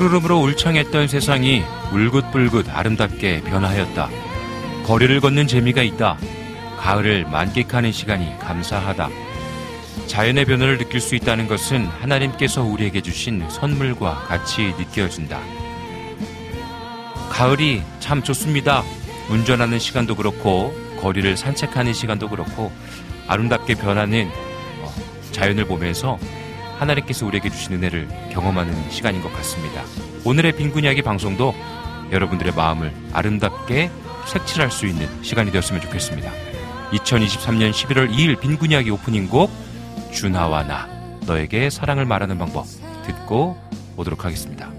푸르름으로 울창했던 세상이 울긋불긋 아름답게 변화하였다. 거리를 걷는 재미가 있다. 가을을 만끽하는 시간이 감사하다. 자연의 변화를 느낄 수 있다는 것은 하나님께서 우리에게 주신 선물과 같이 느껴진다. 가을이 참 좋습니다. 운전하는 시간도 그렇고, 거리를 산책하는 시간도 그렇고, 아름답게 변하는 어, 자연을 보면서 하나님께서 우리에게 주신 은혜를 경험하는 시간인 것 같습니다. 오늘의 빈군 이야기 방송도 여러분들의 마음을 아름답게 색칠할 수 있는 시간이 되었으면 좋겠습니다. 2023년 11월 2일 빈군 이야기 오프닝 곡 준하와 나 너에게 사랑을 말하는 방법 듣고 오도록 하겠습니다.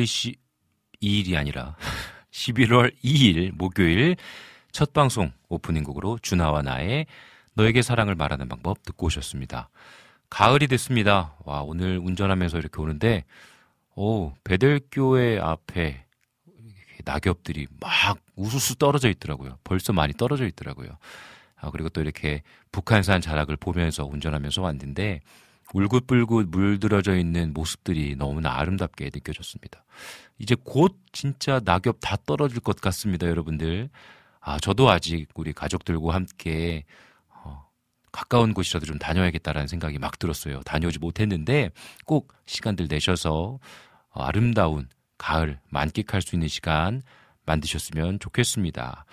11월 20, 2일이 아니라 11월 2일 목요일 첫 방송 오프닝 곡으로 준하와 나의 너에게 사랑을 말하는 방법 듣고 오셨습니다. 가을이 됐습니다. 와, 오늘 운전하면서 이렇게 오는데, 오, 배들교회 앞에 낙엽들이 막 우수수 떨어져 있더라고요. 벌써 많이 떨어져 있더라고요. 아, 그리고 또 이렇게 북한산 자락을 보면서 운전하면서 왔는데, 울긋불긋 물들어져 있는 모습들이 너무나 아름답게 느껴졌습니다. 이제 곧 진짜 낙엽 다 떨어질 것 같습니다, 여러분들. 아, 저도 아직 우리 가족들과 함께 어, 가까운 곳이라도 좀 다녀야겠다라는 생각이 막 들었어요. 다녀오지 못했는데 꼭 시간들 내셔서 어, 아름다운 가을 만끽할 수 있는 시간 만드셨으면 좋겠습니다.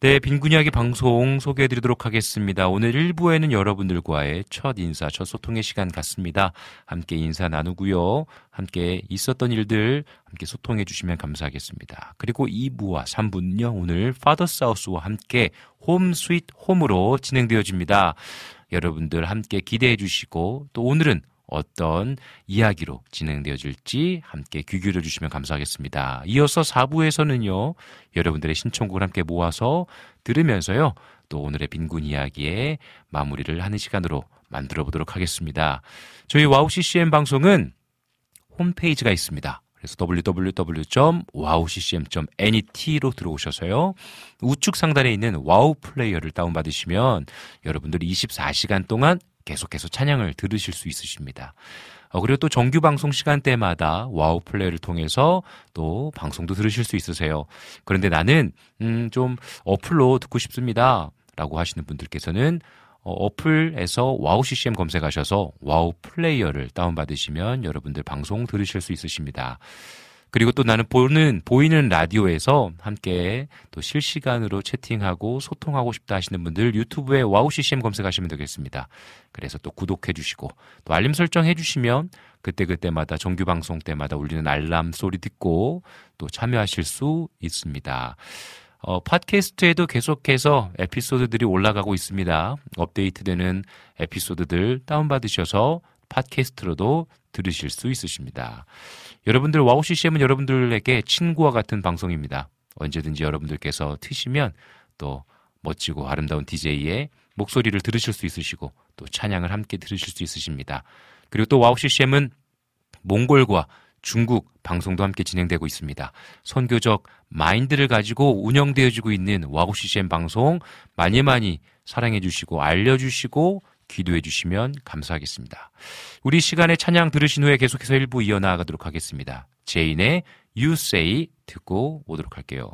네, 빈군 이야기 방송 소개해드리도록 하겠습니다. 오늘 1부에는 여러분들과의 첫 인사, 첫 소통의 시간 같습니다. 함께 인사 나누고요. 함께 있었던 일들 함께 소통해 주시면 감사하겠습니다. 그리고 2부와 3부는요, 오늘 Father's House와 함께 Home Sweet Home으로 진행되어집니다. 여러분들 함께 기대해 주시고 또 오늘은 어떤 이야기로 진행되어질지 함께 귀 기울여 주시면 감사하겠습니다. 이어서 4부에서는요, 여러분들의 신청곡을 함께 모아서 들으면서요, 또 오늘의 빈군 이야기에 마무리를 하는 시간으로 만들어 보도록 하겠습니다. 저희 와우 CCM 방송은 홈페이지가 있습니다. 그래서 www.wowccm.net로 들어오셔서요. 우측 상단에 있는 와우 플레이어를 다운받으시면 여러분들이 24시간 동안 계속해서 찬양을 들으실 수 있으십니다. 어, 그리고 또 정규 방송 시간대마다 와우 플레이를 통해서 또 방송도 들으실 수 있으세요. 그런데 나는 음, 좀 어플로 듣고 싶습니다. 라고 하시는 분들께서는 어, 어플에서 와우 CCM 검색하셔서 와우 플레이어를 다운받으시면 여러분들 방송 들으실 수 있으십니다. 그리고 또 나는 보는 보이는 라디오에서 함께 또 실시간으로 채팅하고 소통하고 싶다 하시는 분들 유튜브에 와우 CCM 검색하시면 되겠습니다. 그래서 또 구독해 주시고 또 알림 설정 해 주시면 그때그때마다 정규 방송 때마다 울리는 알람 소리 듣고 또 참여하실 수 있습니다. 어, 팟캐스트에도 계속해서 에피소드들이 올라가고 있습니다. 업데이트되는 에피소드들 다운받으셔서 팟캐스트로도 들으실 수 있으십니다. 여러분들 와우 CCM은 여러분들에게 친구와 같은 방송입니다. 언제든지 여러분들께서 트시면 또 멋지고 아름다운 DJ의 목소리를 들으실 수 있으시고 또 찬양을 함께 들으실 수 있으십니다. 그리고 또 와우 CCM은 몽골과 중국 방송도 함께 진행되고 있습니다. 선교적 마인드를 가지고 운영되어지고 있는 와우 CCM 방송 많이 많이 사랑해 주시고 알려 주시고 기도해 주시면 감사하겠습니다. 우리 시간에 찬양 들으신 후에 계속해서 일부 이어나가도록 하겠습니다. 제인의 You Say 듣고 오도록 할게요.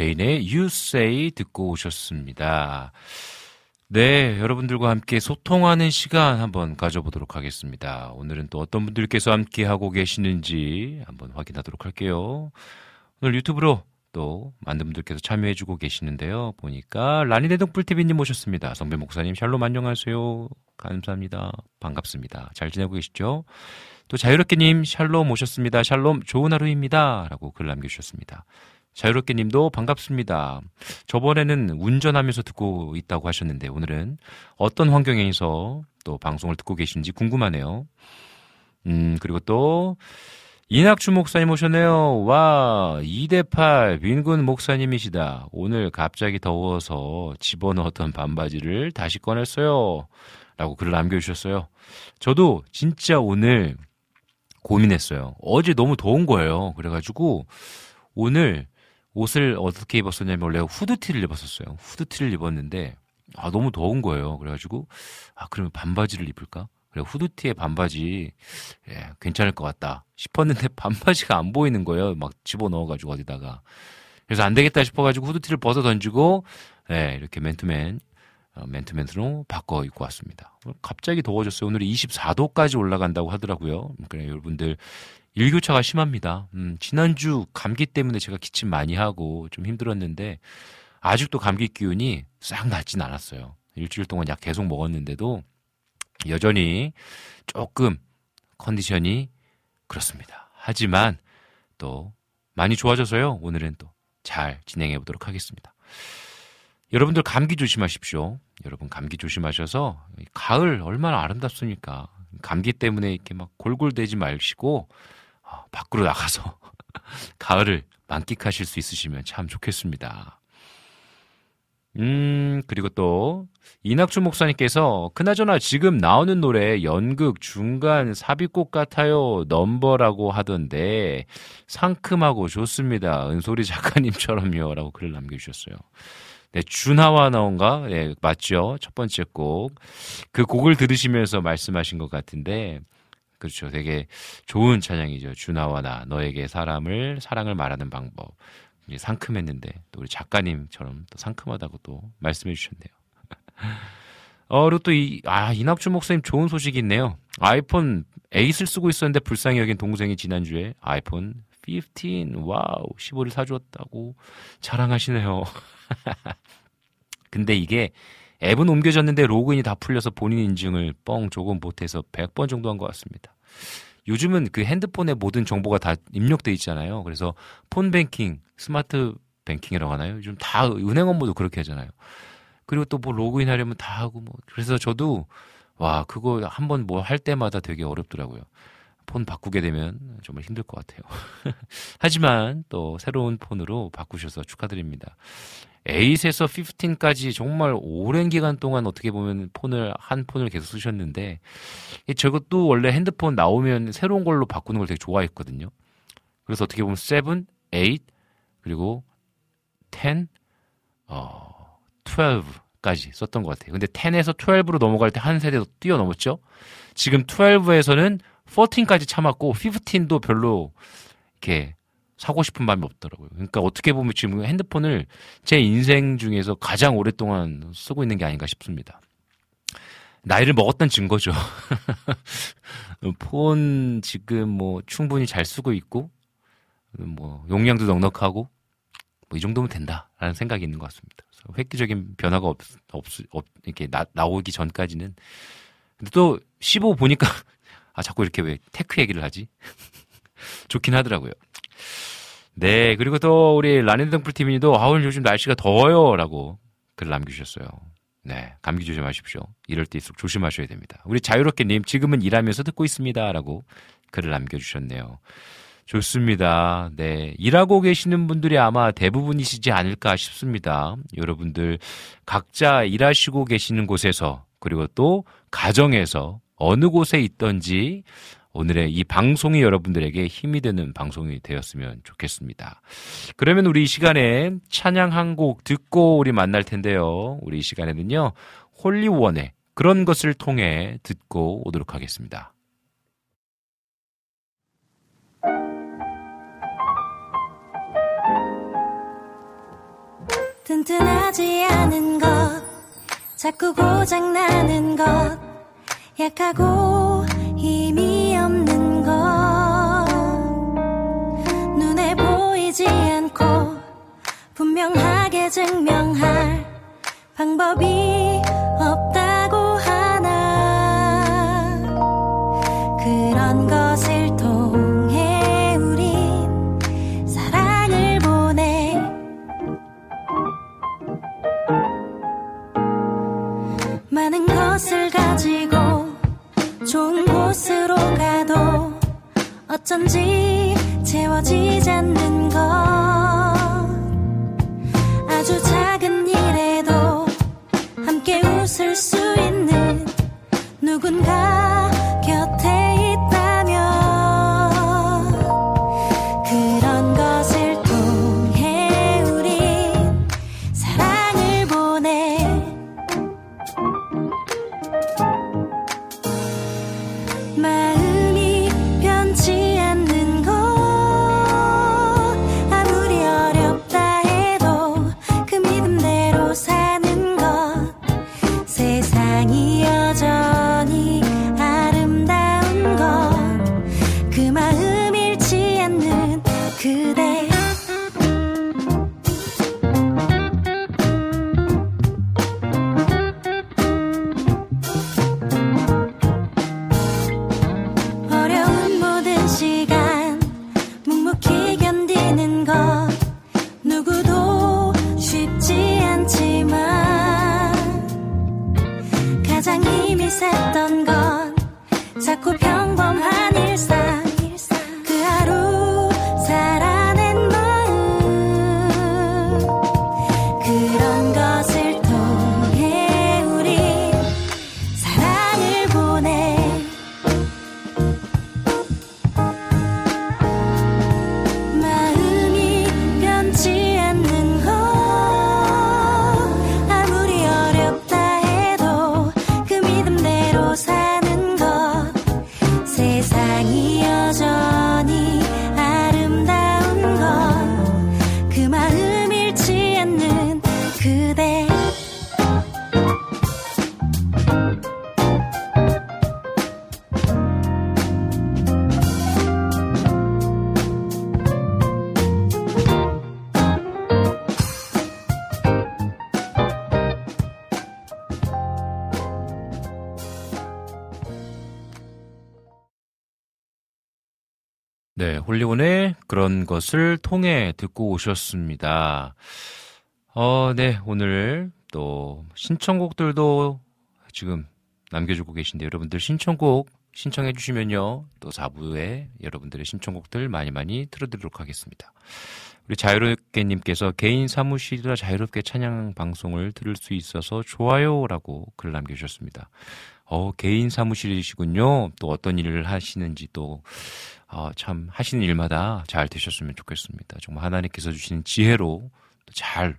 제인의 You Say 듣고 오셨습니다. 네, 여러분들과 함께 소통하는 시간 한번 가져보도록 하겠습니다. 오늘은 또 어떤 분들께서 함께 하고 계시는지 한번 확인하도록 할게요. 오늘 유튜브로 또 많은 분들께서 참여해주고 계시는데요. 보니까 라니네동불TV님 모셨습니다. 성배 목사님 샬롬 안녕하세요. 감사합니다. 반갑습니다. 잘 지내고 계시죠? 또 자유롭게님 샬롬 오셨습니다. 샬롬 좋은 하루입니다. 라고 글 남겨주셨습니다. 자유롭게 님도 반갑습니다. 저번에는 운전하면서 듣고 있다고 하셨는데 오늘은 어떤 환경에서 또 방송을 듣고 계신지 궁금하네요. 음, 그리고 또 이낙주 목사님 오셨네요. 와, 2대8 민군 목사님이시다. 오늘 갑자기 더워서 집어넣었던 반바지를 다시 꺼냈어요. 라고 글을 남겨주셨어요. 저도 진짜 오늘 고민했어요. 어제 너무 더운 거예요. 그래가지고 오늘 옷을 어떻게 입었었냐면 원래 후드티를 입었었어요. 후드티를 입었는데 아 너무 더운 거예요. 그래가지고 아 그러면 반바지를 입을까? 그래 후드티에 반바지 예, 괜찮을 것 같다 싶었는데 반바지가 안 보이는 거예요. 막 집어 넣어가지고 어디다가 그래서 안 되겠다 싶어가지고 후드티를 벗어 던지고 예, 이렇게 맨투맨 어, 맨투맨으로 바꿔 입고 왔습니다. 갑자기 더워졌어요. 오늘 24도까지 올라간다고 하더라고요. 그래 여러분들 일교차가 심합니다. 음, 지난주 감기 때문에 제가 기침 많이 하고 좀 힘들었는데 아직도 감기 기운이 싹 낫진 않았어요. 일주일 동안 약 계속 먹었는데도 여전히 조금 컨디션이 그렇습니다. 하지만 또 많이 좋아져서요. 오늘은 또 잘 진행해 보도록 하겠습니다. 여러분들 감기 조심하십시오. 여러분 감기 조심하셔서 가을 얼마나 아름답습니까? 감기 때문에 이렇게 막 골골대지 마시고 어, 밖으로 나가서 가을을 만끽하실 수 있으시면 참 좋겠습니다. 음, 그리고 또, 이낙준 목사님께서, 그나저나 지금 나오는 노래 연극 중간 삽입곡 같아요. 넘버라고 하던데, 상큼하고 좋습니다. 은솔이 작가님처럼요. 라고 글을 남겨주셨어요. 네, 준하와 나온가? 네, 맞죠. 첫 번째 곡. 그 곡을 들으시면서 말씀하신 것 같은데, 그렇죠. 되게 좋은 찬양이죠. 주나와 나 너에게 사람을 사랑을 말하는 방법. 상큼했는데 또 우리 작가님처럼 또 상큼하다고 또 말씀해 주셨네요. 어, 그리고 또 이, 아, 이낙준 목사님 좋은 소식이 있네요. 아이폰 8을 쓰고 있었는데 불쌍히 여긴 동생이 지난주에 아이폰 15, wow, 15를 사주었다고 자랑하시네요. 근데 이게 앱은 옮겨졌는데 로그인이 다 풀려서 본인 인증을 뻥 조금 못해서 100번 정도 한 것 같습니다. 요즘은 그 핸드폰에 모든 정보가 다 입력돼 있잖아요. 그래서 폰 뱅킹, 스마트 뱅킹이라고 하나요? 요즘 다 은행 업무도 그렇게 하잖아요. 그리고 또 뭐 로그인 하려면 다 하고 뭐 그래서 저도 와 그거 한번 뭐 할 때마다 되게 어렵더라고요. 폰 바꾸게 되면 정말 힘들 것 같아요. 하지만 또 새로운 폰으로 바꾸셔서 축하드립니다. 8에서 15까지 정말 오랜 기간 동안 어떻게 보면 폰을 한 폰을 계속 쓰셨는데 저것도 원래 핸드폰 나오면 새로운 걸로 바꾸는 걸 되게 좋아했거든요. 그래서 어떻게 보면 7, 8 그리고 10, 어, 12까지 썼던 것 같아요. 근데 10에서 12로 넘어갈 때 한 세대 도 뛰어넘었죠. 지금 12에서는 14까지 참았고 15도 별로 이렇게 사고 싶은 마음이 없더라고요. 그러니까 어떻게 보면 지금 핸드폰을 제 인생 중에서 가장 오랫동안 쓰고 있는 게 아닌가 싶습니다. 나이를 먹었던 증거죠. 폰 지금 뭐 충분히 잘 쓰고 있고, 뭐 용량도 넉넉하고, 뭐 이 정도면 된다라는 생각이 있는 것 같습니다. 획기적인 변화가 없, 없, 없 이렇게 나, 나오기 전까지는. 근데 또 15 보니까, 아, 자꾸 이렇게 왜 tech 얘기를 하지? 좋긴 하더라고요. 네, 그리고 또 우리 라니등불TV님도 아, 오늘 요즘 날씨가 더워요. 라고 글 남겨주셨어요. 네, 감기 조심하십시오. 이럴 때일수록 조심하셔야 됩니다. 우리 자유롭게님, 지금은 일하면서 듣고 있습니다. 라고 글을 남겨주셨네요. 좋습니다. 네. 일하고 계시는 분들이 아마 대부분이시지 않을까 싶습니다. 여러분들 각자 일하시고 계시는 곳에서 그리고 또 가정에서 어느 곳에 있던지 오늘의 이 방송이 여러분들에게 힘이 되는 방송이 되었으면 좋겠습니다. 그러면 우리 이 시간에 찬양 한 곡 듣고 우리 만날 텐데요. 우리 이 시간에는요, 홀리원의 그런 것을 통해 듣고 오도록 하겠습니다. 튼튼하지 않은 것 자꾸 고장나는 것 약하고 힘이 분명하게 증명할 방법이 없다고 하나. 그런 것을 통해 우린 사랑을 보내. 많은 것을 가지고 좋은 곳으로 가도 어쩐지 채워지지 않는 것 아주 작은 일에도 함께 웃을 수 있는 누군가 그런 것을 통해 듣고 오셨습니다. 어, 네, 오늘 또 신청곡들도 지금 남겨주고 계신데 여러분들 신청곡 신청해 주시면요. 또 4부에 여러분들의 신청곡들 많이 많이 틀어드리도록 하겠습니다. 우리 자유롭게님께서 개인 사무실이라 자유롭게 찬양 방송을 들을 수 있어서 좋아요라고 글 남겨주셨습니다. 어, 개인 사무실이시군요. 또 어떤 일을 하시는지 또 어, 참 하시는 일마다 잘 되셨으면 좋겠습니다. 정말 하나님께서 주시는 지혜로 또잘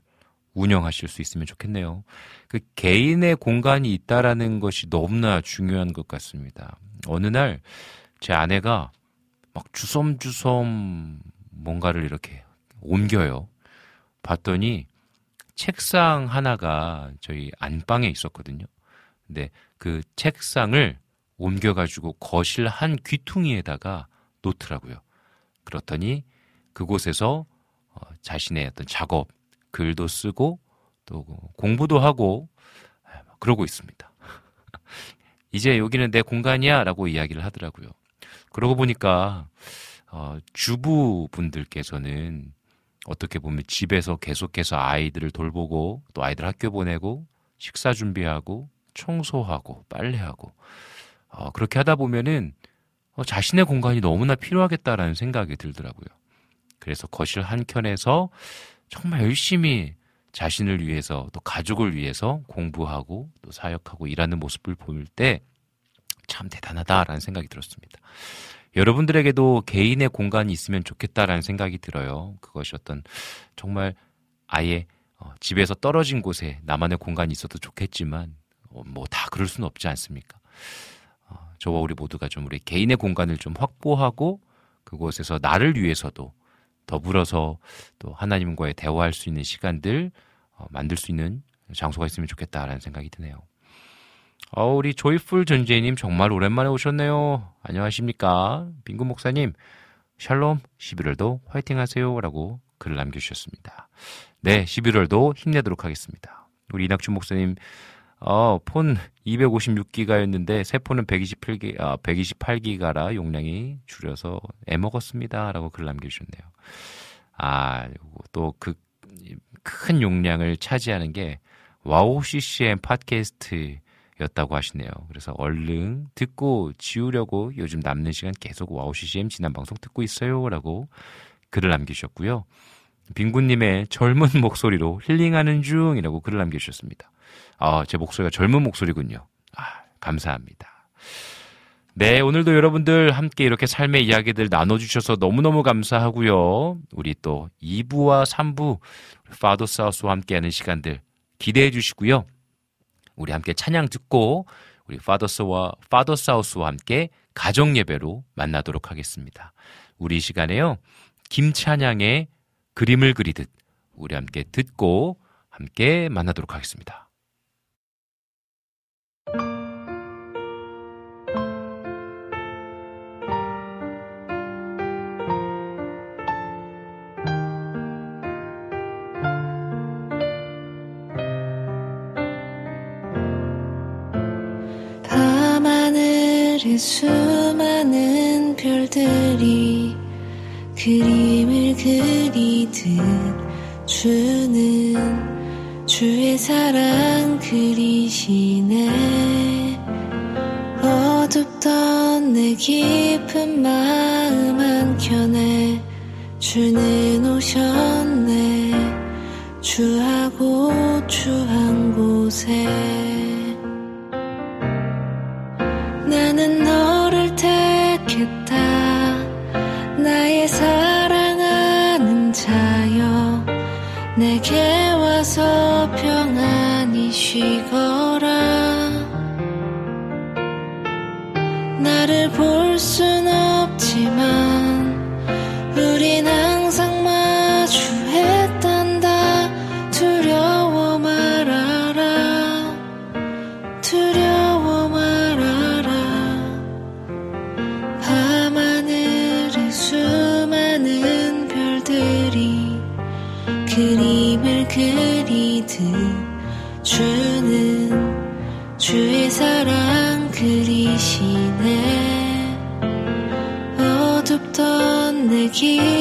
운영하실 수 있으면 좋겠네요. 그 개인의 공간이 있다라는 것이 너무나 중요한 것 같습니다. 어느 날 제 아내가 막 주섬주섬 뭔가를 이렇게 옮겨요. 봤더니 책상 하나가 저희 안방에 있었거든요. 근데 그 책상을 옮겨가지고 거실 한 귀퉁이에다가 놓더라고요. 그렇더니 그곳에서 어, 자신의 어떤 작업, 글도 쓰고 또 공부도 하고 아, 그러고 있습니다. 이제 여기는 내 공간이야 라고 이야기를 하더라고요. 그러고 보니까 어, 주부분들께서는 어떻게 보면 집에서 계속해서 아이들을 돌보고 또 아이들 학교 보내고 식사 준비하고 청소하고 빨래하고 어, 그렇게 하다 보면은 어, 자신의 공간이 너무나 필요하겠다라는 생각이 들더라고요. 그래서 거실 한 켠에서 정말 열심히 자신을 위해서 또 가족을 위해서 공부하고 또 사역하고 일하는 모습을 볼 때 참 대단하다라는 생각이 들었습니다. 여러분들에게도 개인의 공간이 있으면 좋겠다라는 생각이 들어요. 그것이 어떤 정말 아예 어, 집에서 떨어진 곳에 나만의 공간이 있어도 좋겠지만 어, 뭐다 그럴 수는 없지 않습니까? 어, 저와 우리 모두가 좀 우리 개인의 공간을 좀 확보하고 그곳에서 나를 위해서도 더불어서 또 하나님과의 대화할 수 있는 시간들 어, 만들 수 있는 장소가 있으면 좋겠다라는 생각이 드네요. 어, 우리 조이풀 전재님 정말 오랜만에 오셨네요. 안녕하십니까. 빙구 목사님, 샬롬, 11월도 화이팅 하세요. 라고 글을 남겨주셨습니다. 네, 11월도 힘내도록 하겠습니다. 우리 이낙준 목사님, 어, 폰 256기가였는데 새 폰은 128기, 아, 128기가라 용량이 줄여서 애먹었습니다. 라고 글 남겨주셨네요. 아, 또 그 큰 용량을 차지하는 게 와우 CCM 팟캐스트였다고 하시네요. 그래서 얼른 듣고 지우려고 요즘 남는 시간 계속 와우 CCM 지난 방송 듣고 있어요 라고 글을 남기셨고요. 빙구님의 젊은 목소리로 힐링하는 중이라고 글을 남겨주셨습니다. 아, 제 목소리가 젊은 목소리군요. 아, 감사합니다. 네, 오늘도 여러분들 함께 이렇게 삶의 이야기들 나눠주셔서 너무너무 감사하고요. 우리 또 2부와 3부 파더 사우스와 함께하는 시간들 기대해 주시고요. 우리 함께 찬양 듣고 우리 파더스와 파더 사우스와 함께 가정 예배로 만나도록 하겠습니다. 우리 시간에요. 김찬양의 그림을 그리듯 우리 함께 듣고 함께 만나도록 하겠습니다. 수많은 별들이 그림을 그리듯 주는 주의 사랑 그리시네. 어둡던 내 깊은 마음 한켠에 주는 오셨네. 주하고 주한 곳에 평안 어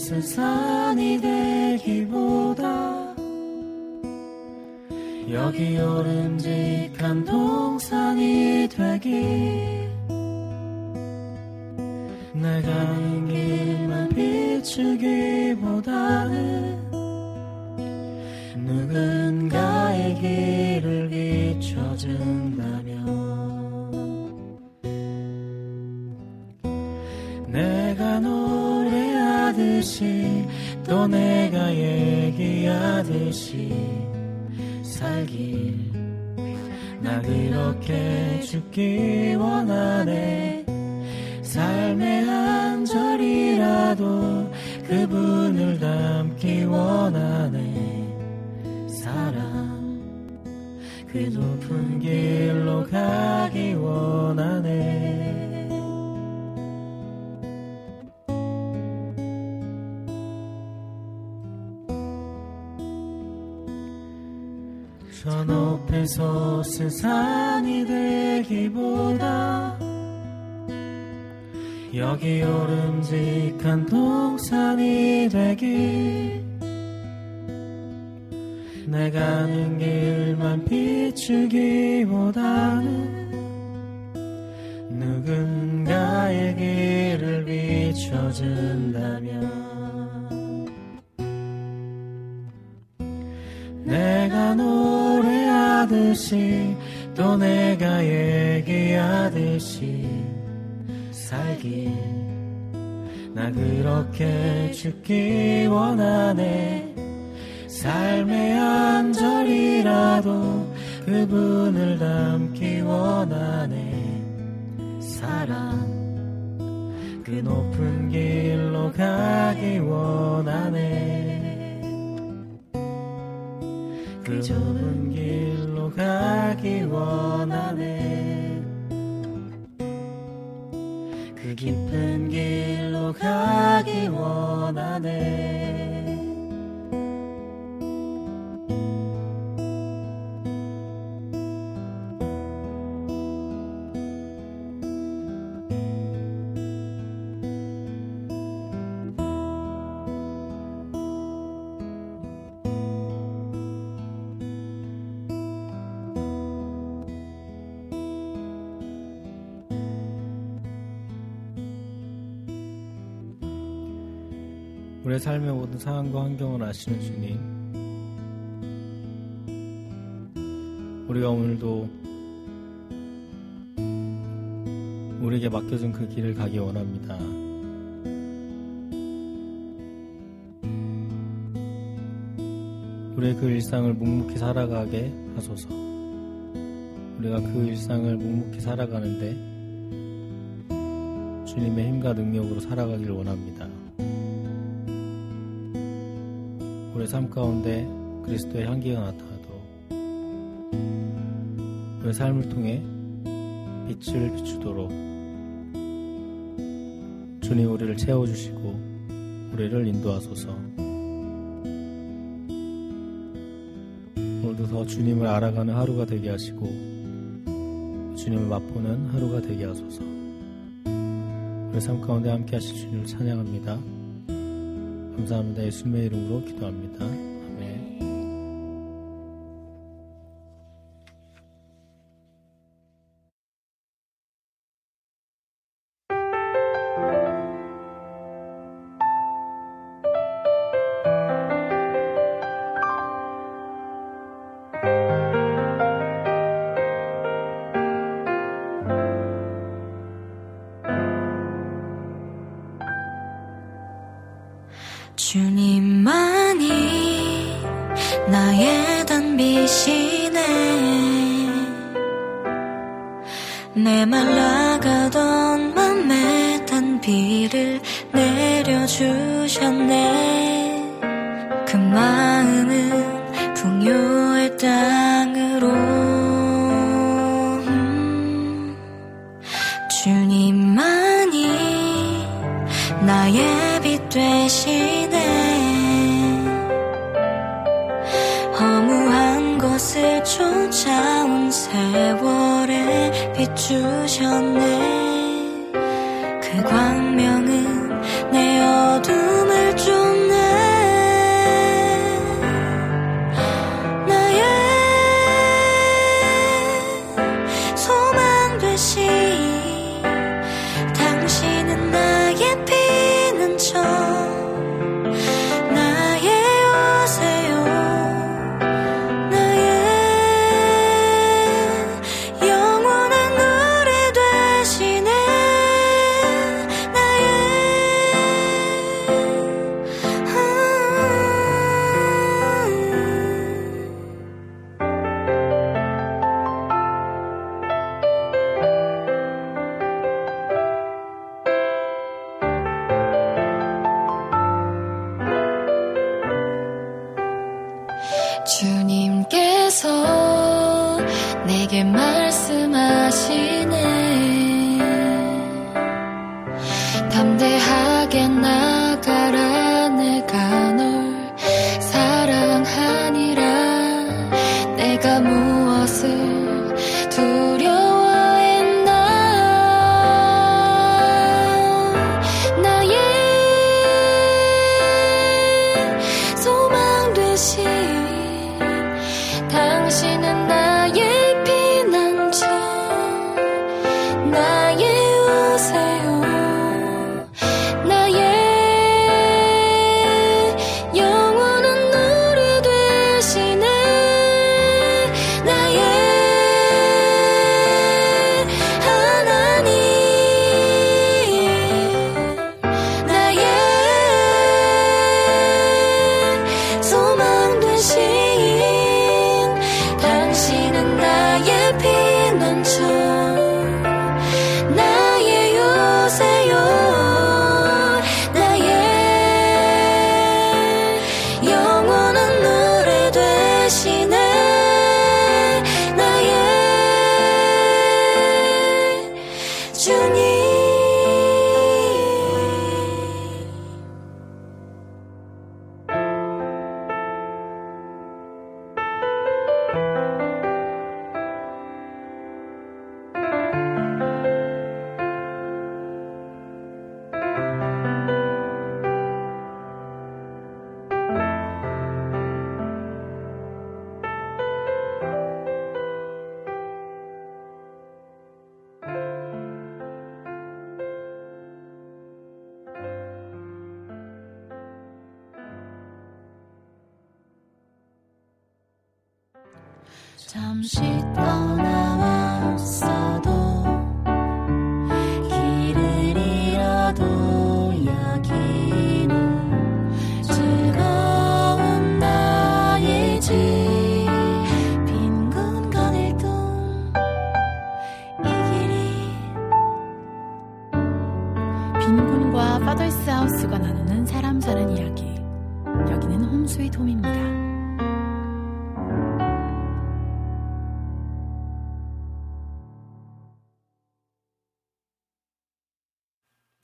솟 닮기 원하네. 사랑. 그 높은 길로 가기 원하네. 저 솟은 산이 되기보다 여기 오름직한 동산이 되길. 내 가는 길만 비추기보다는 누군가의 길을 비춰준다면 내가 노래하듯이 또 내가 얘기하듯이 살길 나 그렇게 죽기 원하네. 삶의 한 절이라도 그분을 닮기 원하네. 사랑 그 높은 길로 가기 원하네. 그 좁은 길로 가기 원하네 깊은 길로 가기 원하네 삶의 모든 상황과 환경을 아시는 주님. 우리가 오늘도 우리에게 맡겨준 그 길을 가기 원합니다. 우리의 그 일상을 묵묵히 살아가게 하소서. 우리가 그 일상을 묵묵히 살아가는데 주님의 힘과 능력으로 살아가길 원합니다. 우리 삶 가운데 그리스도의 향기가 나타나도록. 우리 삶을 통해 빛을 비추도록. 주님 우리를 채워주시고 우리를 인도하소서. 오늘도 더 주님을 알아가는 하루가 되게 하시고 주님을 맛보는 하루가 되게 하소서. 우리 삶 가운데 함께 하실 주님을 찬양합니다 감사합니다. 예수님의 이름으로 기도합니다 그 마음은 풍요의 땅으로. 음, 주님만이 나의 빛 되시네. 허무한 것을 쫓아온 세월에 비추셨네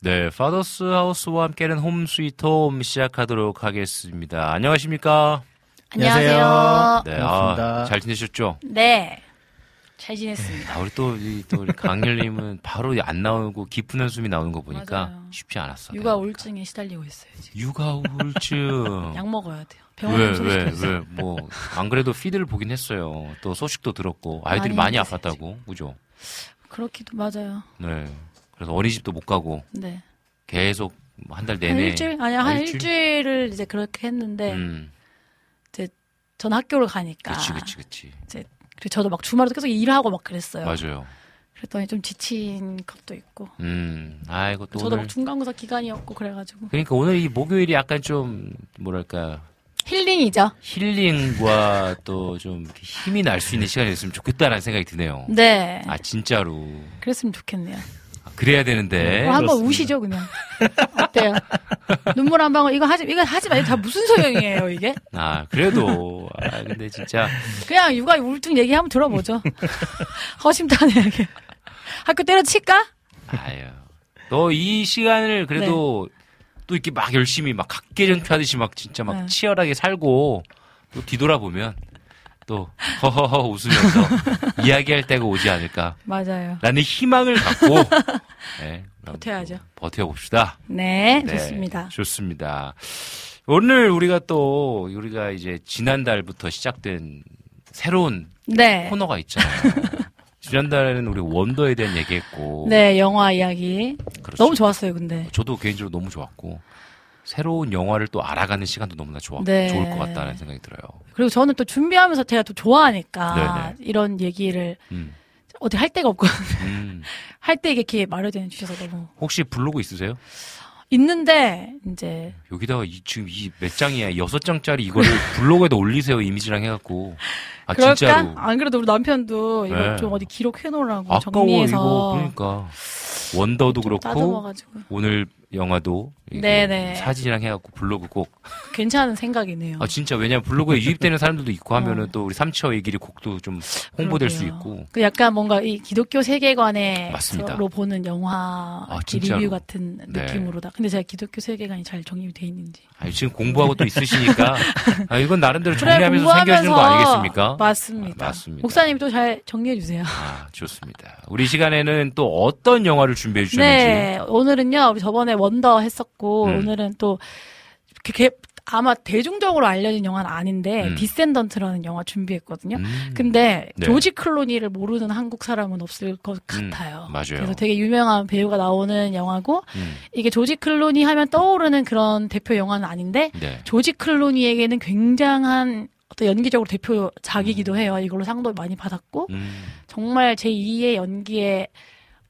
네, 파더스 하우스와 함께하는 홈 스위트 홈 시작하도록 하겠습니다. 안녕하십니까? 안녕하세요. 네, 반갑습니다. 아, 잘 지내셨죠? 네. 잘 지냈습니다. 아, 우리 또, 이, 또 우리 강일님은 바로 안 나오고 깊은 한숨이 나오는 거 보니까 맞아요. 쉽지 않았어요. 육아 우울증에 시달리고 있어요. 지금. 육아 우울증. 약 먹어야 돼요. 왜, 병원에 왜. 왜, 뭐, 안 그래도 피드를 보긴 했어요. 또 소식도 들었고, 아이들이 많이 많이 아팠다고, 그죠? 그렇기도 맞아요. 네. 그래서 어린이집도 못 가고, 네. 계속 한달한 내내. 일주일? 아니요, 한 일주일 을 이제 그렇게 했는데, 음, 전 학교를 가니까. 그치, 그치, 그치. 그리고 저도 막 주말에도 계속 일하고 막 그랬어요. 맞아요. 그랬더니 좀 지친 것도 있고. 음, 아이고, 또 저도 오늘. 막 중간고사 기간이었고 그래가지고. 그러니까 오늘 이 목요일이 약간 좀, 뭐랄까, 힐링이죠. 힐링과 또 좀 힘이 날 수 있는 시간이 됐으면 좋겠다라는 생각이 드네요. 네. 아, 진짜로. 그랬으면 좋겠네요. 아, 그래야 되는데. 오늘 한번. 우시죠, 그냥. 어때요? 눈물 한 방울, 이거 하지, 이거 하지 마. 이거 다 무슨 소용이에요, 이게? 아, 그래도. 아, 근데 진짜. 그냥 육아 우울증 얘기 한번 들어보죠. 허심탄회하게. 학교 때려칠까? 아유. 너 이 시간을 그래도 또 이렇게 막 열심히 막 각계전투 하듯이 막 진짜 막 네. 치열하게 살고 또 뒤돌아보면 또 허허허 웃으면서 이야기할 때가 오지 않을까. 맞아요. 라는 희망을 갖고 네, 버텨야죠. 또 버텨봅시다. 네, 네, 좋습니다. 좋습니다. 오늘 우리가 또 우리가 이제 지난달부터 시작된 새로운 네. 코너가 있잖아요. 지난달에는 우리 원더에 대한 얘기했고 네, 영화 이야기. 그렇죠. 너무 좋았어요, 근데. 저도 개인적으로 너무 좋았고 새로운 영화를 또 알아가는 시간도 너무나 좋아 네. 좋을 것 같다는 생각이 들어요. 그리고 저는 또 준비하면서 제가 또 좋아하니까 네네. 이런 얘기를 음, 어떻게 할 데가 없거든요. 음. 할때 이게 기회 마련해 주셔서 너무 혹시 블로그 있으세요? 있는데 이제 여기다가 이, 지금 이 몇 장이야 여섯 장짜리 이거를 블로그에다 올리세요 이미지랑 해갖고 아 그럴까? 진짜로 안 그래도 우리 남편도 이거 네. 좀 어디 기록해 놓으라고 아까워 정리해서 이거 그러니까 원더도 좀 그렇고 따져봐가지고 오늘 영화도 네네. 사진이랑 해갖고 블로그 꼭 괜찮은 생각이네요. 아 진짜 왜냐면 블로그에 유입되는 사람들도 있고 하면은 어. 또 우리 삼치어의 길이 곡도 좀 홍보될 수 그러게요. 있고 그 약간 뭔가 이 기독교 세계관에로 맞습니다. 보는 영화 아, 진짜로. 리뷰 같은 네. 느낌으로다. 근데 제가 기독교 세계관이 잘 정립이 돼 있는지. 아니, 지금 공부하고 또 있으시니까 아, 이건 나름대로 정리하면서 생겨지는 거 아니겠습니까? 맞습니다. 아, 맞습니다. 목사님이 또잘 정리해 주세요. 아 좋습니다. 우리 시간에는 또 어떤 영화를 준비해 주셨는지 네, 오늘은요. 우리 저번에 원더 했었 고 음. 오늘은 또 이렇게 아마 대중적으로 알려진 영화는 아닌데 음. 디센던트라는 영화 준비했거든요. 음, 근데 네. 조지 클루니를 모르는 한국 사람은 없을 것 음, 같아요. 맞아요. 그래서 되게 유명한 배우가 나오는 영화고 음, 이게 조지 클루니 하면 떠오르는 그런 대표 영화는 아닌데 네. 조지 클루니에게는 굉장한 어떤 연기적으로 대표작이기도 해요. 이걸로 상도 많이 받았고 음, 정말 제 2의 연기에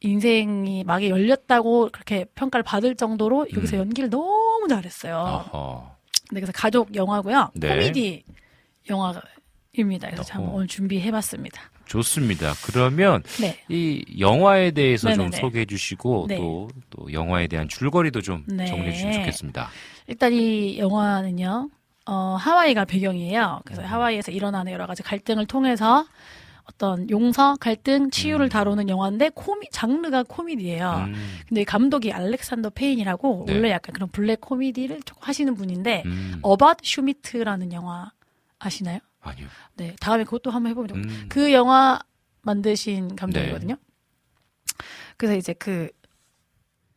인생이 막이 열렸다고 그렇게 평가를 받을 정도로 여기서 음. 연기를 너무 잘했어요. 어허. 네, 그래서 가족 영화고요. 네. 코미디 영화입니다. 그래서 참 어허. 오늘 준비해봤습니다. 좋습니다. 그러면 네. 이 영화에 대해서 좀 네네네. 소개해 주시고 네. 또, 또 영화에 대한 줄거리도 좀 네. 정리해 주시면 좋겠습니다. 일단 이 영화는요, 어, 하와이가 배경이에요. 그래서 하와이에서 일어나는 여러 가지 갈등을 통해서 어떤 용서, 갈등, 치유를 음. 다루는 영화인데 코미 장르가 코미디예요. 음, 근데 이 감독이 알렉산더 페인이라고 네. 원래 약간 그런 블랙 코미디를 좀 하시는 분인데 음. 어바웃 슈미트라는 영화 아시나요? 아니요. 네, 다음에 그것도 한번 해보면 좋 음, 그 영화 만드신 감독이거든요. 네. 그래서 이제 그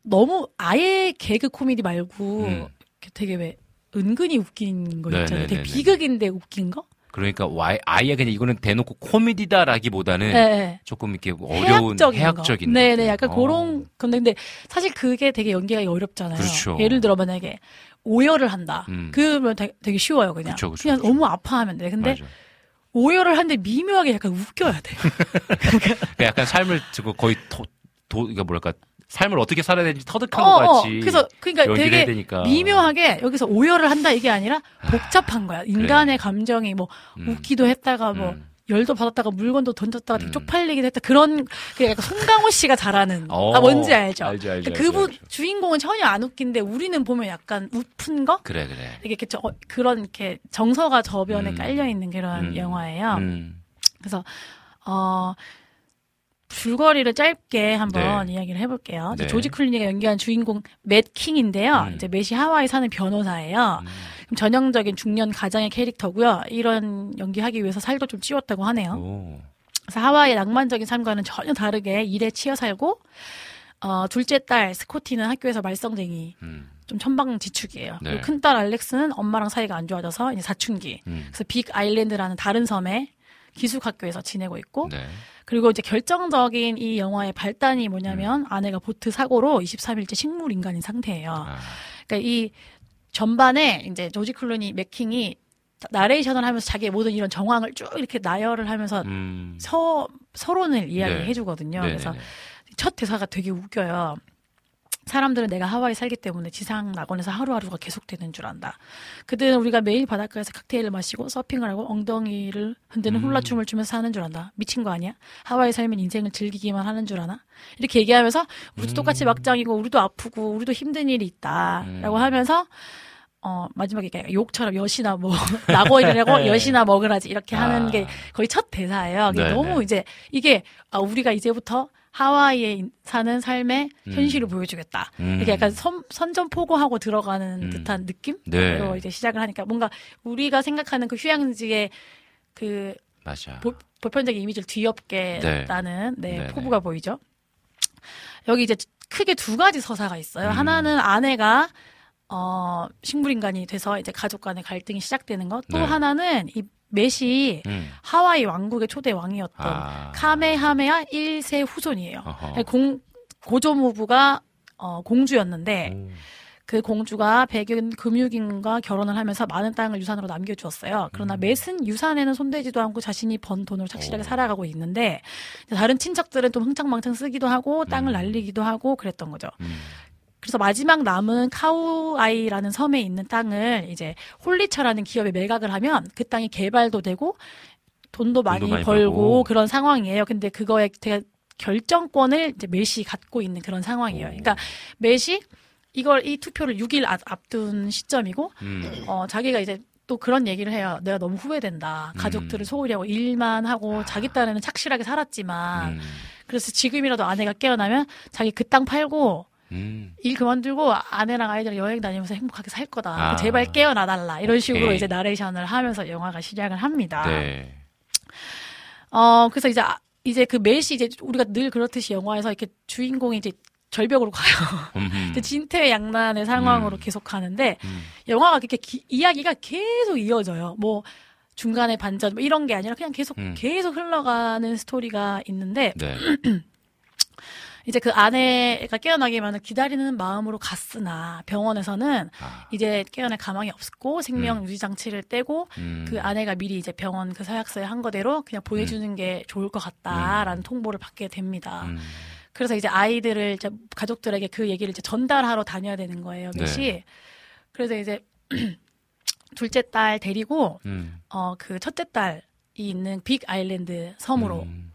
너무 아예 개그 코미디 말고 음. 되게 왜 은근히 웃긴 거 있잖아요. 되게 네네네네. 비극인데 웃긴 거? 그러니까 와- 아예 그냥 이거는 대놓고 코미디다라기보다는 네. 네. 조금 이렇게 어려운 해학적인. 네네, 것들. 약간 어. 그런 건데 근데 사실 그게 되게 연기가 어렵잖아요. 그렇죠. 예를 들어 만약에 오열을 한다. 음. 그러면 되게, 되게 쉬워요, 그냥. 그쵸, 그쵸, 냥 그쵸. 너무 아파하면 돼. 근데 맞아. 오열을 하는데 미묘하게 약간 웃겨야 돼요. 그러니까 약간 삶을 거의 도, 도, 그러니까 뭐랄까, 삶을 어떻게 살아야 되는지 터득한 어, 것 어. 같이. 그래서 그러니까 되게 되니까. 미묘하게 여기서 오열을 한다 이게 아니라 복잡한 거야. 인간의 감정이 뭐 음. 웃기도 했다가 뭐 음. 열도 받았다가 물건도 던졌다가 음. 쪽팔리기도 했다. 그런 그 약간 송강호 씨가 잘하는 어, 아 뭔지 알죠? 알죠, 알죠, 그러니까 그분 알죠. 주인공은 전혀 안 웃긴데 우리는 보면 약간 웃픈 거 그래, 그래. 이게 저, 그런 이렇게 정서가 저변에 음. 깔려 있는 그런 음. 영화예요. 음. 그래서 어 줄거리를 짧게 한번 네. 이야기를 해볼게요. 이제 네. 조지 클루니가 연기한 주인공 맷 킹인데요. 음. 이제 맷이 하와이 사는 변호사예요. 음. 전형적인 중년 가장의 캐릭터고요. 이런 연기하기 위해서 살도 좀 찌웠다고 하네요. 오. 그래서 하와이의 낭만적인 삶과는 전혀 다르게 일에 치여 살고 어, 둘째 딸 스코티는 학교에서 말썽쟁이 음. 좀 천방지축이에요. 네. 그리고 큰딸 알렉스는 엄마랑 사이가 안 좋아져서 이제 사춘기. 음. 그래서 빅 아일랜드라는 다른 섬에 기숙학교에서 지내고 있고 네. 그리고 이제 결정적인 이 영화의 발단이 음. 뭐냐면 아내가 보트 사고로 23일째 식물 인간인 상태예요. 아. 그러니까 이 전반에 이제 조지 클루니 맥킹이 나레이션을 하면서 자기의 모든 이런 정황을 쭉 이렇게 나열을 하면서 음. 서 서론을 이야기해 네. 주거든요. 네, 그래서 네, 네. 첫 대사가 되게 웃겨요. 사람들은 내가 하와이 살기 때문에 지상 낙원에서 하루하루가 계속되는 줄 안다. 그들은 우리가 매일 바닷가에서 칵테일을 마시고 서핑을 하고 엉덩이를 흔드는 음. 훌라춤을 추면서 사는 줄 안다. 미친 거 아니야? 하와이 살면 인생을 즐기기만 하는 줄 아나? 이렇게 얘기하면서 우리도 음. 똑같이 막장이고 우리도 아프고 우리도 힘든 일이 있다라고 음. 하면서 어 마지막에 욕처럼 여시나 뭐 낙원이라고 여시나 먹으라지 이렇게 하는 아. 게 거의 첫 대사예요. 네네. 너무 이제 이게 아, 우리가 이제부터 하와이에 인- 사는 삶의 음. 현실을 보여주겠다. 음. 이렇게 약간 선, 선전포고하고 들어가는 음. 듯한 느낌으로 네. 이제 시작을 하니까 뭔가 우리가 생각하는 그 휴양지의 그 맞아. 보, 보편적인 이미지를 뒤엎게 네. 나는 네, 네네. 포부가 보이죠. 여기 이제 크게 두 가지 서사가 있어요. 음. 하나는 아내가 어 식물인간이 돼서 이제 가족 간의 갈등이 시작되는 것. 또 네. 하나는 이 맷이 음. 하와이 왕국의 초대 왕이었던 아. 카메하메아 1세 후손이에요. 어허. 공, 고조무부가 어, 공주였는데 오. 그 공주가 백인 금유긴과 결혼을 하면서 많은 땅을 유산으로 남겨주었어요. 그러나 음. 맷은 유산에는 손대지도 않고 자신이 번 돈으로 착실하게 오. 살아가고 있는데 다른 친척들은 좀 흥청망청 쓰기도 하고 땅을 음. 날리기도 하고 그랬던 거죠. 음. 그래서 마지막 남은 카우아이라는 섬에 있는 땅을 이제 홀리처라는 기업에 매각을 하면 그 땅이 개발도 되고 돈도 많이, 많이 벌고, 벌고. 그런 상황이에요. 근데 그거에 되게 결정권을 이제 맷이 갖고 있는 그런 상황이에요. 오. 그러니까 맷이 이걸 이 투표를 6일 앞- 앞둔 시점이고 음. 어 자기가 이제 또 그런 얘기를 해요. 내가 너무 후회된다. 가족들을 음. 소홀히 하고 일만 하고 자기 딴에는 착실하게 살았지만 음. 그래서 지금이라도 아내가 깨어나면 자기 그 땅 팔고 음. 일 그만두고 아내랑 아이들 여행 다니면서 행복하게 살 거다. 아. 제발 깨어나 달라. 이런 식으로 오케이. 이제 나레이션을 하면서 영화가 시작을 합니다. 네. 어 그래서 이제 아- 이제 그 멜시 이제 우리가 늘 그렇듯이 영화에서 이렇게 주인공이 이제 절벽으로 가요. 음흠. 이제 진퇴양난의 상황으로 음. 계속 가는데 음. 영화가 그렇게 기- 이야기가 계속 이어져요. 뭐 중간에 반전 뭐 이런 게 아니라 그냥 계속 음. 계속 흘러가는 스토리가 있는데 네. 이제 그 아내가 깨어나기만을 기다리는 마음으로 갔으나 병원에서는 아. 이제 깨어날 가망이 없고 생명 유지 장치를 떼고 음. 그 아내가 미리 이제 병원 그 서약서에 한 거대로 그냥 보내주는 게 좋을 것 같다라는 통보를 받게 됩니다. 음. 그래서 이제 아이들을 이제 가족들에게 그 얘기를 이제 전달하러 다녀야 되는 거예요, 네. 몇이. 그래서 이제 둘째 딸 데리고 음. 어그 첫째 딸이 있는 빅 아일랜드 섬으로 음.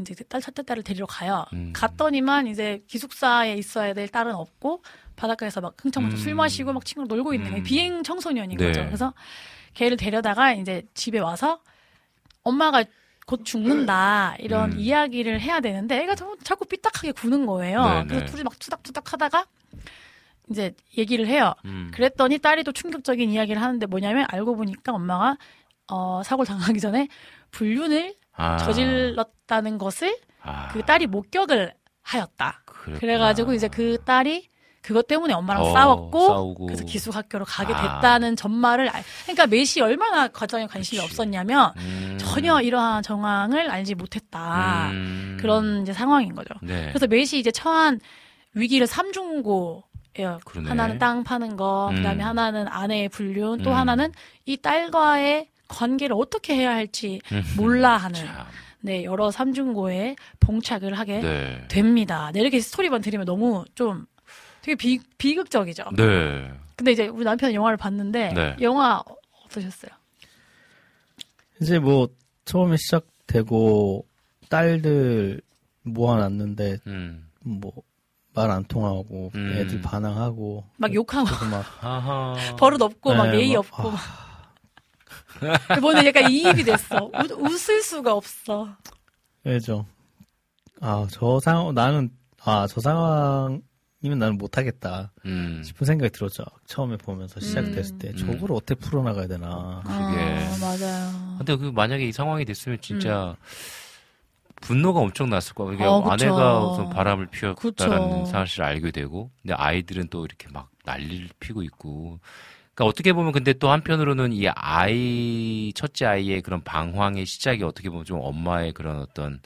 이제 그딸 첫째 딸을 데리러 가요. 음. 갔더니만 이제 기숙사에 있어야 될 딸은 없고 바닷가에서 막 흥청망청 음. 술 마시고 막 친구랑 놀고 있는. 음. 비행 청소년인 네. 거죠. 그래서 걔를 데려다가 이제 집에 와서 엄마가 곧 죽는다 이런 음. 이야기를 해야 되는데 애가 자꾸, 자꾸 삐딱하게 구는 거예요. 네, 그래서 네. 둘이 막 투닥투닥 하다가 이제 얘기를 해요. 음. 그랬더니 딸이 또 충격적인 이야기를 하는데 뭐냐면 알고 보니까 엄마가 어, 사고를 당하기 전에 불륜을 아. 저질렀다는 것을 아. 그 딸이 목격을 하였다. 그랬구나. 그래가지고 이제 그 딸이 그것 때문에 엄마랑 어, 싸웠고 싸우고. 그래서 기숙학교로 가게 아. 됐다는 전말을 알- 그러니까 메시 얼마나 가정에 관심이 그치. 없었냐면 음. 전혀 이러한 정황을 알지 못했다 음. 그런 이제 상황인 거죠. 네. 그래서 메시 이제 처한 위기를 삼중고 예요. 그러네. 하나는 땅 파는 거, 음. 그다음에 하나는 아내의 불륜, 또 음. 하나는 이 딸과의 관계를 어떻게 해야 할지 음. 몰라 하는 참. 네 여러 삼중고에 봉착을 하게 네. 됩니다. 네, 이렇게 스토리만 들으면 너무 좀 되게 비, 비극적이죠. 네. 근데 이제 우리 남편 영화를 봤는데 네. 영화 어떠셨어요? 이제 뭐 처음에 시작되고 딸들 모아놨는데 음. 뭐말 안 통하고 음. 애들 반항하고 막 욕하고 막 아하. 버릇 없고 막 네, 예의 막, 없고 이번에 약간 이입이 됐어. 웃, 웃을 수가 없어. 왜죠? 아 저 상황 나는 아 저 상황이면 나는 못하겠다 음. 싶은 생각이 들었죠. 처음에 보면서 시작됐을 음. 때 음. 저걸 어떻게 풀어나가야 되나. 그게. 아, 맞아요. 근데 그 만약에 이 상황이 됐으면 진짜 분노가 엄청 났을 거야. 이게 음. 어. 아내가 우선 바람을 피웠다라는 그쵸. 사실을 알게 되고, 근데 아이들은 또 이렇게 막 난리를 피고 있고. 그러니까 어떻게 보면 근데 또 한편으로는 이 아이 첫째 아이의 그런 방황의 시작이 어떻게 보면 좀 엄마의 그런 어떤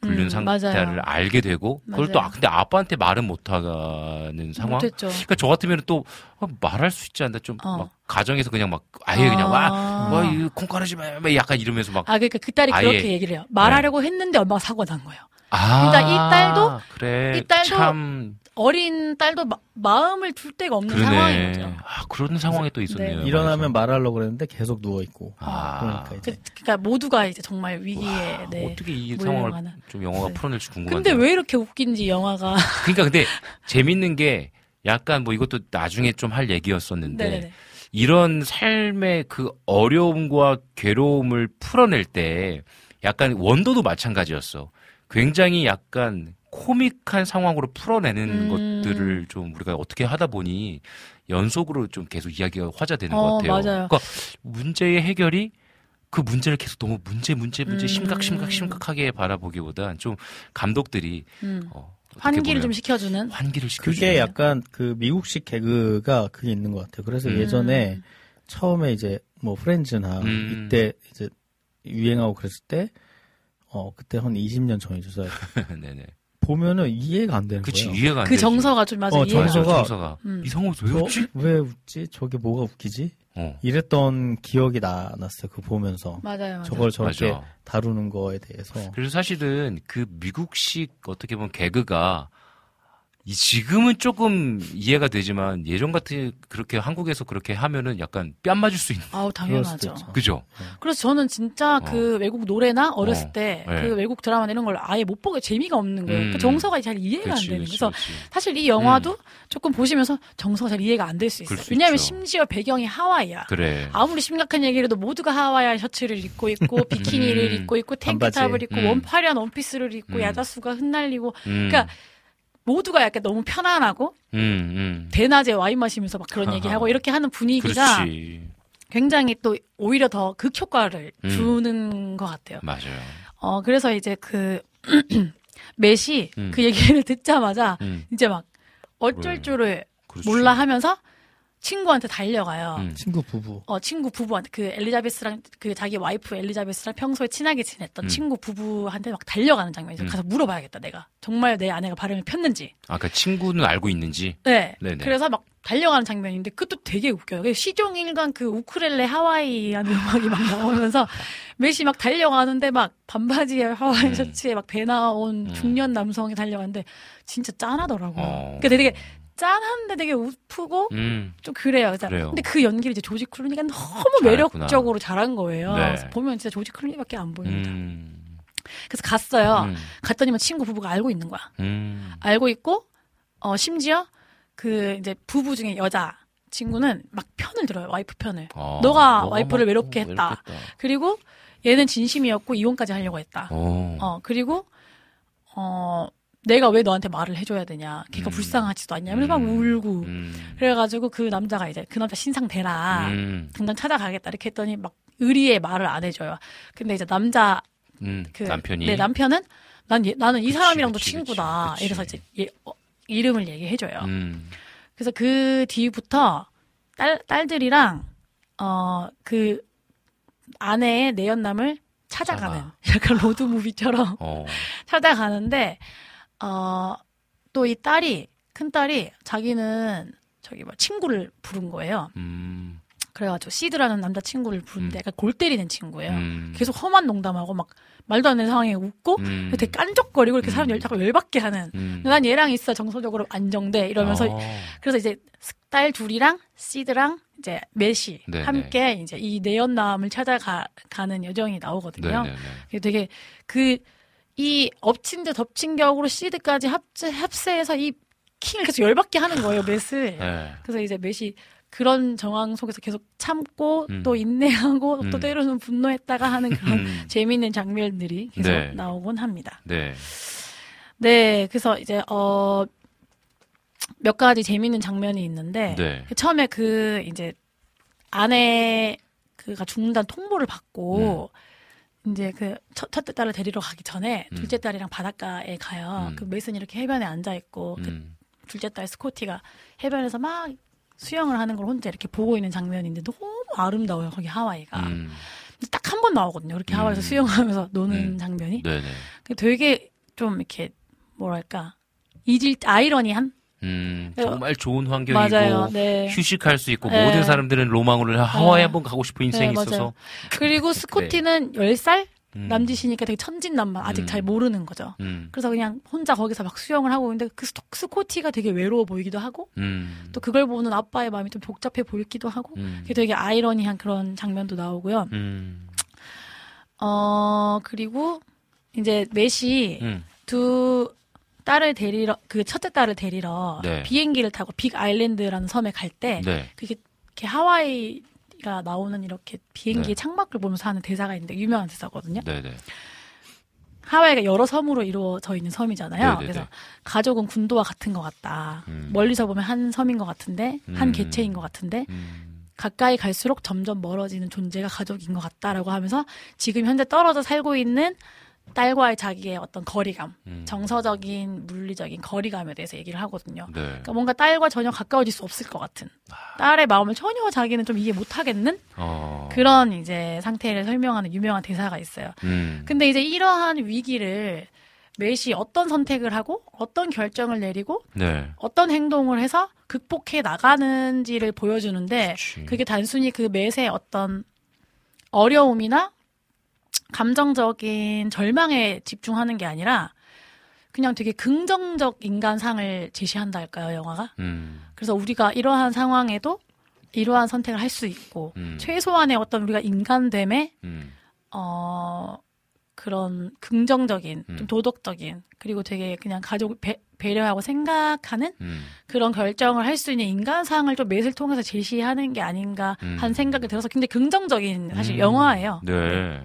불륜 음, 상태를 맞아요. 알게 되고 그걸 또 맞아요. 아- 근데 아빠한테 말은 못하는 상황. 못했죠. 그러니까 저 같으면 또 어, 말할 수 있지 않나 좀 어. 막 가정에서 그냥 막 아예 그냥 와 아. 와, 이거 콩가루지 마. 막 약간 이러면서 막. 아, 그러니까 그 딸이 아예. 네. 그렇게 얘기를 해요. 말하려고 했는데 엄마가 사고 난 거예요. 아. 그러니까 이 딸도- 그래. 이 딸도 참. 어린 딸도 마, 음을 둘 데가 없는 상황인 그러네. 거죠. 아, 그런 상황이 또 있었네요. 네. 일어나면 말하려고 그랬는데 계속 누워 있고. 아. 그러니까 이제 그, 그러니까 모두가 이제 정말 위기에 와, 네. 어떻게 이. 상황을 좀 영화가 네. 풀어낼지 궁금한데. 근데 왜 이렇게 웃긴지 영화가 그러니까 근데 재밌는 게 약간 뭐 이것도 나중에 좀 할 얘기였었는데 네네네. 이런 삶의 그 어려움과 괴로움을 풀어낼 때 약간 원도도 마찬가지였어. 굉장히 약간 코믹한 상황으로 풀어내는 음. 것들을 좀 우리가 어떻게 하다 보니 연속으로 좀 계속 이야기가 화제되는 어, 것 같아요. 맞아요. 그러니까 문제의 해결이 그 문제를 계속 너무 문제 문제 문제 음. 심각 심각 심각하게 바라보기보단 좀 감독들이 음. 어, 환기를 좀 시켜주는 환기를 시켜주는 그게 약간 그 미국식 개그가 그게 있는 것 같아요. 그래서 음. 예전에 처음에 이제 뭐 프렌즈나 음. 이때 이제 유행하고 그랬을 때, 어, 그때 한 20년 전이죠. 저 네네. 보면은 이해가 안 되는 그치 거예요. 이해가 안 그 되지. 정서가 좀 맞아 어, 이해가 정서가- 돼. 정서가 음. 거왜 어, 웃지? 왜 웃지? 저게 뭐가 웃기지? 어. 이랬던 기억이 나, 났어요. 그거 보면서. 맞아요. 맞아요. 저걸 저렇게 맞아. 다루는 거에 대해서. 그래서 사실은 그 미국식 어떻게 보면 개그가 이 지금은 조금 이해가 되지만 예전 같은 그렇게 한국에서 그렇게 하면은 약간 뺨 맞을 수 있는 아우 당연하죠. 그죠? 그래서 저는 진짜 그 외국 노래나 어렸을 어. 때그 네. 외국 드라마 이런 걸 아예 못 보게 재미가 없는 거예요. 음. 그 정서가 잘 이해가 그렇지, 안 되는 거예요. 그래서 그렇지. 사실 이 영화도 조금 보시면서 정서가 잘 이해가 안 될 수 있어요. 왜냐하면 있죠. 심지어 배경이 하와이야. 그래. 아무리 심각한 얘기를 해도 모두가 하와이안 셔츠를 입고 있고 비키니를 음. 입고 있고. 탱크탑을 입고 음. 원 화려한 원피스를 입고 음. 야자수가 흩날리고 음, 그러니까 모두가 약간 너무 편안하고 음, 음. 대낮에 와인 마시면서 막 그런. 얘기하고 이렇게 하는 분위기가 그렇지. 굉장히 또 오히려 더 극효과를 음. 주는 것 같아요. 맞아요. 어 그래서 이제 그 메시 음. 그 얘기를 듣자마자 음, 이제 막 어쩔 그래. 줄을 그렇지. 몰라 하면서 친구한테 달려가요. 음. 친구 부부. 어 친구 부부한테 그 엘리자베스랑 그 자기 와이프 엘리자베스랑 평소에 친하게 지냈던 음. 친구 부부한테 막 달려가는 장면이죠. 음. 가서 물어봐야겠다 내가 정말 내 아내가 바람을 폈는지. 아까 친구는 알고 있는지. 네. 네네. 그래서 막 달려가는 장면인데 그것도 되게 웃겨요. 그 시종 일관 그 우크렐레 하와이 하는 음악이 막 나오면서 메시 막 달려가는데 막 반바지에 하와이 음. 셔츠에 막 배 나온 음. 중년 남성이 달려가는데 진짜 짠하더라고요. 어. 그러니까 되게 짠한데 되게 우프고 음. 좀 그래요. 그래요. 근데 그 연기를 이제 조지 클루니가 너무 잘했구나. 매력적으로 잘한 거예요. 네. 그래서 보면 진짜 조지 클루니밖에 안 보입니다. 음. 그래서 갔어요. 음. 갔더니만 친구 부부가 알고 있는 거야. 음. 알고 있고 어 심지어 그 이제 부부 중에 여자 친구는 막 편을 들어요. 와이프 편을. 어, 너가 와이프를 막 외롭게 했다. 외롭겠다. 그리고 얘는 진심이었고 이혼까지 하려고 했다. 어. 어 그리고 어 내가 왜 너한테 말을 해줘야 되냐. 걔가 음. 불쌍하지도 않냐. 그래서 막 음. 울고. 음. 그래가지고 그 남자가 이제 그 남자 신상 대라. 음. 당장 찾아가겠다 이렇게 했더니 막 의리의 말을 안 해줘요. 근데 이제 남자 음. 그 남편이 네 남편은 난 얘- 나는 이 그치, 사람이랑도 그치, 친구다. 그치, 이래서. 이제 얘, 어, 이름을 얘기해줘요. 음. 그래서 그 뒤부터 딸 딸들이랑 어 그 아내의 내연남을 찾아가는 찾아가. 약간 로드 무비처럼 어. 찾아가는데 어 또 이 딸이 큰 딸이 자기는 저기 뭐 친구를 부른 거예요. 음. 그래가지고 시드라는 남자 친구를 부르는데 음. 약간 골 때리는 친구예요. 음. 계속 험한 농담하고 막 말도 안 되는 상황에 웃고 음. 되게 깐족거리고 이렇게 사람 음. 열, 자꾸 열받게 하는. 음. 난 얘랑 있어 정서적으로 안정돼 이러면서 어. 그래서 이제 딸 둘이랑 시드랑 이제 메시 네네. 함께 이제 이 내연남을 찾아가는 여정이 나오거든요. 네네네. 이게 되게 그 이 엎친 데 덮친 격으로 시드까지 합체, 합세해서 이 킹을 계속 열받게 하는 거예요, 맷을. 네. 그래서 이제 맷이 그런 정황 속에서 계속 참고 음. 또 인내하고 또 음. 때로는 분노했다가 하는 그런 음. 재미있는 장면들이 계속 네. 나오곤 합니다. 네. 네, 그래서 이제 어. 몇 가지 재미있는 장면이 있는데 네. 그 처음에 그 이제 아내 그가 죽는다는 통보를 받고 이제 그 첫, 첫째 딸을 데리러 가기 전에 음. 둘째 딸이랑 바닷가에 가요. 음. 그 메이슨이 이렇게 해변에 앉아 있고 그 음. 둘째 딸 스코티가 해변에서 막 수영을 하는 걸 혼자 이렇게 보고 있는 장면인데 너무 아름다워요. 거기 하와이가. 음. 딱한 번 나오거든요. 이렇게 음. 하와이에서 수영하면서 노는 음. 장면이. 네네. 그 되게 좀 이렇게 뭐랄까 이질 아이러니한 음. 어, 정말 좋은 환경이고 맞아요. 네. 휴식할 수 있고 네. 모든 사람들은 로망으로 하와이 네. 한번 가고 싶은 인생이 네, 맞아요. 있어서 그리고 스코티는 10살 음. 남짓이니까 되게 천진난만 아직 음. 잘 모르는 거죠. 음. 그래서 그냥 혼자 거기서 막 수영을 하고 있는데 그 스코티가 되게 외로워 보이기도 하고 음. 또 그걸 보는 아빠의 마음이 좀 복잡해 보이기도 하고 음. 되게 아이러니한 그런 장면도 나오고요. 음. 어 그리고 이제 메시 음. 두 딸을 데리러 그 첫째 딸을 데리러 네. 비행기를 타고 빅 아일랜드라는 섬에 갈때 네. 그게 이렇게 하와이가 나오는 이렇게 비행기의 네. 창밖을 보면서 하는 대사가 있는데 유명한 대사거든요. 네네. 하와이가 여러 섬으로 이루어져 있는 섬이잖아요. 네네네. 그래서 가족은 군도와 같은 것 같다. 음. 멀리서 보면 한 섬인 것 같은데 한 음. 개체인 것 같은데 음. 가까이 갈수록 점점 멀어지는 존재가 가족인 것 같다라고 하면서 지금 현재 떨어져 살고 있는 딸과의 자기의 어떤 거리감, 음. 정서적인 물리적인 거리감에 대해서 얘기를 하거든요. 네. 그러니까 뭔가 딸과 전혀 가까워질 수 없을 것 같은 딸의 마음을 전혀 자기는 좀 이해 못하겠는 어. 그런 이제 상태를 설명하는 유명한 대사가 있어요. 음. 근데 이제 이러한 위기를 메시 어떤 선택을 하고 어떤 결정을 내리고 네. 어떤 행동을 해서 극복해 나가는지를 보여주는데 그치. 그게 단순히 그 맷의 어떤 어려움이나 감정적인 절망에 집중하는 게 아니라 그냥 되게 긍정적 인간상을 제시한다 할까요, 영화가? 음. 그래서 우리가 이러한 상황에도 이러한 선택을 할 수 있고 음. 최소한의 어떤 우리가 인간됨에 음. 어 그런 긍정적인 음. 좀 도덕적인 그리고 되게 그냥 가족을 배, 배려하고 생각하는 음. 그런 결정을 할 수 있는 인간상을 좀 맷을 통해서 제시하는 게 아닌가 음. 한 생각이 들어서 굉장히 긍정적인 사실 음. 영화예요. 네.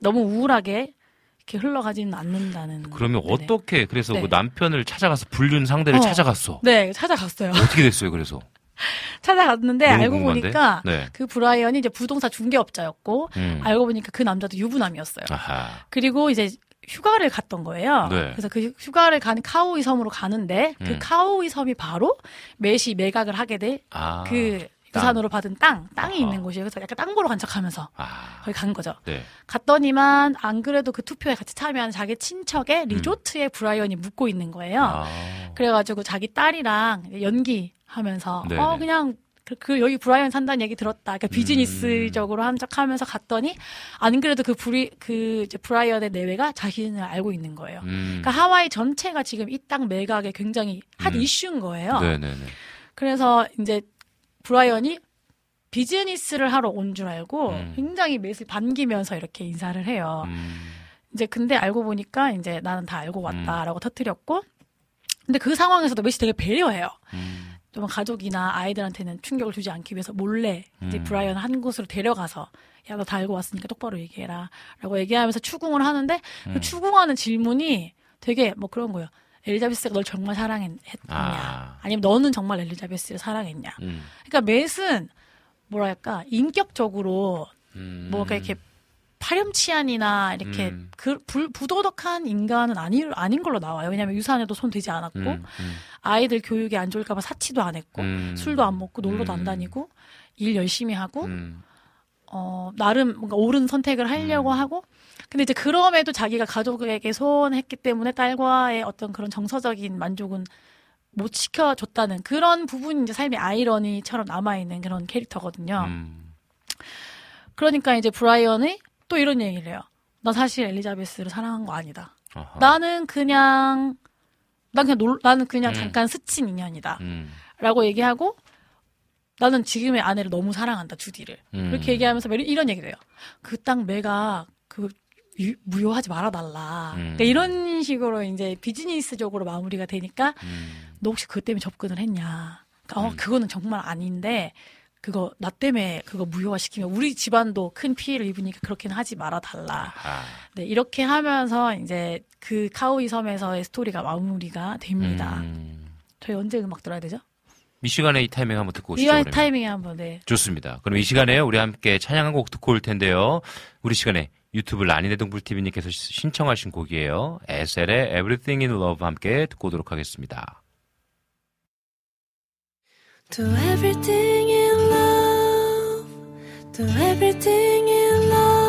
너무 우울하게 이렇게 흘러가지는 않는다는. 그러면 네네. 어떻게 그래서 네. 그 남편을 찾아가서 불륜 상대를 어. 찾아갔어. 네 찾아갔어요. 어떻게 됐어요? 그래서 찾아갔는데 알고 궁금한데? 보니까 네. 그 브라이언이 이제 부동산 중개업자였고 음. 알고 보니까 그 남자도 유부남이었어요. 아하. 그리고 이제 휴가를 갔던 거예요. 네. 그래서 그 휴가를 가는 카우아이 섬으로 가는데 그 음. 카우아이 섬이 바로 맷이 매각을 하게 될 아. 그 땅. 유산으로 받은 땅, 땅이 아하. 있는 곳이에요. 그래서 약간 땅 보러 간 척하면서 아. 거기 간 거죠. 네. 갔더니만 안 그래도 그 투표에 같이 참여한 자기 친척의 리조트에 브라이언이 묵고 있는 거예요. 음. 아. 그래가지고 자기 딸이랑 연기하면서 네네. 어 그냥 그, 그 여기 브라이언 산다는 얘기 들었다. 그러니까 음. 비즈니스적으로 한 척하면서 갔더니 안 그래도 그 브리 그 이제 브라이언의 내외가 자신을 알고 있는 거예요. 음. 그러니까 하와이 전체가 지금 이 땅 매각에 굉장히 핫 음. 이슈인 거예요. 네네네. 그래서 이제 브라이언이 비즈니스를 하러 온 줄 알고 음. 굉장히 맷을 반기면서 이렇게 인사를 해요. 음. 이제 근데 알고 보니까 이제 나는 다 알고 왔다라고 터뜨렸고 근데 그 상황에서도 맷이 되게 배려해요. 음. 좀 가족이나 아이들한테는 충격을 주지 않기 위해서 몰래 이제 음. 브라이언 한 곳으로 데려가서 야 너 다 알고 왔으니까 똑바로 얘기해라 라고 얘기하면서 추궁을 하는데 그 음. 추궁하는 질문이 되게 뭐 그런 거예요. 엘리자베스가 널 정말 사랑했냐? 아. 아니면 너는 정말 엘리자베스를 사랑했냐? 음. 그러니까 맷은 뭐랄까 인격적으로 음. 뭐가 이렇게 파렴치한이나 이렇게 음. 그 불, 부도덕한 인간은 아니, 아닌 걸로 나와요. 왜냐하면 유산에도 손 대지 않았고 음. 음. 아이들 교육이 안 좋을까봐 사치도 안 했고 음. 술도 안 먹고 놀러도 안 음. 다니고 일 열심히 하고 음. 어 나름 뭔가 옳은 선택을 하려고 음. 하고 근데 이제 그럼에도 자기가 가족에게 소원했기 때문에 딸과의 어떤 그런 정서적인 만족은 못 지켜줬다는 그런 부분이 이제 삶의 아이러니처럼 남아있는 그런 캐릭터거든요. 음. 그러니까 이제 브라이언이 또 이런 얘기를 해요. 나 사실 엘리자베스를 사랑한 거 아니다. 어허. 나는 그냥 난 그냥 놀, 나는 그냥 음. 잠깐 스친 인연이다. 음. 라고 얘기하고 나는 지금의 아내를 너무 사랑한다 주디를 음. 그렇게 얘기하면서 이런- 이런 얘기를 해요. 그땅 매가 그 유- 무효하지 말아달라. 음. 그러니까 이런 식으로 이제 비즈니스적으로 마무리가 되니까 음. 너 혹시 그것 때문에 접근을 했냐? 그러니까 어, 음. 그거는 정말 아닌데 그거 나 때문에 그거 무효화시키면 우리 집안도 큰 피해를 입으니까 그렇게는 하지 말아달라. 아. 네, 이렇게 하면서 이제 그 카우이 섬에서의 스토리가 마무리가 됩니다. 음. 저희 언제 음악 들어야 되죠? 미시간의 이 타이밍 한번 듣고 오시죠. 그러면. 타이밍에 한번 네. 좋습니다. 그럼 이 시간에 우리 함께 찬양 한 곡 듣고 올 텐데요. 우리 시간에 유튜브 라니네 동불TV님께서 신청하신 곡이에요. 에셀의 Everything in Love 함께 듣고 오도록 하겠습니다. Do everything in love. Do everything in love.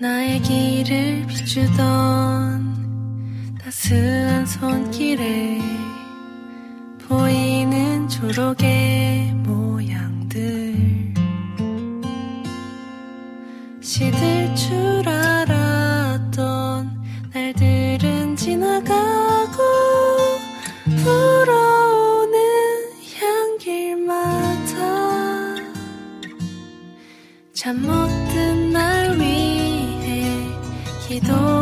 나의 길을 비추던 따스한 손길에 보이는 초록의 모양들. 시들 줄 알았던 날들은 지나가고 불어오는 향길마다 잠못든 날 위해 기도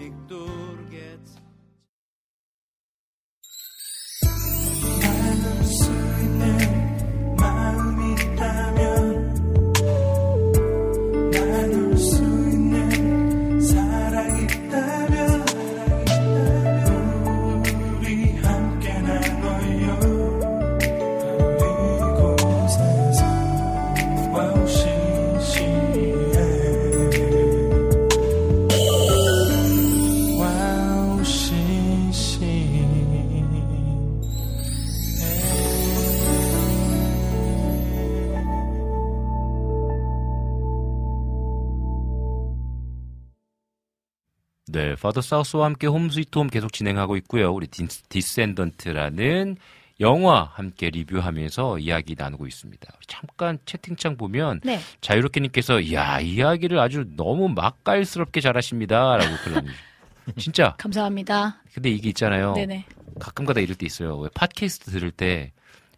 파더 사우스와 함께 Home Sweet Home 계속 진행하고 있고요. 우리 디, 디센던트라는 영화 함께 리뷰하면서 이야기 나누고 있습니다. 잠깐 채팅창 보면 네. 자유롭게님께서 야 이야기를 아주 너무 맛깔스럽게 잘하십니다라고 그런 진짜. 감사합니다. 근데 이게 있잖아요. 네네. 가끔가다 이럴 때 있어요. 왜 팟캐스트 들을 때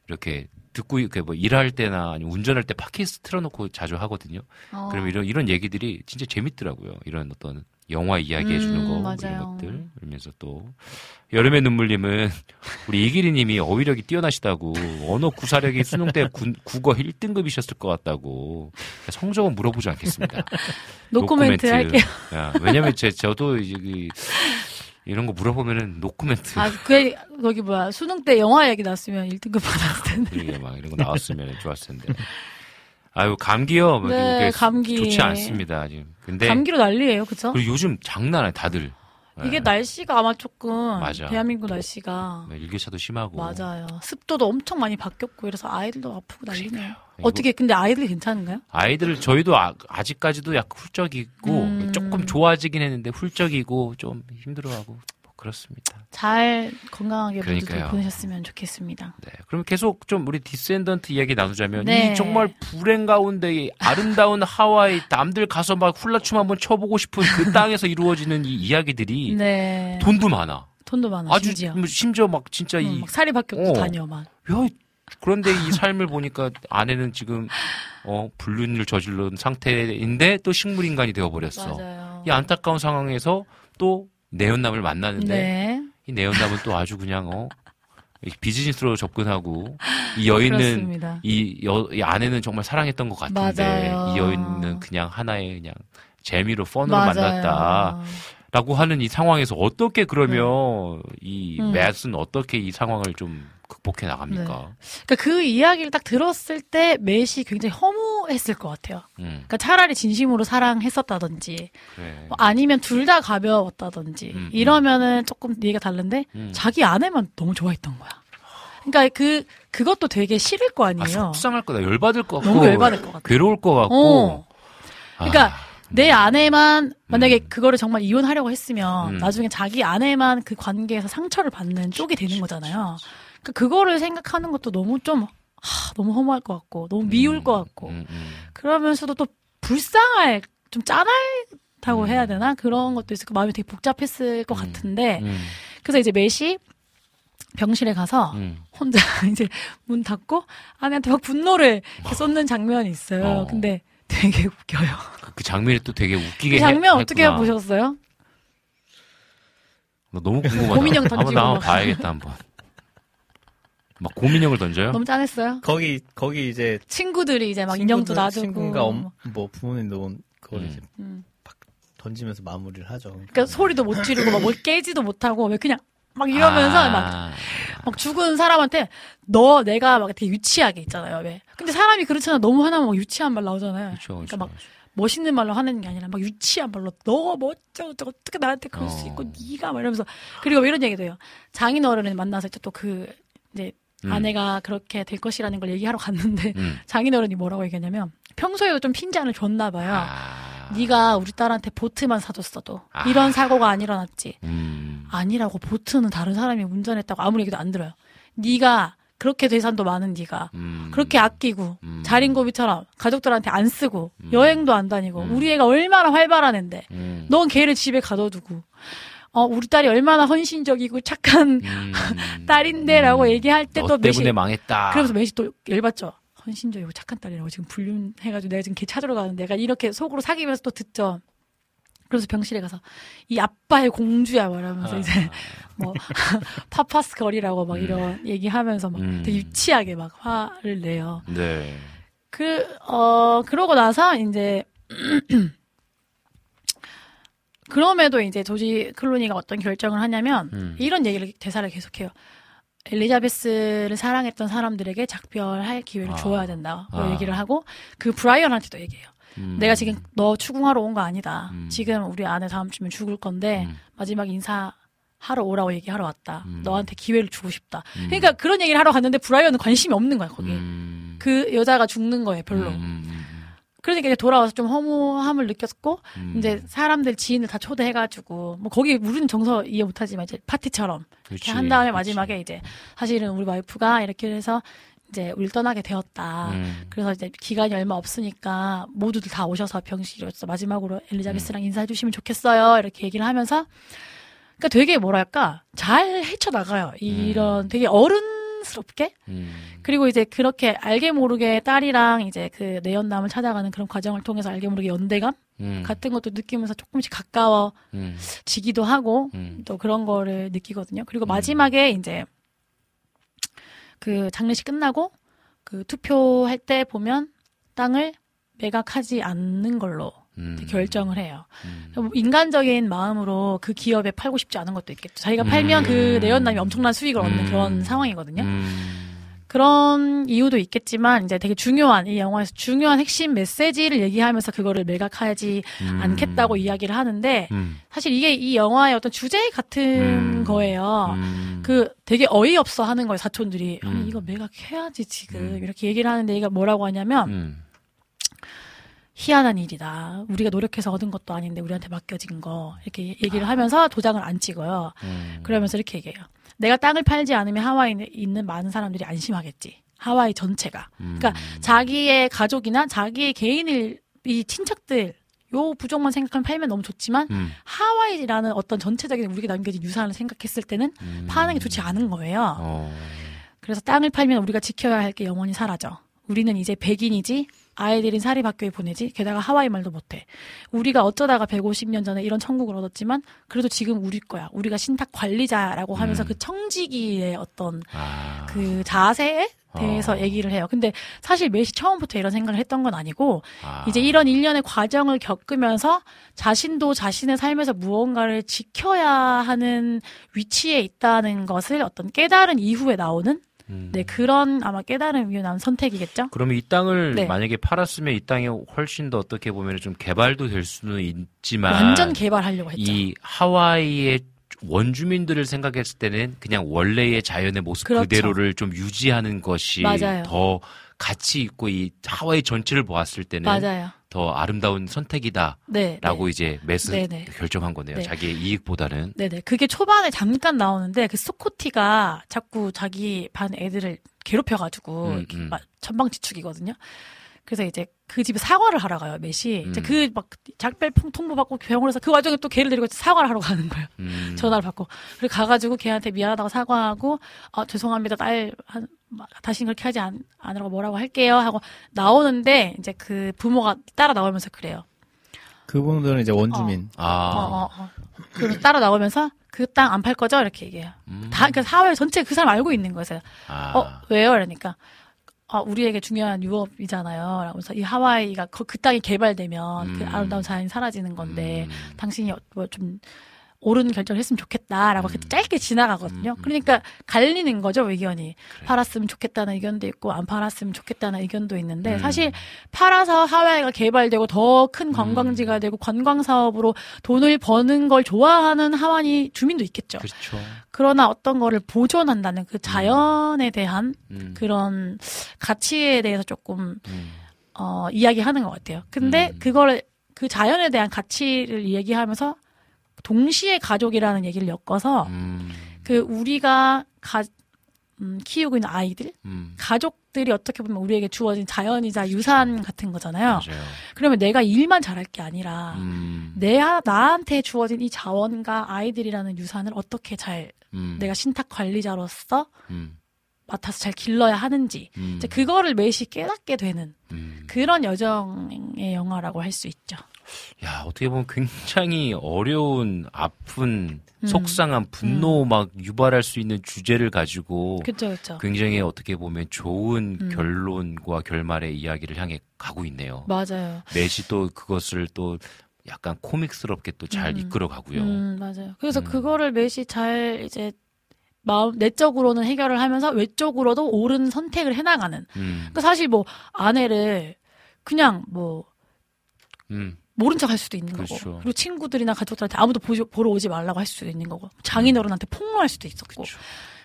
이렇게 듣고 이렇게 뭐 일할 때나 아니면 운전할 때 팟캐스트 틀어놓고 자주 하거든요. 어. 그러면 이런 이런 얘기들이 진짜 재밌더라고요. 이런 어떤 영화 이야기 해주는 음, 거뭐 맞아요. 이런 것들 그러면서 또 여름의 눈물님은 우리 이기리님이 어휘력이 뛰어나시다고 언어 구사력이 수능 때 구- 국어 1등급이셨을 것 같다고 성적은 물어보지 않겠습니다. 노코멘트 할게요. 야, 왜냐면 제 저도 이제 그 이런 거 물어보면은 노코멘트 아, 그, 거기 뭐야. 수능 때 영화 얘기 나왔으면 1등급 받았을 텐데. 그러게 막 이런 거 나왔으면 좋았을 텐데. 아유 감기요. 뭐 네, 감기. 좋지 않습니다 지금. 근데 감기로 난리예요, 그쵸? 그리고 요즘 장난 아니에요 다들. 이게 예. 날씨가 아마 조금. 맞아. 대한민국 날씨가. 네, 일교차도 심하고. 맞아요. 습도도 엄청 많이 바뀌었고, 이래서 아이들도 아프고 난리네요. 어떻게, 근데 아이들이 괜찮은가요? 아이들 저희도 아, 아직까지도 약간 훌쩍이고 음. 조금 좋아지긴 했는데 훌쩍이고 좀 힘들어하고 뭐 그렇습니다. 잘 건강하게 그러니까요. 보내셨으면 좋겠습니다. 네. 그럼 계속 좀 우리 디센던트 이야기 나누자면 네. 이 정말 불행 가운데 이 아름다운 하와이 남들 가서 막 훌라춤 한번 쳐보고 싶은 그 땅에서 이루어지는 이 이야기들이 네. 돈도 많아. 돈도 많아, 아주 심지어. 뭐 심지어 막 진짜 응, 이막 살이 바뀌었고 어. 다녀, 막. 야, 그런데 이 삶을 보니까 아내는 지금 어 불륜을 저지른 상태인데 또 식물 인간이 되어 버렸어. 맞아요. 이 안타까운 상황에서 또 내연남을 만나는데 네. 이 내연남은 또 아주 그냥 어이 비즈니스로 접근하고 이 여인은. 이, 여, 이 아내는 정말 사랑했던 것 같은데 맞아요. 이 여인은 그냥 하나의 그냥 재미로 펀으로 맞아요. 만났다 라고 하는 이 상황에서 어떻게 그러면 이 음. 맷은 어떻게 이 상황을 좀 극복해 나갑니까? 그러니까 그 이야기를 딱 들었을 때 매시 굉장히 허무했을 것 같아요. 음, 그러니까 차라리 진심으로 사랑했었다든지 그래. 뭐 아니면 둘 다 가벼웠다든지 음, 이러면은 조금 얘기가 다른데 음. 자기 아내만 너무 좋아했던 거야. 그러니까 그 그것도 되게 싫을 거 아, 아니에요. 속상할 거다. 열받을 것 같고. 너무 열받을 것 같아. 괴로울 것 같고. 어. 그러니까 아, 내 아내만 만약에 음. 그거를 정말 이혼하려고 했으면 음. 나중에 자기 아내만 그 관계에서 상처를 받는 쪽이 되는 거잖아요. 그러니까 그거를 생각하는 것도 너무 좀 하, 너무 허무할 것 같고 너무 미울 것 같고 음, 음. 그러면서도 또 불쌍할 좀 짠하다고 음. 해야 되나 그런 것도 있을 거 마음이 되게 복잡했을 것 음. 같은데 음, 그래서 이제 매시 병실에 가서 음. 혼자 이제 문 닫고 아내한테 막 분노를 쏟는 장면이 있어요. 어. 근데 되게 웃겨요. 그- 그 장면이 또 되게 웃기게 그 장면 해- 어떻게. 보셨어요? 나 너무 궁금하다. 고민형 던지고 나 한번 막. 봐야겠다 한번. 막 고민형을 던져요? 너무 짠했어요. 거기 거기 이제 친구들이 이제 막 인형도 친구들, 놔두고. 친구가 엄, 뭐 부모님도 온 그걸 음. 이제 음. 던지면서 마무리를 하죠. 그러니까 소리도 못 지르고 막 뭘 깨지도 못하고 왜 그냥 막 이러면서 아, 막, 막 죽은 사람한테 너 내가 막 되게 유치하게 있잖아요. 왜? 근데 사람이 그렇잖아. 너무 하나면 막 유치한 말 나오잖아요. 그렇죠, 그러니까 막 그렇죠. 멋있는 말로 하는 게 아니라 막 유치한 말로 너 멋져 저 어떻게 나한테 그럴 수 어. 있고 네가 막 이러면서 그리고 뭐 이런 얘기도 해요. 장인어른을 만나서 또 그 이제 음. 아내가 그렇게 될 것이라는 걸 얘기하러 갔는데 음. 장인어른이 뭐라고 얘기하냐면 평소에도 좀 핀잔을 줬나 봐요. 아, 네가 우리 딸한테 보트만 사줬어도 아. 이런 사고가 안 일어났지. 음. 아니라고 보트는 다른 사람이 운전했다고 아무리 얘기도 안 들어요. 네가 그렇게 재산도 많은 네가 음. 그렇게 아끼고 음. 자린고비처럼 가족들한테 안 쓰고 음. 여행도 안 다니고 음. 우리 애가 얼마나 활발한 앤데 음. 넌 걔를 집에 가둬두고 어 우리 딸이 얼마나 헌신적이고 착한 음. 딸인데라고 얘기할 때너또 때문에 매시 망했다. 그러면서 매시 또 열받죠. 헌신적이고 착한 딸이라고 지금 불륜해가지고 내가 지금 걔 찾으러 가는데 내가 이렇게 속으로 사귀면서 또 듣죠. 그래서 병실에 가서 이 아빠의 공주야 말하면서 아. 이제 뭐 파파스 거리라고 막 음. 이런 얘기하면서 막 음. 되게 유치하게 막 화를 내요. 네. 그, 어, 그러고 나서 이제, 그럼에도 이제 조지 클로니가 어떤 결정을 하냐면, 음. 이런 얘기를, 대사를 계속해요. 엘리자베스를 사랑했던 사람들에게 작별할 기회를 아. 줘야 된다고 아. 얘기를 하고, 그 브라이언한테도 얘기해요. 음. 내가 지금 너 추궁하러 온 거 아니다. 음. 지금 우리 아내 다음 주면 죽을 건데, 음. 마지막 인사 하러 오라고 얘기하러 왔다. 음. 너한테 기회를 주고 싶다. 음. 그러니까 그런 얘기를 하러 갔는데, 브라이언은 관심이 없는 거야, 거기에. 음. 그 여자가 죽는 거예요, 별로. 음, 음, 그러니까 이제 돌아와서 좀 허무함을 느꼈고 음. 이제 사람들 지인을 다 초대해가지고 뭐 거기 우리는 정서 이해 못하지만 이제 파티처럼 그렇지, 이렇게 한 다음에 그렇지. 마지막에 이제 사실은 우리 와이프가 이렇게 해서 이제 우리를 떠나게 되었다. 음. 그래서 이제 기간이 얼마 없으니까 모두들 다 오셔서 병실에서 마지막으로 엘리자베스랑 음. 인사해 주시면 좋겠어요. 이렇게 얘기를 하면서 그러니까 되게 뭐랄까 잘 헤쳐 나가요. 이런 되게 어른 스럽게 음. 그리고 이제 그렇게 알게 모르게 딸이랑 이제 그 내연남을 찾아가는 그런 과정을 통해서 알게 모르게 연대감 음. 같은 것도 느끼면서 조금씩 가까워지기도 음. 하고 음. 또 그런 거를 느끼거든요. 그리고 음. 마지막에 이제 그 장례식 끝나고 그 투표할 때 보면 땅을 매각하지 않는 걸로 음. 결정을 해요. 음. 인간적인 마음으로 그 기업에 팔고 싶지 않은 것도 있겠죠. 자기가 팔면 그 음. 내연남이 엄청난 수익을 얻는 음. 그런 상황이거든요. 음. 그런 이유도 있겠지만 이제 되게 중요한 이 영화에서 중요한 핵심 메시지를 얘기하면서 그거를 매각하지 음. 않겠다고 이야기를 하는데 음. 사실 이게 이 영화의 어떤 주제 같은 음. 거예요. 음. 그 되게 어이없어 하는 거예요 사촌들이 음. 아니 이거 매각해야지 지금 음. 이렇게 얘기를 하는데 얘가 뭐라고 하냐면 음. 희한한 일이다 우리가 노력해서 얻은 것도 아닌데 우리한테 맡겨진 거 이렇게 얘기를 하면서 도장을 안 찍어요 음. 그러면서 이렇게 얘기해요 내가 땅을 팔지 않으면 하와이에 있는 많은 사람들이 안심하겠지 하와이 전체가 음. 그러니까 자기의 가족이나 자기의 개인을 이 친척들 요 부족만 생각하면 팔면 너무 좋지만 음. 하와이라는 어떤 전체적인 우리에게 남겨진 유산을 생각했을 때는 음. 파는 게 좋지 않은 거예요. 어. 그래서 땅을 팔면 우리가 지켜야 할 게 영원히 사라져. 우리는 이제 백인이지 아이들인 사립학교에 보내지 게다가 하와이 말도 못해. 우리가 어쩌다가 150년 전에 이런 천국을 얻었지만 그래도 지금 우리 거야. 우리가 신탁 관리자라고 하면서 음. 그 청지기의 어떤 아. 그 자세에 대해서 어. 얘기를 해요. 근데 사실 메시 처음부터 이런 생각을 했던 건 아니고 아. 이제 이런 일련의 과정을 겪으면서 자신도 자신의 삶에서 무언가를 지켜야 하는 위치에 있다는 것을 어떤 깨달은 이후에 나오는 음. 네 그런 아마 깨달음 이후에 나온 선택이겠죠. 그러면 이 땅을 네. 만약에 팔았으면 이 땅이 훨씬 더 어떻게 보면 좀 개발도 될 수는 있지만 완전 개발하려고 했죠. 이 하와이의 원주민들을 생각했을 때는 그냥 원래의 자연의 모습 그렇죠. 그대로를 좀 유지하는 것이 맞아요. 더 가치 있고 이 하와이 전체를 보았을 때는 맞아요. 더 아름다운 선택이다라고 네, 네. 이제 매스 네, 네. 결정한 거네요. 네. 자기의 이익보다는. 네네. 그게 초반에 잠깐 나오는데 그 스코티가 자꾸 자기 반 애들을 괴롭혀가지고 음, 음. 막 천방지축이거든요. 그래서 이제 그 집에 사과를 하러 가요. 이제 음. 그막 작별 통- 통보 받고 병원에서 그 와중에 또 걔를 데리고 사과를 하러 가는 거예요. 음. 전화를 받고. 그리고 가가지고 걔한테 미안하다고 사과하고, 아, 죄송합니다. 딸, 한, 막 다시는 그렇게 하지 않, 않으라고 뭐라고 할게요. 하고 나오는데, 이제 그 부모가 따라 나오면서 그래요. 그분들은 이제 원주민. 아. 어, 어, 어. 그리고 따라 나오면서 그 땅 안 팔 거죠? 이렇게 얘기해요. 음. 다, 그러니까 사회 전체 그 사람 알고 있는 거예요. 아. 어, 왜요? 그러니까. 아, 우리에게 중요한 유업이잖아요. 라면서 이 하와이가 그, 그 땅이 개발되면 그 음. 아름다운 자연이 사라지는 건데, 음. 당신이 뭐 좀 옳은 결정을 했으면 좋겠다라고 음. 그 짧게 지나가거든요. 음, 음, 그러니까 갈리는 거죠, 의견이. 그래. 팔았으면 좋겠다는 의견도 있고, 안 팔았으면 좋겠다는 의견도 있는데, 음. 사실 팔아서 하와이가 개발되고 더 큰 관광지가 되고 관광 사업으로 돈을 버는 걸 좋아하는 하와이 주민도 있겠죠. 그렇죠. 그러나 어떤 거를 보존한다는 그 자연에 대한 음. 그런 가치에 대해서 조금 음. 어 이야기하는 것 같아요. 근데 음. 그거를 그 자연에 대한 가치를 얘기하면서 동시에 가족이라는 얘기를 엮어서 음. 그 우리가 가 음, 키우고 있는 아이들 음. 가족들이 어떻게 보면 우리에게 주어진 자연이자 유산 같은 거잖아요. 맞아요. 그러면 내가 일만 잘할 게 아니라 음. 내 나한테 주어진 이 자원과 아이들이라는 유산을 어떻게 잘 음. 내가 신탁 관리자로서 음. 맡아서 잘 길러야 하는지 음. 이제 그거를 매시 깨닫게 되는 음. 그런 여정의 영화라고 할 수 있죠. 야, 어떻게 보면 굉장히 어려운, 아픈, 음. 속상한 분노 막 유발할 수 있는 주제를 가지고 그렇죠, 그렇죠. 굉장히 어떻게 보면 좋은 음. 결론과 결말의 이야기를 향해 가고 있네요. 맞아요. 넷이 또 그것을 또 약간 코믹스럽게 또잘 음. 이끌어 가고요. 음, 맞아요. 그래서 음. 그거를 매시 잘 이제 마음 내적으로는 해결을 하면서 외적으로도 옳은 선택을 해나가는. 음. 그러니까 사실 뭐 아내를 그냥 뭐 음. 모른 척 할 수도 있는 그렇죠. 거고 그리고 친구들이나 가족들한테 아무도 보지, 보러 오지 말라고 할 수도 있는 거고 장인어른한테 폭로할 수도 있었고 그렇죠.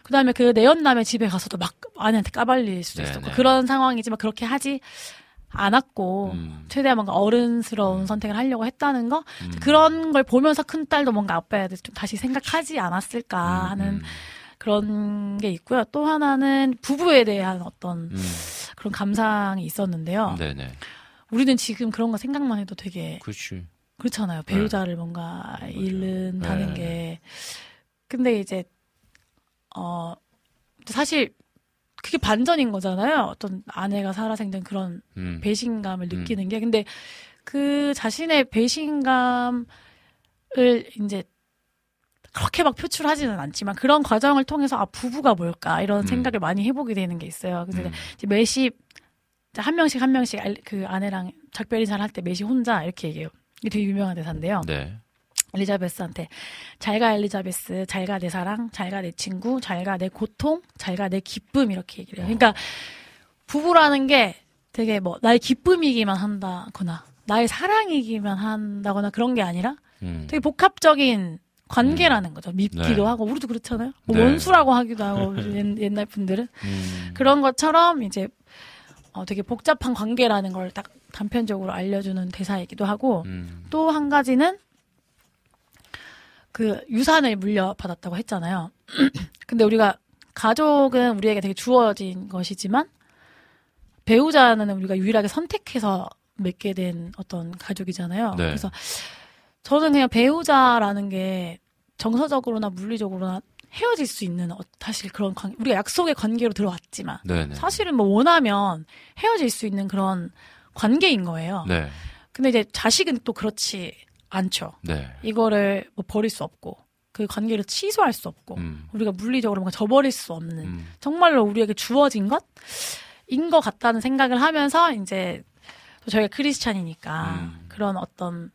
그 다음에 그 내연남의 집에 가서도 막 아내한테 까발릴 수도 네네. 있었고 그런 상황이지만 그렇게 하지 않았고 음. 최대한 뭔가 어른스러운 음. 선택을 하려고 했다는 거 음. 그런 걸 보면서 큰 딸도 뭔가 아빠에 대해서 좀 다시 생각하지 않았을까 음, 하는 음. 그런 게 있고요. 또 하나는 부부에 대한 어떤 음. 그런 감상이 있었는데요. 네네. 우리는 지금 그런 거 생각만 해도 되게 그렇지. 그렇잖아요. 배우자를 뭔가 잃는다는 네. 게. 근데 이제, 어, 사실 그게 반전인 거잖아요. 어떤 아내가 살아생전 그런 음. 배신감을 느끼는 게. 근데 그 자신의 배신감을 이제 그렇게 막 표출하지는 않지만 그런 과정을 통해서 아, 부부가 뭘까 이런 음. 생각을 많이 해보게 되는 게 있어요. 그래서 음. 이제 매시 이제 한 명씩 한 명씩 알- 그 아내랑 작별 인사를 할때 매시 혼자 이렇게 얘기해요. 이게 되게 유명한 대사인데요. 네. 엘리자베스한테 잘가 엘리자베스, 잘가 내 사랑, 잘가 내 친구, 잘가 내 고통, 잘가 내 기쁨 이렇게 얘기를 해요. 그러니까 부부라는 게 되게 뭐 나의 기쁨이기만 한다거나 나의 사랑이기만 한다거나 그런 게 아니라 음. 되게 복합적인 관계라는 거죠. 밉기도 네. 하고 우리도 그렇잖아요. 뭐 네. 원수라고 하기도 하고 옛- 옛날 분들은 음. 그런 것처럼 이제 어, 되게 복잡한 관계라는 걸 딱 단편적으로 알려주는 대사이기도 하고 음. 또한 가지는 그 유산을 물려받았다고 했잖아요. 근데 우리가 가족은 우리에게 되게 주어진 것이지만 배우자는 우리가 유일하게 선택해서 맺게 된 어떤 가족이잖아요. 네. 그래서 저는 그냥 배우자라는 게 정서적으로나 물리적으로나 헤어질 수 있는 어- 사실 그런 관 우리가 약속의 관계로 들어왔지만 네네. 사실은 뭐 원하면 헤어질 수 있는 그런 관계인 거예요. 네. 근데 이제 자식은 또 그렇지 않죠. 네. 이거를 뭐 버릴 수 없고 그 관계를 취소할 수 없고 음. 우리가 물리적으로 뭔가 저버릴 수 없는 음. 정말로 우리에게 주어진 것인 것 같다는 생각을 하면서 이제 또 저희가 크리스찬이니까 음. 그런 어떤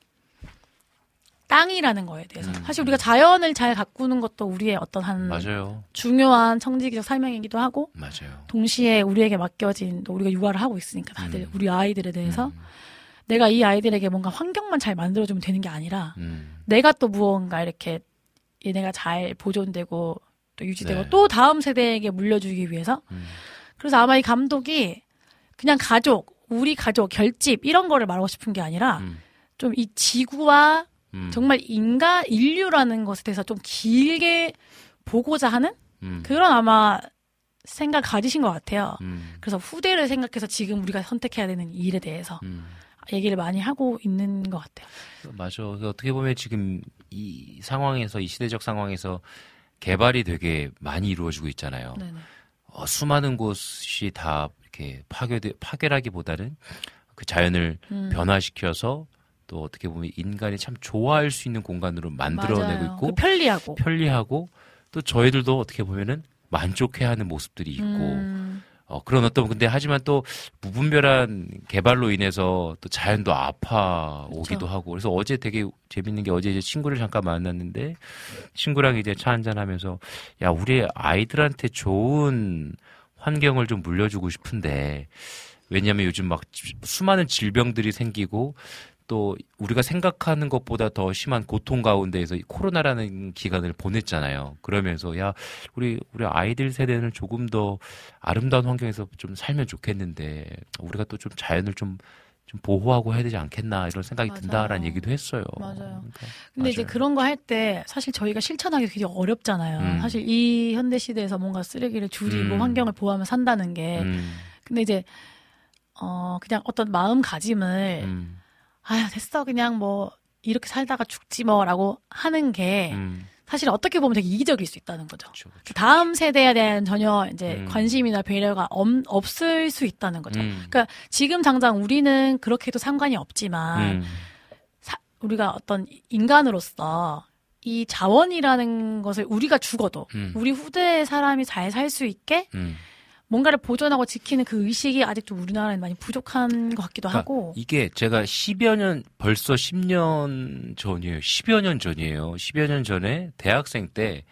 땅이라는 거에 대해서 음. 사실 우리가 자연을 잘 가꾸는 것도 우리의 어떤 한 맞아요. 중요한 청지기적 사명이기도 하고 맞아요. 동시에 우리에게 맡겨진 또 우리가 육아를 하고 있으니까 다들 음. 우리 아이들에 대해서 음. 내가 이 아이들에게 뭔가 환경만 잘 만들어주면 되는 게 아니라 음. 내가 또 무언가 이렇게 얘네가 잘 보존되고 또 유지되고 네. 또 다음 세대에게 물려주기 위해서 음. 그래서 아마 이 감독이 그냥 가족 우리 가족 결집 이런 거를 말하고 싶은 게 아니라 음, 좀이 지구와 음, 정말 인간 인류라는 것에 대해서 좀 길게 보고자 하는 음, 그런 아마 생각 가지신 것 같아요. 음, 그래서 후대를 생각해서 지금 우리가 선택해야 되는 이 일에 대해서 음. 얘기를 많이 하고 있는 것 같아요. 맞아. 그 어떻게 보면 지금 이 상황에서 이 시대적 상황에서 개발이 되게 많이 이루어지고 있잖아요. 네네. 어, 수많은 곳이 다 이렇게 파괴 파괴라기보다는 그 자연을 음. 변화시켜서 또 어떻게 보면 인간이 참 좋아할 수 있는 공간으로 만들어내고 맞아요. 있고 그 편리하고. 편리하고 또 저희들도 어떻게 보면은 만족해하는 모습들이 있고 음, 어, 그런 어떤 근데 하지만 또 무분별한 개발로 인해서 또 자연도 아파 오기도 그쵸. 하고 그래서 어제 되게 재밌는 게 어제 이제 친구를 잠깐 만났는데 친구랑 이제 차 한잔 하면서 야 우리 아이들한테 좋은 환경을 좀 물려주고 싶은데 왜냐하면 요즘 막 지- 수많은 질병들이 생기고 또 우리가 생각하는 것보다 더 심한 고통 가운데에서 이 코로나라는 기간을 보냈잖아요. 그러면서 야 우리 우리 아이들 세대는 조금 더 아름다운 환경에서 좀 살면 좋겠는데 우리가 또 좀 자연을 좀좀 보호하고 해야 되지 않겠나 이런 생각이 맞아요. 든다라는 얘기도 했어요. 맞아요. 그러니까 근데 이제 맞아요. 그런 거 할 때 사실 저희가 실천하기 되게 어렵잖아요. 음. 사실 이 현대 시대에서 뭔가 쓰레기를 줄이고 음. 환경을 보호하며 산다는 게 음, 근데 이제 어 그냥 어떤 마음가짐을 음, 아유 됐어 그냥 뭐 이렇게 살다가 죽지 뭐라고 하는 게 음, 사실 어떻게 보면 되게 이기적일 수 있다는 거죠. 그렇죠, 그렇죠. 그 다음 세대에 대한 전혀 이제 음. 관심이나 배려가 엄- 없을 수 있다는 거죠. 음, 그러니까 지금 당장 우리는 그렇게 해도 상관이 없지만 음, 사- 우리가 어떤 인간으로서 이 자원이라는 것을 우리가 죽어도 음. 우리 후대 사람이 잘 살 수 있게 음. 뭔가를 보존하고 지키는 그 의식이 아직 좀 우리나라에 많이 부족한 것 같기도 그러니까 하고 이게 제가 10여 년 벌써 10년 전이에요. 10여 년 전이에요. 10여 년 전에 대학생 때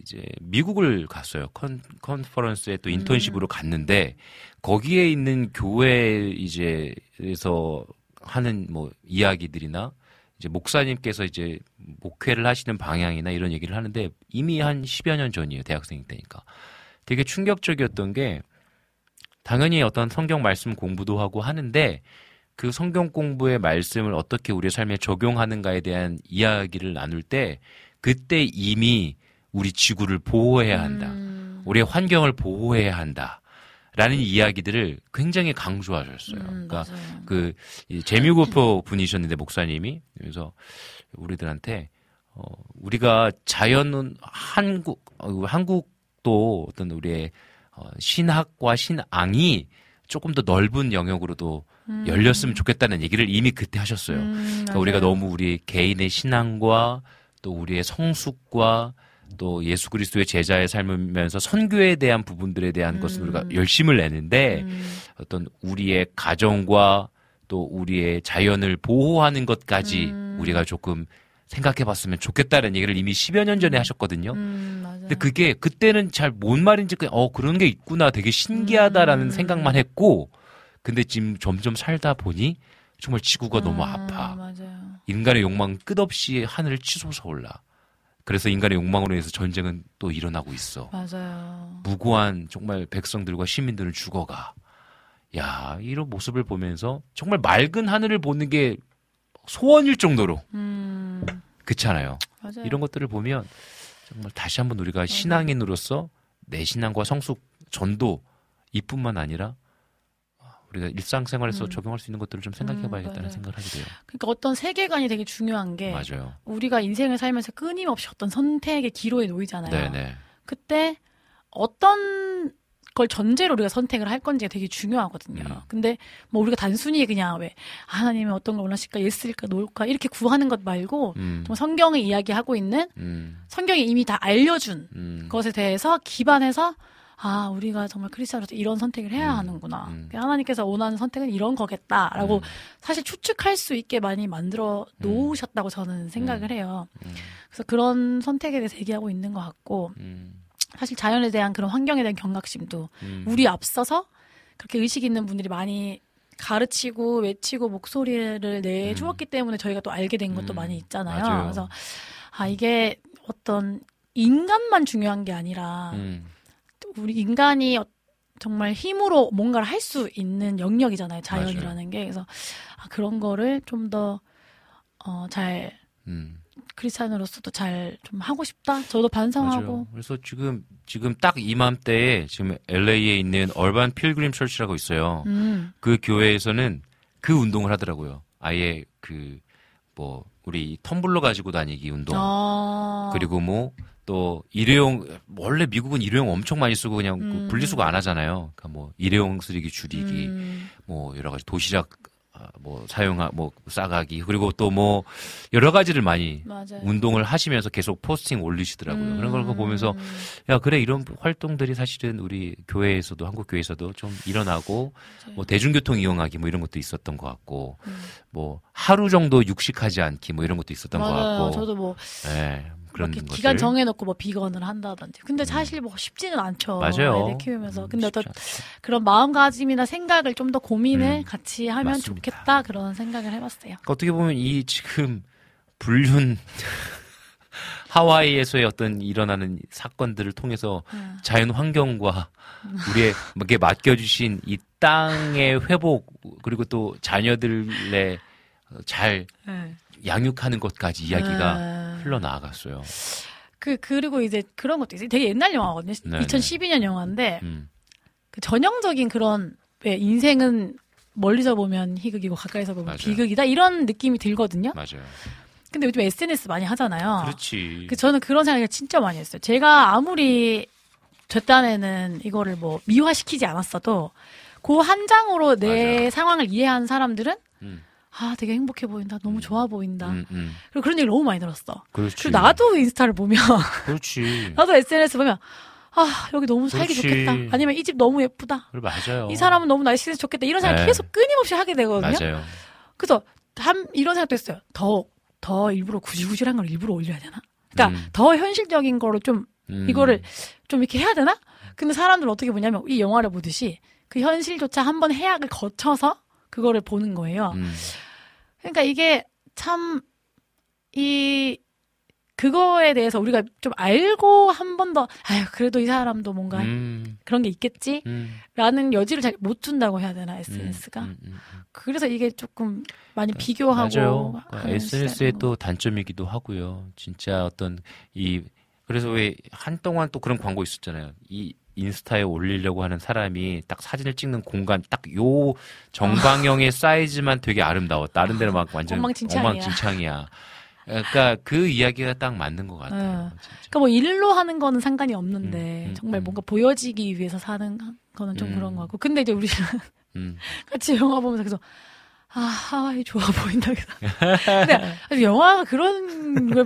이제 미국을 갔어요. 컨 컨퍼런스에 또 인턴십으로 갔는데 거기에 있는 교회 이제에서 하는 뭐 이야기들이나 이제 목사님께서 이제 목회를 하시는 방향이나 이런 얘기를 하는데 이미 한 10여 년 전이에요. 대학생 때니까. 되게 충격적이었던 게 당연히 어떤 성경 말씀 공부도 하고 하는데 그 성경 공부의 말씀을 어떻게 우리의 삶에 적용하는가에 대한 이야기를 나눌 때 그때 이미 우리 지구를 보호해야 한다. 음, 우리의 환경을 보호해야 한다. 라는 이야기들을 굉장히 강조하셨어요. 음, 그러니까 맞아요. 그이 재미고표 분이셨는데 목사님이 그래서 우리들한테 어 우리가 자연은 한국 어, 한국 도 어떤 우리의 어, 신학과 신앙이 조금 더 넓은 영역으로도 음. 열렸으면 좋겠다는 얘기를 이미 그때 하셨어요. 음, 그러니까 우리가. 너무 우리 개인의 신앙과 또 우리의 성숙과 또 예수 그리스도의 제자의 삶이면서 선교에 대한 부분들에 대한 것을 음. 우리가 열심을 내는데 음, 어떤 우리의 가정과 또 우리의 자연을 보호하는 것까지 음. 우리가 조금 생각해 봤으면 좋겠다는 얘기를 이미 10여 년 전에 하셨거든요. 음. 근데 그게 그때는 잘 뭔 말인지 그냥 어 그런 게 있구나 되게 신기하다라는 음. 생각만 했고 근데 지금 점점 살다 보니 정말 지구가 너무 아, 아파. 맞아요. 인간의 욕망은 끝없이 하늘을 치솟아 올라. 그래서 인간의 욕망으로 인해서 전쟁은 또 일어나고 있어. 맞아요. 무고한 정말 백성들과 시민들은 죽어가. 야, 이런 모습을 보면서 정말 맑은 하늘을 보는 게 소원일 정도로 음, 그렇잖아요. 맞아요. 이런 것들을 보면 정말 다시 한번 우리가 신앙인으로서 내 신앙과 성숙 전도 이뿐만 아니라 우리가 일상생활에서 음. 적용할 수 있는 것들을 좀 생각해 음, 봐야겠다는 맞아요. 생각을 하게 돼요. 그러니까 어떤 세계관이 되게 중요한 게 맞아요. 우리가 인생을 살면서 끊임없이 어떤 선택의 기로에 놓이잖아요. 네네. 그때 어떤 걸 전제로 우리가 선택을 할 건지가 되게 중요하거든요. 음. 근데 뭐 우리가 단순히 그냥 왜 하나님이 어떤 걸 원하실까 예스일까 노일까 이렇게 구하는 것 말고 음. 좀 성경이 이야기하고 있는 음. 성경이 이미 다 알려준 음. 것에 대해서 기반해서 아 우리가 정말 크리스천으로서 이런 선택을 해야 음. 하는구나. 음. 하나님께서 원하는 선택은 이런 거겠다라고 음. 사실 추측할 수 있게 많이 만들어 놓으셨다고 저는 생각을 음. 해요. 음. 그래서 그런 선택에 대해서 얘기하고 있는 것 같고 음. 사실 자연에 대한 그런 환경에 대한 경각심도 음. 우리 앞서서 그렇게 의식 있는 분들이 많이 가르치고 외치고 목소리를 내주었기 때문에 저희가 또 알게 된 것도 음. 많이 있잖아요. 맞아요. 그래서 아 이게 어떤 인간만 중요한 게 아니라 음. 우리 인간이 어- 정말 힘으로 뭔가를 할 수 있는 영역이잖아요. 자연이라는 맞아요. 게. 그래서 아, 그런 거를 좀 더, 어, 잘, 음. 크리스찬으로서도 잘 좀 하고 싶다. 저도 반성하고. 맞아요. 그래서 지금 지금 딱 이맘때에 지금 LA에 있는 얼반 필그림 철치라고 있어요. 음. 그 교회에서는 그 운동을 하더라고요. 아예 그 뭐 우리 텀블러 가지고 다니기 운동. 아. 그리고 뭐 또 일회용 원래 미국은 일회용 엄청 많이 쓰고 그냥 그 음. 분리수거 안 하잖아요. 그러니까 뭐 일회용 쓰레기 줄이기, 음. 뭐 여러 가지 도시락 아, 뭐 사용하 뭐 싸가기 그리고 또 뭐 여러 가지를 많이 맞아요. 운동을 하시면서 계속 포스팅 올리시더라고요. 음. 그런 걸 보면서 야 그래 이런 활동들이 사실은 우리 교회에서도 한국 교회에서도 좀 일어나고 맞아요. 뭐 대중교통 이용하기 뭐 이런 것도 있었던 것 같고 음. 뭐 하루 정도 육식하지 않기 뭐 이런 것도 있었던 맞아요. 것 같고 저도 뭐 네. 그런 것들. 기간 정해놓고 뭐 비건을 한다든지. 근데 음. 사실 뭐 쉽지는 않죠. 맞아요. 애들 키우면서. 음, 근데 어떤 그런 마음가짐이나 생각을 좀 더 고민을 음. 같이 하면 맞습니다. 좋겠다 그런 생각을 해봤어요. 그러니까 어떻게 보면 이 지금 불륜 하와이에서의 어떤 일어나는 사건들을 통해서 음. 자연 환경과 우리에게 맡겨주신 이 땅의 회복 그리고 또 자녀들의 잘 네. 양육하는 것까지 이야기가 네. 흘러나갔어요. 그 그리고 이제 그런 것도 있어요. 되게 옛날 영화거든요. 네네. 2012년 영화인데 음. 그 전형적인 그런 왜 인생은 멀리서 보면 희극이고 가까이서 보면 맞아요. 비극이다 이런 느낌이 들거든요. 맞아요. 근데 요즘 SNS 많이 하잖아요. 그렇지. 그 저는 그런 생각을 진짜 많이 했어요. 제가 아무리 저 딴에는 이거를 뭐 미화시키지 않았어도 그 한 장으로 내 맞아. 상황을 이해한 사람들은 음. 아, 되게 행복해 보인다. 너무 음. 좋아 보인다. 음, 음. 그리고 그런 얘기 너무 많이 들었어. 그렇지. 그리고 나도 인스타를 보면. 그렇지. 나도 SNS 보면. 아, 여기 너무 살기 그렇지. 좋겠다. 아니면 이 집 너무 예쁘다. 그래, 맞아요. 이 사람은 너무 날씨에서 좋겠다. 이런 생각 네. 계속 끊임없이 하게 되거든요. 맞아요. 그래서 한, 이런 생각도 했어요. 더, 더 일부러 구질구질한 걸 일부러 올려야 되나? 그러니까 음. 더 현실적인 거로 좀, 음. 이거를 좀 이렇게 해야 되나? 근데 사람들은 어떻게 보냐면 이 영화를 보듯이 그 현실조차 한번 해악을 거쳐서 그거를 보는 거예요. 음. 그러니까 이게 참, 이, 그거에 대해서 우리가 좀 알고 한 번 더, 아유, 그래도 이 사람도 뭔가 음. 그런 게 있겠지? 음. 라는 여지를 잘 못 준다고 해야 되나, SNS가? 음, 음, 음, 음, 그래서 이게 조금 많이 그, 비교하고. 맞아요. SNS의 그또 단점이기도 하고요. 진짜 어떤 이, 그래서 왜 한동안 또 그런 광고 있었잖아요. 이 인스타에 올리려고 하는 사람이 딱 사진을 찍는 공간 딱 요 정방형의 아. 사이즈만 되게 아름다워. 다른 데는 막 완전 엉망진창이야. 엉망진창이야. 그러니까 그 이야기가 딱 맞는 것 같아요. 네. 그러니까 뭐 일로 하는 거는 상관이 없는데 음, 음, 정말 음. 뭔가 보여지기 위해서 사는 거는 좀 음. 그런 거 같고. 근데 이제 우리 음. 같이 영화 보면서 그래서 아 하와이 좋아 보인다. 근데 영화가 그런 걸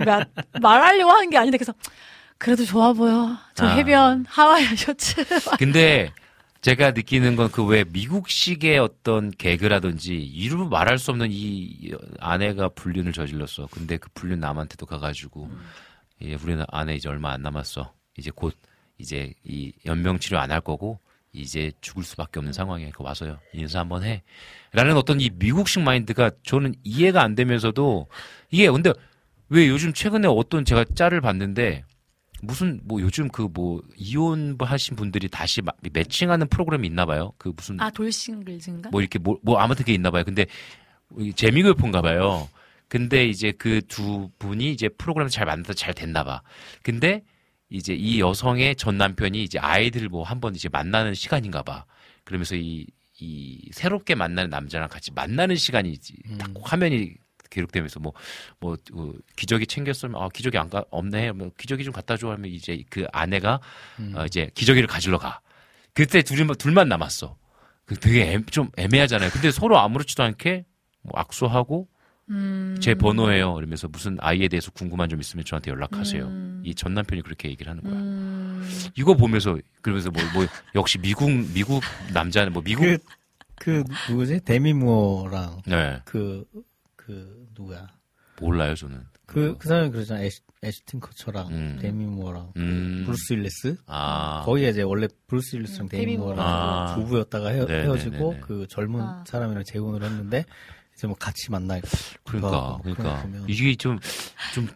말하려고 하는 게 아닌데 그래서 그래도 좋아 보여. 저 아. 해변, 하와이 셔츠. 근데 제가 느끼는 건 그 왜 미국식의 어떤 개그라든지 이루 말할 수 없는 이 아내가 불륜을 저질렀어. 근데 그 불륜 남한테도 가가지고 음. 예, 우리는 아내 이제 얼마 안 남았어. 이제 곧 이제 이 연명 치료 안 할 거고 이제 죽을 수밖에 없는 상황에 그 와서요 인사 한번 해. 라는 어떤 이 미국식 마인드가 저는 이해가 안 되면서도 이게 근데 왜 요즘 최근에 어떤 제가 짤을 봤는데 무슨 뭐 요즘 그 뭐 이혼 하신 분들이 다시 매칭하는 프로그램이 있나 봐요. 그 무슨 아 돌싱글즈인가? 뭐 이렇게 뭐, 뭐 아무튼 게 있나 봐요. 근데 재미글폰가 봐요. 근데 이제 그 두 분이 이제 프로그램을 잘 만나서 잘 됐나 봐. 근데 이제 이 여성의 전 남편이 이제 아이들 뭐 한번 이제 만나는 시간인가 봐. 그러면서 이, 이 새롭게 만나는 남자랑 같이 만나는 시간이 딱 음. 화면이 기록되면서 뭐, 뭐, 뭐 기저귀 챙겼으면, 아, 기저귀 안 가, 없네. 뭐, 기저귀 좀 갖다 줘 하면 이제 그 아내가, 음. 어, 이제 기저귀를 가지러 가. 그때 둘이, 둘만 남았어. 그 되게 애, 좀 애매하잖아요. 근데 서로 아무렇지도 않게 뭐 악수하고, 음. 제 번호예요. 그러면서 무슨 아이에 대해서 궁금한 점 있으면 저한테 연락하세요. 음. 이전 남편이 그렇게 얘기를 하는 거야. 음. 이거 보면서 그러면서 뭐, 뭐 역시 미국 미국 남자는 뭐 미국 그, 그 누구지 데미모어랑 네. 그 그 누구야? 몰라요 저는. 그, 그 사람이 그러잖아. 애시, 애시튼 커처랑 음. 데미 모어랑 음. 브루스 윌리스. 아. 거기에 이제 원래 브루스 윌리스랑 음, 데미 모어랑 아. 부부였다가 헤어, 헤어지고 그 젊은 아. 사람이랑 재혼을 했는데 이제 뭐 같이 만날 그러니까 그러니까. 이게 좀좀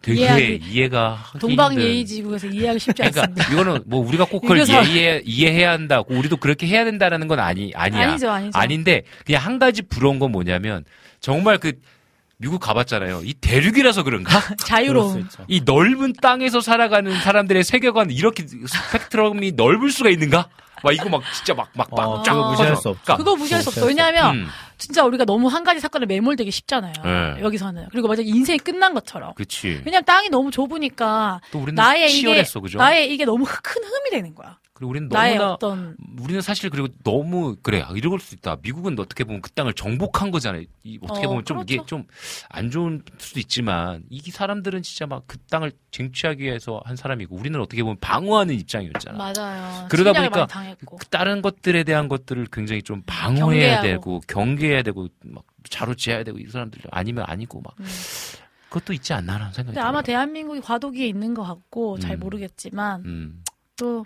되게 이해하기- 이해가 하기 동방 힘든- 예의지국에서 이해하기 쉽지 그러니까 않습니다. 이거는 뭐 우리가 꼭 그걸 이해 이해해야 한다고 우리도 그렇게 해야 된다라는 건 아니 아니야. 아니죠, 아니죠. 아닌데 그냥 한 가지 부러운 건 뭐냐면 정말 그 미국 가봤잖아요. 이 대륙이라서 그런가? 자유로움. 있죠. 이 넓은 땅에서 살아가는 사람들의 세계관 이렇게 스펙트럼이 넓을 수가 있는가? 막 이거 막 진짜 막막막 어, 쫙 그거 무시할 퍼져. 수 없죠. 그거 무시할 수 없어. 무시할 수 왜냐하면 음, 진짜 우리가 너무 한 가지 사건에 매몰되기 쉽잖아요. 네. 여기서는. 그리고 맞아 인생이 끝난 것처럼. 그치. 왜냐면 땅이 너무 좁으니까 또 우리는 나의 이게 치열했어, 그죠? 나의 이게 너무 큰 흠이 되는 거야. 그리고 우리는 너무나 어떤 우리는 사실 그리고 너무 그래 아, 이럴 수 있다. 미국은 어떻게 보면 그 땅을 정복한 거잖아요. 이, 어떻게 어, 보면 좀 이게 그렇죠. 좀안 좋은 수도 있지만 이 사람들은 진짜 막 그 땅을 쟁취하기 위해서 한 사람이고 우리는 어떻게 보면 방어하는 입장이었잖아. 맞아요. 그러다 보니까. 그 다른 것들에 대한 것들을 굉장히 좀 방어해야 경계하고. 되고 경계해야 되고 막 자로지어야 되고 이 사람들 아니면 아니고 막 음. 그것도 있지 않나라는 생각이 근데 아마. 대한민국이 과도기에 있는 것 같고 잘 음. 모르겠지만 음. 또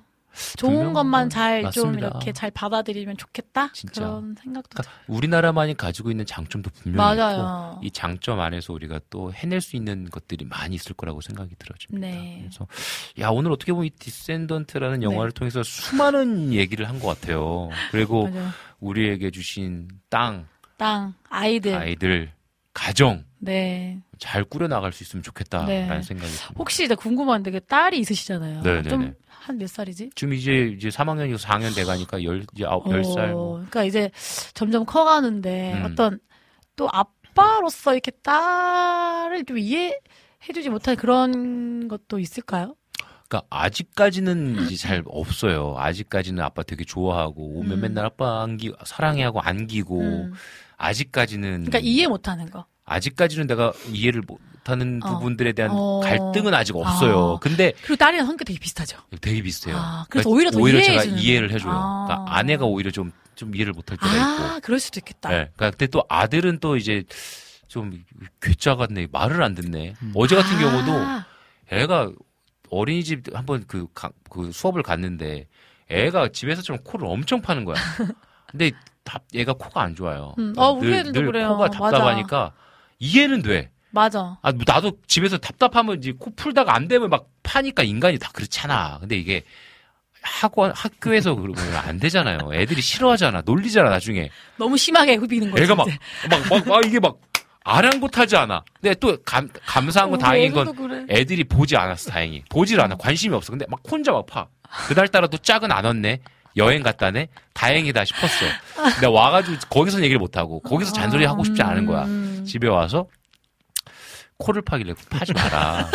좋은 것만 뭐잘 좀. 이렇게 잘 받아들이면 좋겠다 진짜. 그런 생각도 그러니까 우리나라만이 가지고 있는 장점도 분명히 맞아요. 있고 이 장점 안에서 우리가 또 해낼 수 있는 것들이 많이 있을 거라고 생각이 들어집니다. 네. 그래서 야 오늘 어떻게 보면 이 디센던트라는 영화를 통해서 수많은 얘기를 한 것 같아요. 그리고. 우리에게 주신 땅, 땅 아이들 아이들, 가정 네 잘 꾸려 나갈 수 있으면 좋겠다라는 네. 생각이 듭니다. 혹시 나 궁금한데 그 딸이 있으시잖아요. 네네네. 좀한 몇 살이지? 지금 이제 이제 3학년이고 4학년 돼가니까 열 이제 아홉 열 살. 어, 뭐. 그러니까 이제 점점 커가는데 음. 어떤 또 아빠로서 이렇게 딸을 좀 이해해주지 못한 그런 것도 있을까요? 그러니까 아직까지는 이제 잘 없어요. 아직까지는 아빠 되게 좋아하고 오면 음. 맨날 아빠 안기 사랑해하고 안기고 음. 아직까지는 그러니까 이해 못하는 거. 아직까지는 내가 이해를 못하는 어. 부분들에 대한 어. 갈등은 아직 없어요. 어. 근데 그리고 딸이랑 성격 되게 비슷하죠. 되게 비슷해요. 아, 그래서 그러니까 오히려 더 오히려 제가. 이해를 해줘요. 아. 그러니까 아내가 오히려 좀 좀 이해를 못할 때가 있고. 아, 그럴 수도 있겠다. 네. 그러니까 근데 또 아들은 또 이제 좀 괴짜 같네. 말을 안 듣네. 어제 같은 아. 경우도 애가 어린이집 한번 그, 가- 그 수업을 갔는데 애가 집에서처럼 코를 엄청 파는 거야. 근데 답, 얘가 코가 안 좋아요. 음, 어, 우리 늘, 애들도 늘 그래요. 코가 맞아. 답답하니까 이해는 돼. 맞아. 아, 뭐 나도 집에서 답답하면 이제 코 풀다가 안 되면 막 파니까 인간이 다 그렇잖아. 근데 이게 학원, 학교에서 그러면 안 되잖아요. 애들이 싫어하잖아. 놀리잖아, 나중에. 너무 심하게 후비는 거지. 애가 막. 막, 막, 막 이게 막 아랑곳하지 않아. 근데 또 감, 감사한 건 우리 다행인 건 그래. 애들이 보지 않았어, 다행히. 보질 않아. 관심이 없어. 근데 막 혼자 막 파. 그날따라 또 짝은 안 왔네. 여행 갔다네. 다행이다 싶었어. 근데 와가지고 거기서 얘기를 못하고 거기서 잔소리 하고 싶지 않은 거야. 음. 집에 와서 코를 파길래 파지 마라.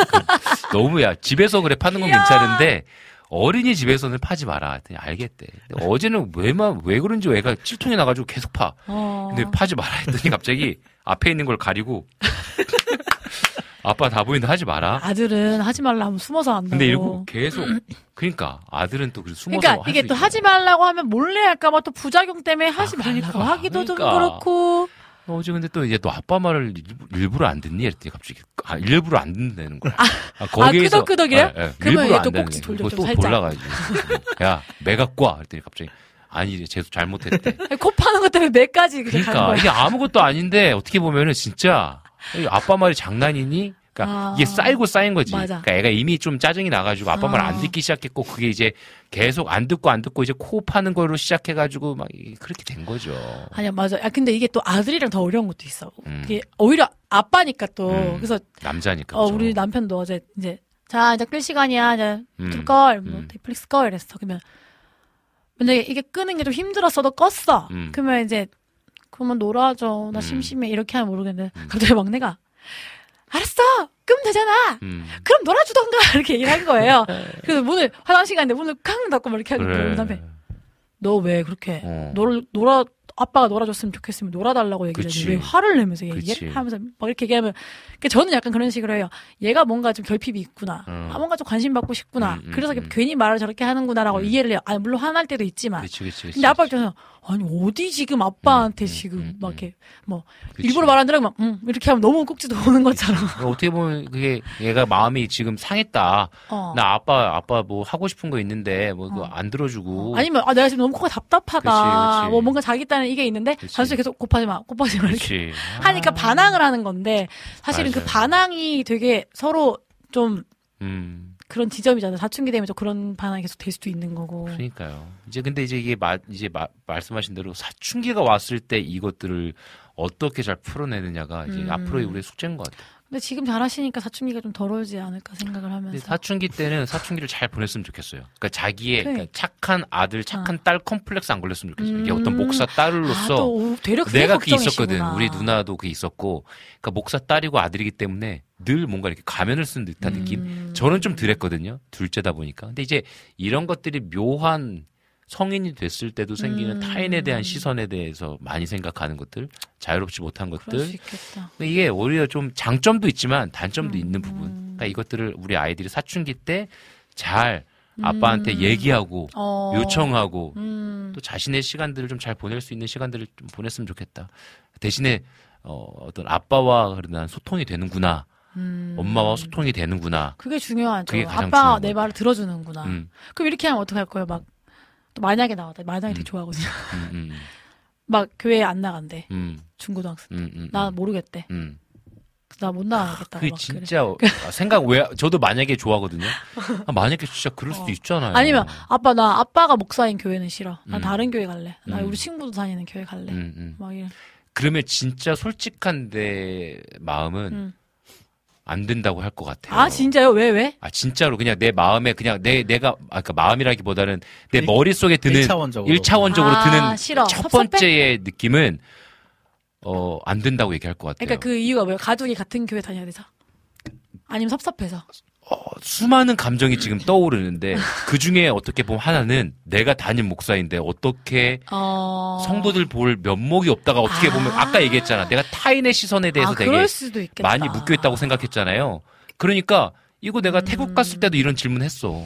그 너무야. 집에서 그래 파는 건 괜찮은데 어린이 집에서는 파지 마라. 했더니 알겠대. 어제는 왜만 왜 그런지 애가 칠통이 나가지고 계속 파. 어. 근데 파지 마라 했더니 갑자기 앞에 있는 걸 가리고 아빠 다 보이는데 하지 마라. 아들은 하지 말라 하면 숨어서 한다고. 근데 이러고 계속 그러니까 아들은 또 그래서 숨어서 그러니까 할 이게 수또 있죠. 하지 말라고 하면 몰래 할까봐 또 부작용 때문에 하지 아, 말라고 그러니까, 하기도 좀 그러니까. 그렇고. 어제 근데 또 이제 또 아빠 말을 일부- 일부러 안 듣니? 이랬더니 갑자기 아 일부러 안 듣는다는 거야. 아, 끄덕끄덕이래요? 예, 예, 그러면 일부러 얘또 안 듣는 거야. 돌려 그거 좀또 살짝. 돌아가야지. 야 매각과 그랬더니 갑자기 아니 재수 잘못했대. 코 파는 것 때문에 매까지 그러니까. 이게 아무것도 아닌데 어떻게 보면은 진짜 이 아빠 말이 장난이니? 그러니까 아. 이게 쌓이고 쌓인 거지. 맞아. 그러니까 애가 이미 좀 짜증이 나가지고 아빠 말 아. 안 듣기 시작했고 그게 이제 계속 안 듣고 안 듣고 이제 코 파는 걸로 시작해가지고 막 그렇게 된 거죠. 아니야 맞아. 야 근데 이게 또 아들이랑 더 어려운 것도 있어. 음. 이게 오히려 아빠니까 또 음. 그래서 남자니까. 어 그죠? 우리 남편도 어제 이제 자 이제 끌 시간이야 이제 음. 끌걸 뭐 음. 넷플릭스 걸 이랬어. 그러면 근데 이게 끄는 게 좀 힘들었어도 껐어. 음. 그러면 이제 그러면 놀아줘 나 음. 심심해 이렇게 하면 모르겠는데 음. 갑자기 막내가 알았어 끄면 되잖아. 음. 그럼 놀아주던가 이렇게 얘기를 한 거예요. 그래서 문을 화장실 갔는데 문을 쾅 닫고 막 이렇게 하고 그래. 남편 너왜 그렇게 어. 놀 놀아 아빠가 놀아줬으면 좋겠으면 놀아달라고 얘기를 그치. 했는데 왜 화를 내면서? 그치. 하면서 막 이렇게 얘기하면 그러니까 저는 약간 그런 식으로 해요. 얘가 뭔가 좀 결핍이 있구나. 음. 아, 뭔가 좀 관심 받고 싶구나. 음, 음, 그래서 음. 괜히 말을 저렇게 하는구나라고 음. 이해를 해요. 아, 물론 화날 때도 있지만. 그치, 그치. 근데 아빠 입장에서 아니 어디 지금 아빠한테 음, 지금 음, 막 음. 이렇게 뭐 그치. 일부러 말안 들으면 막, 음, 이렇게 하면 너무 꼭지도 오는 것처럼. 어떻게 보면 그게 얘가 마음이 지금 상했다. 어. 나 아빠 아빠 뭐 하고 싶은 거 있는데 뭐 그거 어. 안 들어주고 아니면 아 내가 지금 너무 코가 답답하다. 그치, 그치. 뭐 뭔가 자기 딴에 이게 있는데. 단순히 계속 곱하지 마, 곱하지 마 이렇게 그렇지. 하니까 반항을 하는 건데 사실은 그 맞아요. 반항이 되게 서로 좀 음. 그런 지점이잖아요. 사춘기 되면 또 그런 반항이 계속 될 수도 있는 거고. 그러니까요. 이제 근데 이제 이게 마, 이제 마- 말씀하신 대로 사춘기가 왔을 때 이것들을 어떻게 잘 풀어내느냐가 이제 음. 앞으로의 우리의 숙제인 것 같아요. 근데 지금 잘하시니까 사춘기가 좀 덜어지지 않을까 생각을 하면서. 사춘기 때는 사춘기를 잘 보냈으면 좋겠어요. 그러니까 자기의 그래. 그러니까 착한 아들, 착한 딸 컴플렉스 안 걸렸으면 좋겠어요. 이게 어떤 음. 목사 아, 딸로서 또 그게 내가 그게. 있었거든. 우리 누나도 그게 있었고, 그러니까 목사 딸이고 아들이기 때문에 늘 뭔가 이렇게 가면을 쓴 듯한 느낌. 음. 저는 좀 덜했거든요. 둘째다 보니까. 근데 이제 이런 것들이 묘한 성인이 됐을 때도 생기는 음. 타인에 대한 시선에 대해서 많이 생각하는 것들, 자유롭지 못한 것들. 이게 오히려 좀 장점도 있지만 단점도 음. 있는 부분. 그러니까 이것들을 우리 아이들이 사춘기 때 잘 아빠한테 음. 얘기하고 어. 요청하고 음. 또 자신의 시간들을 좀 잘 보낼 수 있는 시간들을 좀 보냈으면 좋겠다. 대신에 어, 어떤 아빠와 그러나 소통이 되는구나. 음. 엄마와 소통이 되는구나. 그게 중요하죠. 그게 중요한 내것 말을 들어주는구나. 음, 그럼 이렇게 하면 어떡할 거예요? 막, 또 만약에 나왔다. 만약에 되게 음. 좋아하거든요. 음, 음, 막 교회 안 나간대. 음, 중고등학생. 음, 음, 나 음, 모르겠대. 음. 나못 나가겠다. 그게 진짜 어, 아, 생각 왜 저도 만약에 좋아하거든요. 아, 만약에 진짜 그럴 수도 어. 있잖아요. 아니면 아빠 나 아빠가 목사인 교회는 싫어. 난 음. 다른 교회 갈래. 나 음. 우리 친구도 다니는 교회 갈래. 음, 음. 막 이런. 그러면 진짜 솔직한 내 마음은 음. 안 된다고 할 것 같아요. 아 진짜요? 왜 왜? 아 진짜로 그냥 내 마음에 그냥 내 내가 아까 마음이라기보다는 내 일- 머릿속에 드는 1차원적으로. 일차원적으로 아, 드는 싫어. 첫 섭섭해? 번째의 느낌은 어 안 된다고 얘기할 것 같아요. 그러니까 그 이유가 뭐예요? 가족이 같은 교회 다녀야 돼서? 아니면 섭섭해서? 어, 수많은 감정이 지금 떠오르는데 그 중에 어떻게 보면 하나는 내가 담임 목사인데 어떻게 어. 성도들 볼 면목이 없다가 어떻게 아. 보면 아까 얘기했잖아. 내가 타인의 시선에 대해서 아, 되게 그럴 수도 있겠다. 많이 묶여 있다고 생각했잖아요. 그러니까 이거 내가 음. 태국 갔을 때도 이런 질문했어.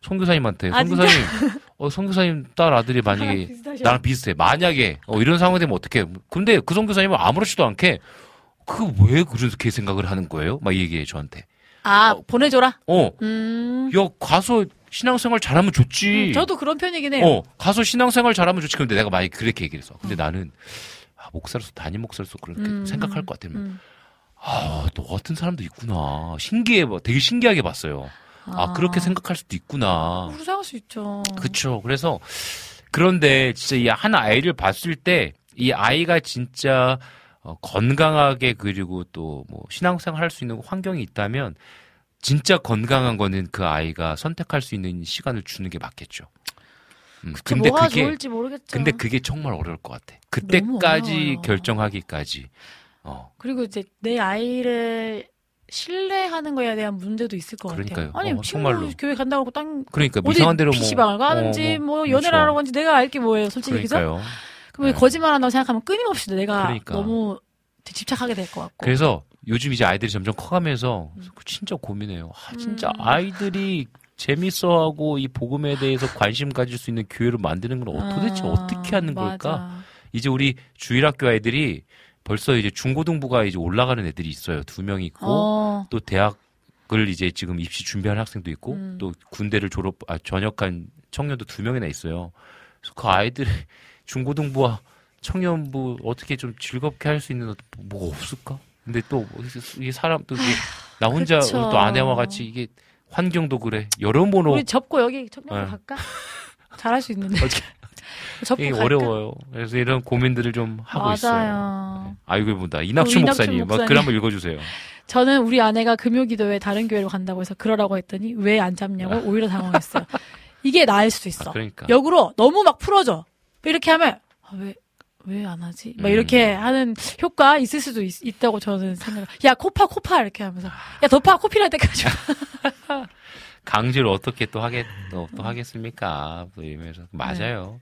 송교사님한테. 아, 송교사님, 어, 송교사님 딸 아들이 만약에. 나랑 비슷해. 만약에 어, 이런 상황이 되면 어떡해. 근데 그 송교사님은 아무렇지도 않게 그 왜 그렇게 생각을 하는 거예요? 막 얘기해 저한테. 아 보내줘라. 어, 음. 야 가서 신앙생활 잘하면 좋지. 음, 저도 그런 편이긴 해요. 어, 가서 신앙생활 잘하면 좋지. 근데 내가 만약 그렇게 얘기를 했어. 근데 나는 아, 목사로서 담임 목사로서 그렇게 음, 생각할 것 같으면 음. 아, 너 같은 사람도 있구나. 신기해, 봐. 되게 신기하게 봤어요. 아, 그렇게 생각할 수도 있구나. 생각할 수 있죠. 그쵸. 그래서, 그런데 진짜 이 한 아이를 봤을 때, 이 아이가 진짜 어, 건강하게 그리고 또 뭐 신앙생활 할 수 있는 환경이 있다면, 진짜 건강한 거는 그 아이가 선택할 수 있는 시간을 주는 게 맞겠죠. 음, 그쵸, 근데 그게. 근데 그게 정말 어려울 것 같아. 그때까지. 결정하기까지. 어, 그리고 이제 내 아이를 신뢰하는 거에 대한 문제도 있을 것 그러니까요. 같아요. 아니 어, 친구 정말로. 교회 간다고 하고 땅 그러니까 어디 이상한 대로 뭐 PC방을 가는지 어, 뭐 그렇죠. 연애를 하러 가는지 내가 알게 뭐예요, 솔직히 그죠? 그럼 네. 거짓말한다고 생각하면 끊임없이 내가 그러니까. 너무 집착하게 될 것 같고. 그래서 요즘 이제 아이들이 점점 커가면서 진짜 고민해요. 아, 진짜 음. 아이들이 재밌어하고 이 복음에 대해서 관심 가질 수 있는 교회를 만드는 건 어, 도대체 아, 어떻게 하는 맞아. 걸까? 이제 우리 주일학교 아이들이 벌써 이제 중고등부가 이제 올라가는 애들이 있어요. 두 명 있고 어, 또 대학을 이제 지금 입시 준비하는 학생도 있고 음. 또 군대를 졸업 아 전역한 청년도 두 명이나 있어요. 그래서 그 아이들 중고등부와 청년부 어떻게 좀 즐겁게 할 수 있는 뭐가 없을까? 근데 또이 사람 또 이게 나 혼자 그쵸. 또 아내와 같이 이게 환경도 그래 여러모로 우리 접고 여기 청년부 네. 갈까? 잘할 수 있는데. 접고 이게 갈까? 어려워요. 그래서 이런 고민들을 좀 하고 있어요. 맞아요. 아이고 본다 이낙춘 목사님 막 목사님. 글 한번 읽어주세요. 저는 우리 아내가 금요기도회 다른 교회로 간다고 해서 그러라고 했더니 왜 안 잡냐고 오히려 당황했어요. 이게 나을 수도 있어. 아, 그러니까 역으로 너무 막 풀어줘. 이렇게 하면 아, 왜, 왜 안 하지? 막 음. 이렇게 하는 효과 있을 수도 있, 다고 저는 생각. 야 코파 코파 이렇게 하면서 야 더파 코피 날 때까지. 강제로 어떻게 또 하겠 또, 또 하겠습니까? 또 이러면서 맞아요.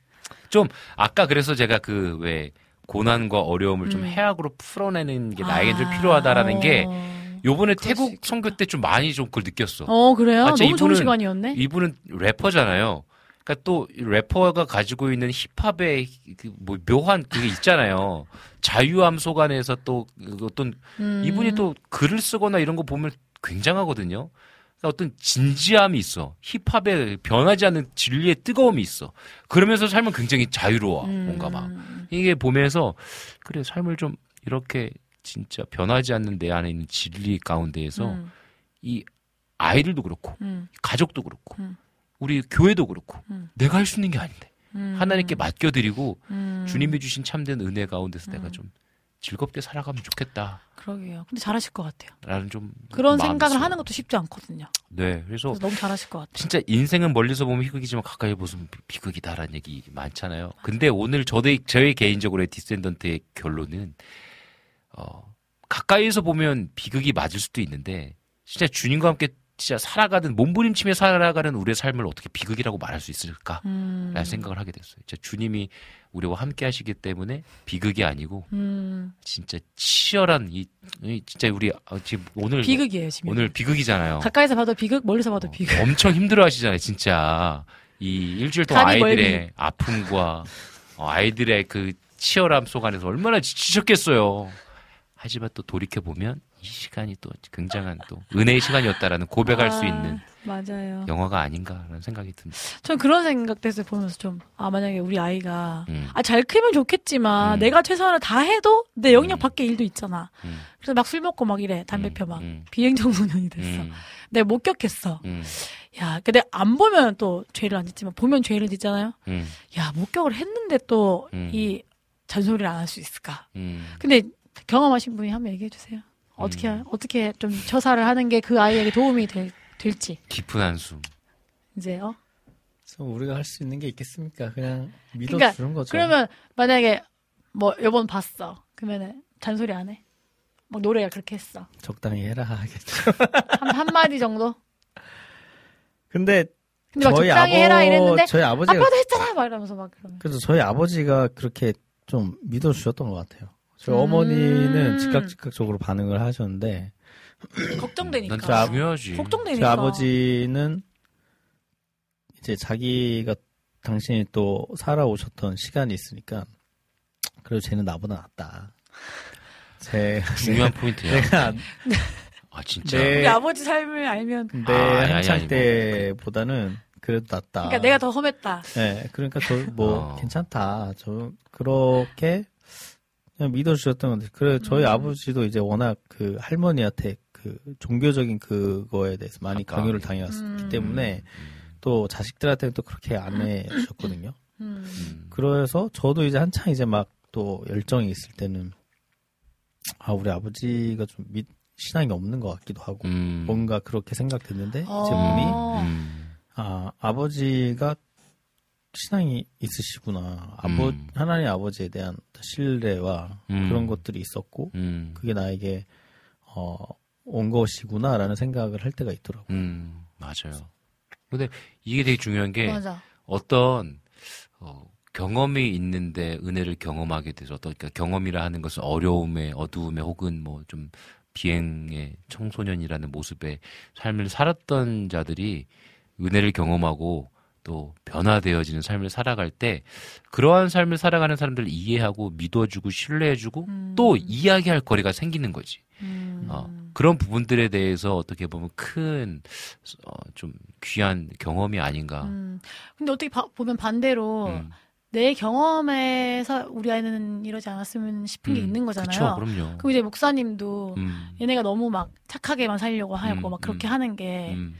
좀 아까 그래서 제가 그 왜 고난과 어려움을 좀 음. 해악으로 풀어내는 게 나에겐 좀 필요하다라는 게 어. 요번에 태국. 선교 때 좀 많이 좀 그걸 느꼈어. 어 그래요? 아, 너무 좋은 이분은- 시간이었네. 이분은 래퍼잖아요. 그러니까 또 래퍼가 가지고 있는 힙합의 그 뭐 묘한 그게 있잖아요. 자유함속 안에서 또 어떤 음. 이분이 또 글을 쓰거나 이런 거 보면 굉장하거든요. 그러니까 어떤 진지함이 있어. 힙합에 변하지 않는 진리의 뜨거움이 있어. 그러면서 삶은 굉장히 자유로워. 음. 뭔가 막. 이게 보면서 그래 삶을 좀 이렇게 진짜 변하지 않는 내 안에 있는 진리 가운데에서 음. 이 아이들도 그렇고 음. 가족도 그렇고 음. 우리 교회도 그렇고 음. 내가 할 수 있는 게 아닌데 음. 하나님께 맡겨드리고 음. 주님이 주신 참된 은혜 가운데서 내가 음. 좀 즐겁게 살아가면 좋겠다라는 그러게요. 근데 잘하실 것 같아요. 좀 그런 생각을 있어요. 하는 것도 쉽지 않거든요. 네 그래서 그래서 너무 잘하실 것 같아요. 진짜 인생은 멀리서 보면 희극이지만 가까이 보면 비극이다라는 얘기 많잖아요. 근데 오늘 저의 저의 개인적으로의 디센던트의 결론은 어 가까이서 보면 비극이 맞을 수도 있는데 진짜 주님과 함께 진짜 살아가는 몸부림치며 살아가는 우리의 삶을 어떻게 비극이라고 말할 수 있을까라는 음. 생각을 하게 됐어요. 진짜 주님이 우리와 함께 하시기 때문에 비극이 아니고 음. 진짜 치열한 이, 이 진짜 우리 아, 지금 오늘 비극이에요, 지금. 오늘 비극이잖아요. 가까이서 봐도 비극, 멀리서 봐도 비극. 엄청 힘들어 하시잖아요, 진짜. 이 일주일 동안 아이들의 멀미. 아픔과 어, 아이들의 그 치열함 속 안에서 얼마나 지치셨겠어요. 하지만 또 돌이켜 보면 이 시간이 또 굉장한 또 은혜의 시간이었다라는 고백할 수 아, 있는 맞아요. 영화가 아닌가라는 생각이 듭니다. 전 그런 생각돼서 보면서 좀, 아, 만약에 우리 아이가, 음, 아, 잘 크면 좋겠지만, 음. 내가 최선을 다 해도 내 영역 음. 밖의 일도 있잖아. 음, 그래서 막 술 먹고 막 이래. 담배 음, 펴 막. 음, 비행청소년이 됐어. 음, 내가 목격했어. 음, 야, 근데 안 보면 또 죄를 안 짓지만, 보면 죄를 짓잖아요? 음, 야, 목격을 했는데 또, 음. 이 잔소리를 안 할 수 있을까? 음. 근데 경험하신 분이 한번 얘기해 주세요. 어떻게, 음. 어떻게 좀 처사를 하는 게 그 아이에게 도움이 될, 될지. 깊은 한숨. 이제, 어? 그래서 우리가 할 수 있는 게 있겠습니까? 그냥 그러니까 믿어주는 거죠. 그러면 만약에 뭐 여번 봤어. 그러면은 잔소리 안 해? 막 노래가 그렇게 했어. 적당히 해라 하겠죠. 한, 한 마디 정도? 근데 근데 막 저희 적당히 아버 해라 이랬는데 저희 아버지가 아빠도 했잖아 막 이러면서 막 그러면. 그래서 저희 아버지가 그렇게 좀 믿어주셨던 것 같아요. 저희 음. 어머니는 즉각 즉각적으로 반응을 하셨는데 걱정되니까. 난 자, 중요하지. 저희 걱정되니까. 아버지는 이제 자기가 당신이 또 살아오셨던 시간이 있으니까 그래도 쟤는 나보다 낫다. 제 중요한 포인트야. 내가 아 진짜. 네. 우리 아버지 삶을 알면 내 아, 아니, 한창 아니, 뭐. 때보다는 그래도 낫다. 그러니까 내가 더 험했다. 네, 그러니까 저뭐 어. 괜찮다. 저 그렇게 그냥 믿어주셨던 건데, 그래 저희 음. 아버지도 이제 워낙 그 할머니한테 그 종교적인 그거에 대해서 많이 가까운. 강요를 당해왔기 음. 때문에 또 자식들한테는 또 그렇게 안 해주셨거든요. 음. 음. 그래서 저도 이제 한창 이제 막 또 열정이 있을 때는 아 우리 아버지가 좀 믿, 신앙이 없는 것 같기도 하고 음. 뭔가 그렇게 생각됐는데 제 어. 분이 음. 아, 아버지가 신앙이 있으시구나. 아버, 음. 하나님 아버지에 대한 신뢰와 음. 그런 것들이 있었고, 음. 그게 나에게, 어, 온 것이구나라는 생각을 할 때가 있더라고요. 음, 맞아요. 근데 이게 되게 중요한 게 맞아. 어떤 어, 경험이 있는데 은혜를 경험하게 돼서 어떤 그러니까 경험이라 하는 것은 어려움에 어두움에 혹은 뭐 좀 비행의 청소년이라는 모습의 삶을 살았던 자들이 은혜를 경험하고 또 변화되어지는 삶을 살아갈 때 그러한 삶을 살아가는 사람들을 이해하고 믿어주고 신뢰해주고 음. 또 이야기할 거리가 생기는 거지. 음. 어, 그런 부분들에 대해서 어떻게 보면 큰, 어, 좀 귀한 경험이 아닌가. 음. 근데 어떻게 바- 보면 반대로 음. 내 경험에서 우리 아이는 이러지 않았으면 싶은 게 음, 있는 거잖아요. 그쵸, 그럼요. 그럼 이제 목사님도 음, 얘네가 너무 막 착하게만 살려고 하고 음, 막 그렇게 음, 하는 게 음.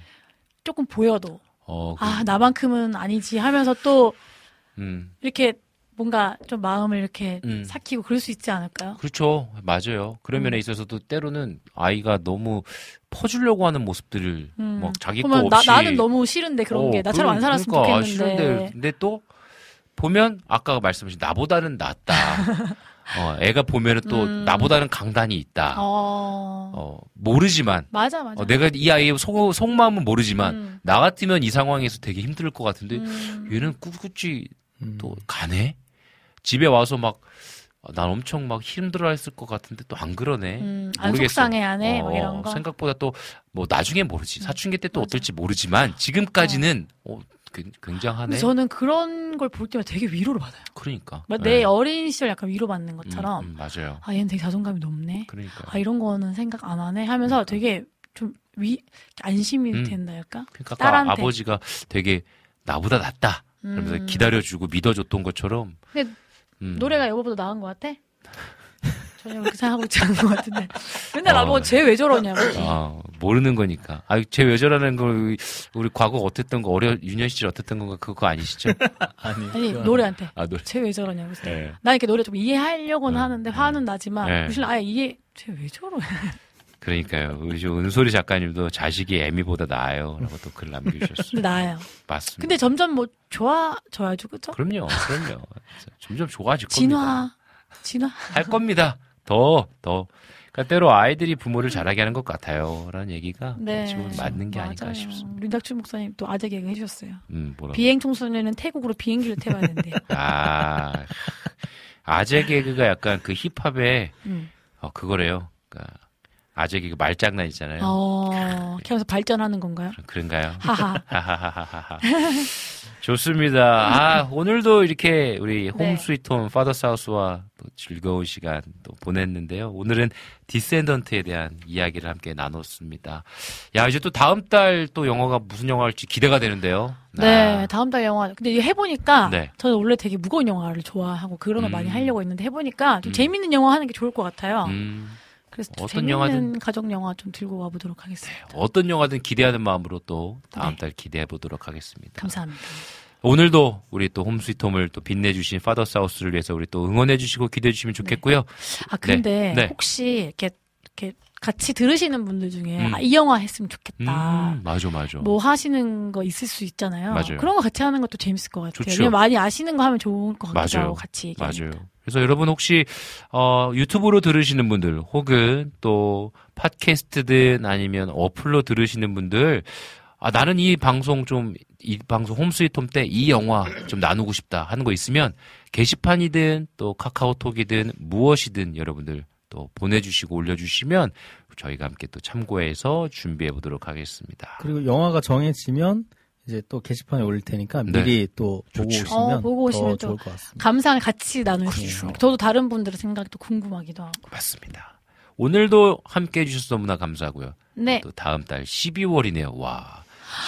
조금 보여도 어, 그, 아 나만큼은 아니지 하면서 또 음, 이렇게 뭔가 좀 마음을 이렇게 음. 삭히고 그럴 수 있지 않을까요? 그렇죠. 맞아요. 그런 음. 면에 있어서도 때로는 아이가 너무 퍼주려고 하는 모습들을 음. 막 자기 거 없이 나, 나는 너무 싫은데 그런 어, 게 나처럼 안 그러- 살았으면 그러니까 좋겠는데 싫은데 근데 또 보면 아까 말씀하신 나보다는 낫다. 어, 애가 보면은 또 음. 나보다는 강단이 있다. 어... 어, 모르지만 맞아 맞아 어, 내가 이 아이의 속, 속마음은 모르지만 음. 나 같으면 이 상황에서 되게 힘들 것 같은데 음. 얘는 꿋꿋이 음. 또 가네. 집에 와서 막 난 엄청 막 힘들어 했을 것 같은데 또 안 그러네. 음, 안 모르겠어. 속상해 안 해? 어, 막 이런 거. 생각보다 또 뭐 나중에 모르지. 음, 사춘기 때 또. 어떨지 모르지만 지금까지는 어, 굉장하네. 저는 그런 걸 볼 때마다 되게 위로를 받아요. 그러니까. 내 네. 어린 시절 약간 위로받는 것처럼. 음, 음, 맞아요. 아, 얘는 되게 자존감이 높네. 그러니까. 아, 이런 거는 생각 안 하네 하면서 그러니까. 되게 좀 위, 안심이 음. 된다할까? 그러니까 딸한테. 아버지가 되게 나보다 낫다. 그러면서 음. 기다려주고 믿어줬던 것처럼. 근데 음. 노래가 여보보다 나은 것 같아? 전혀 그렇게 생각하고 있지 않은 것 같은데. 맨날 어. 쟤왜 저러냐고. 아, 모르는 거니까. 아, 쟤왜 저러는 걸, 우리 과거 어땠던 거, 어려, 유년 시절 어땠던 건가, 그거 아니시죠? 아니, 아니 노래한테. 아, 노래. 쟤왜 저러냐고. 네. 나 이렇게 노래 좀 이해하려고는 네. 하는데 화는 나지만, 네. 무슨 아예 이해, 쟤왜 저러? 그러니까요. 우리 은솔이 작가님도 자식이 애미보다 나아요. 라고 또 글 남겨주셨어요. 나아요. 맞습니다. 근데 점점 뭐 좋아져야죠, 그쵸? 그럼요, 그럼요. 점점 좋아질 진화, 겁니다. 진화. 할 겁니다. 더, 더. 그러니까 때로 아이들이 부모를 잘하게 하는 것 같아요. 라는 얘기가 네. 지금 맞는 게 맞아요. 아닐까 싶습니다. 류닥춘 목사님 또 아재 개그 해주셨어요. 음, 비행 청소년은 태국으로 비행기를 태워야 된대요. 아, 아재 개그가 약간 그 힙합의 음. 어, 그거래요. 그러니까 아재 개그 말장난 있잖아요. 어, 계속 발전하는 건가요? 그런가요? 하하하하하. 좋습니다. 아, 오늘도 이렇게 우리 홈 스위트홈 파더 사우스와 즐거운 시간 또 보냈는데요. 오늘은 디센던트에 대한 이야기를 함께 나눴습니다. 야, 이제 또 다음 달 또 영화가 무슨 영화일지 기대가 되는데요. 네, 아. 다음 달 영화. 근데 해보니까 네. 저는 원래 되게 무거운 영화를 좋아하고 그런 거 음. 많이 하려고 했는데 해보니까 좀 음. 재밌는 영화 하는 게 좋을 것 같아요. 음. 그래서 어떤 영화든 가족 영화 좀 들고 와 보도록 하겠습니다. 네, 어떤 영화든 기대하는 마음으로 또 다음 네. 달 기대해 보도록 하겠습니다. 감사합니다. 오늘도 우리 또 홈스위트홈을 또 빛내주신 파더 사우스를 위해서 우리 또 응원해주시고 기대해주시면 좋겠고요. 네. 아 근데 네. 혹시 이렇게 이렇게 같이 들으시는 분들 중에 음. 아, 이 영화 했으면 좋겠다. 음, 맞아, 맞아. 뭐 하시는 거 있을 수 있잖아요. 맞아요. 그런 거 같이 하는 것도 재밌을 것 같아요. 많이 아시는 거 하면 좋을 것 같기도 맞아요. 하고 같이 얘기하니까. 맞아요. 그래서 여러분 혹시 어, 유튜브로 들으시는 분들 혹은 또 팟캐스트든 아니면 어플로 들으시는 분들 아 나는 이 방송 좀 이 방송 홈스위트홈 때 이 영화 좀 나누고 싶다 하는 거 있으면 게시판이든 또 카카오톡이든 무엇이든 여러분들 또 보내주시고 올려주시면 저희가 함께 또 참고해서 준비해 보도록 하겠습니다. 그리고 영화가 정해지면 이제 또 게시판에 올릴 테니까 네. 미리 또 보고 좋죠. 오시면, 어, 보고 오시면 더 좋을 것 같습니다. 감상을 같이 나눌 수 있습니다. 저도 다른 분들의 생각이 또 궁금하기도 하고. 맞습니다. 오늘도 함께 해주셔서 너무나 감사하고요. 네. 또 다음 달 12월이네요. 와.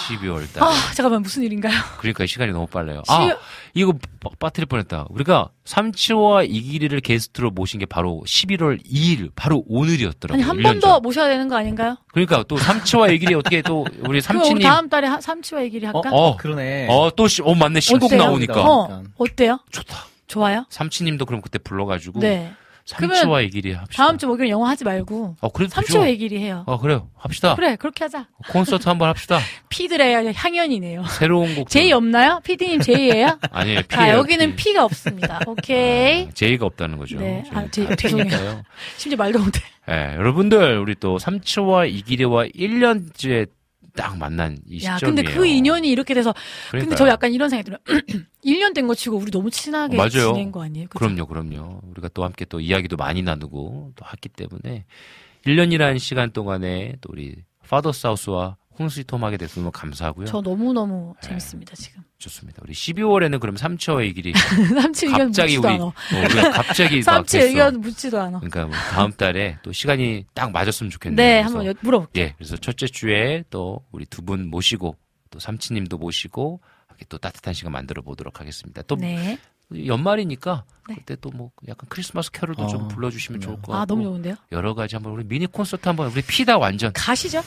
12월 달. 아, 잠깐만, 무슨 일인가요? 그러니까 시간이 너무 빨라요. 12... 아, 이거 빠뜨릴 뻔했다. 우리가 삼치와 이기리를 게스트로 모신 게 바로 11월 2일, 바로 오늘이었더라고요. 아니, 한 번 더 모셔야 되는 거 아닌가요? 그러니까 또 삼치와 이기리 어떻게 또 우리 삼치님. 우리 다음 달에 하, 삼치와 이기리 할까? 어, 어, 그러네. 어, 또, 시, 어, 맞네. 신곡 어때요? 나오니까. 어, 어때요? 좋다. 좋아요? 삼치님도 그럼 그때 불러가지고. 네. 삼치와 얘기리 합시다. 다음 주 목요일 영화 하지 말고. 어, 그래도 삼치와 얘기리 해요. 어, 그래요. 합시다. 그래, 그렇게 하자. 콘서트 한번 합시다. 피들의 향연이네요. 새로운 곡. 제이 없나요? 피디님 제이예요? 아니에요. P. 아, 여기는 피. 가 없습니다. 오케이. 아, 제이가 없다는 거죠. 네. 아, 제, 아, 죄송해요. 심지어 말도 못해. 네, 여러분들, 우리 또 삼치와 이기리와 1년째 딱 만난 이 시점이에요. 야, 근데 그 인연이 이렇게 돼서 그러니까요. 근데 저 약간 이런 생각이 들어요. 1년 된 거 치고 우리 너무 친하게 맞아요. 지낸 거 아니에요? 그쵸? 그럼요, 그럼요. 우리가 또 함께 또 이야기도 많이 나누고 또 했기 때문에 1년이라는 시간 동안에 또 우리 파더 사우스와 홍스위톰 하게 돼서 너무 감사하고요. 저 너무너무 네. 재밌습니다, 지금. 좋습니다. 우리 12월에는 그럼 삼치와 얘기를 삼치 의견 갑자기 우리 어, 갑자기 삼치 의견 묻지도 않아. 그러니까 뭐 다음 달에 또 시간이 딱 맞았으면 좋겠네요. 네, 한번 물어볼게요. 예, 그래서 첫째 주에 또 우리 두 분 모시고 또 삼치님도 모시고 또 따뜻한 시간 만들어 보도록 하겠습니다. 또 네. 연말이니까 네. 그때 또 뭐 약간 크리스마스 캐롤도 어, 좀 불러주시면 좋을 것 같고. 아 너무 좋은데요? 여러 가지 한번 우리 미니 콘서트 한번 우리 피다 완전. 가시죠.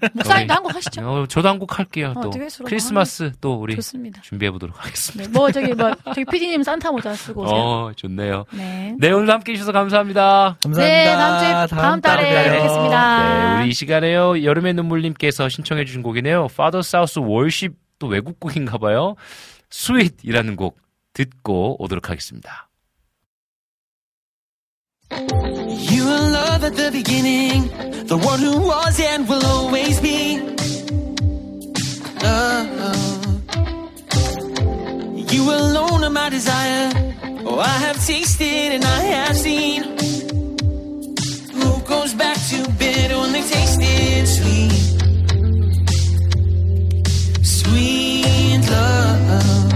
네. 목사님도 한곡 하시죠. 어, 저도 한 곡 할게요. 어, 또 크리스마스. 또 우리 좋습니다. 준비해 보도록 하겠습니다. 네, 뭐 저기 뭐 저기 피디님 산타 모자 쓰고 오세요. 어 좋네요. 네. 네 오늘 함께 해주셔서 감사합니다. 감사합니다. 네 다음 주에 다음, 다음 달에 뵙겠습니다. 네 우리 이 시간에요 여름의 눈물님께서 신청해주신 곡이네요. Father South Worship 또 외국 곡인가 봐요. Sweet이라는 곡 듣고 오도록 하겠습니다. You were love at the beginning, the one who was and will always be. Oh. You alone are my desire. Oh, I have tasted and I have seen. Who goes back to bed only tasted sweet, sweet love.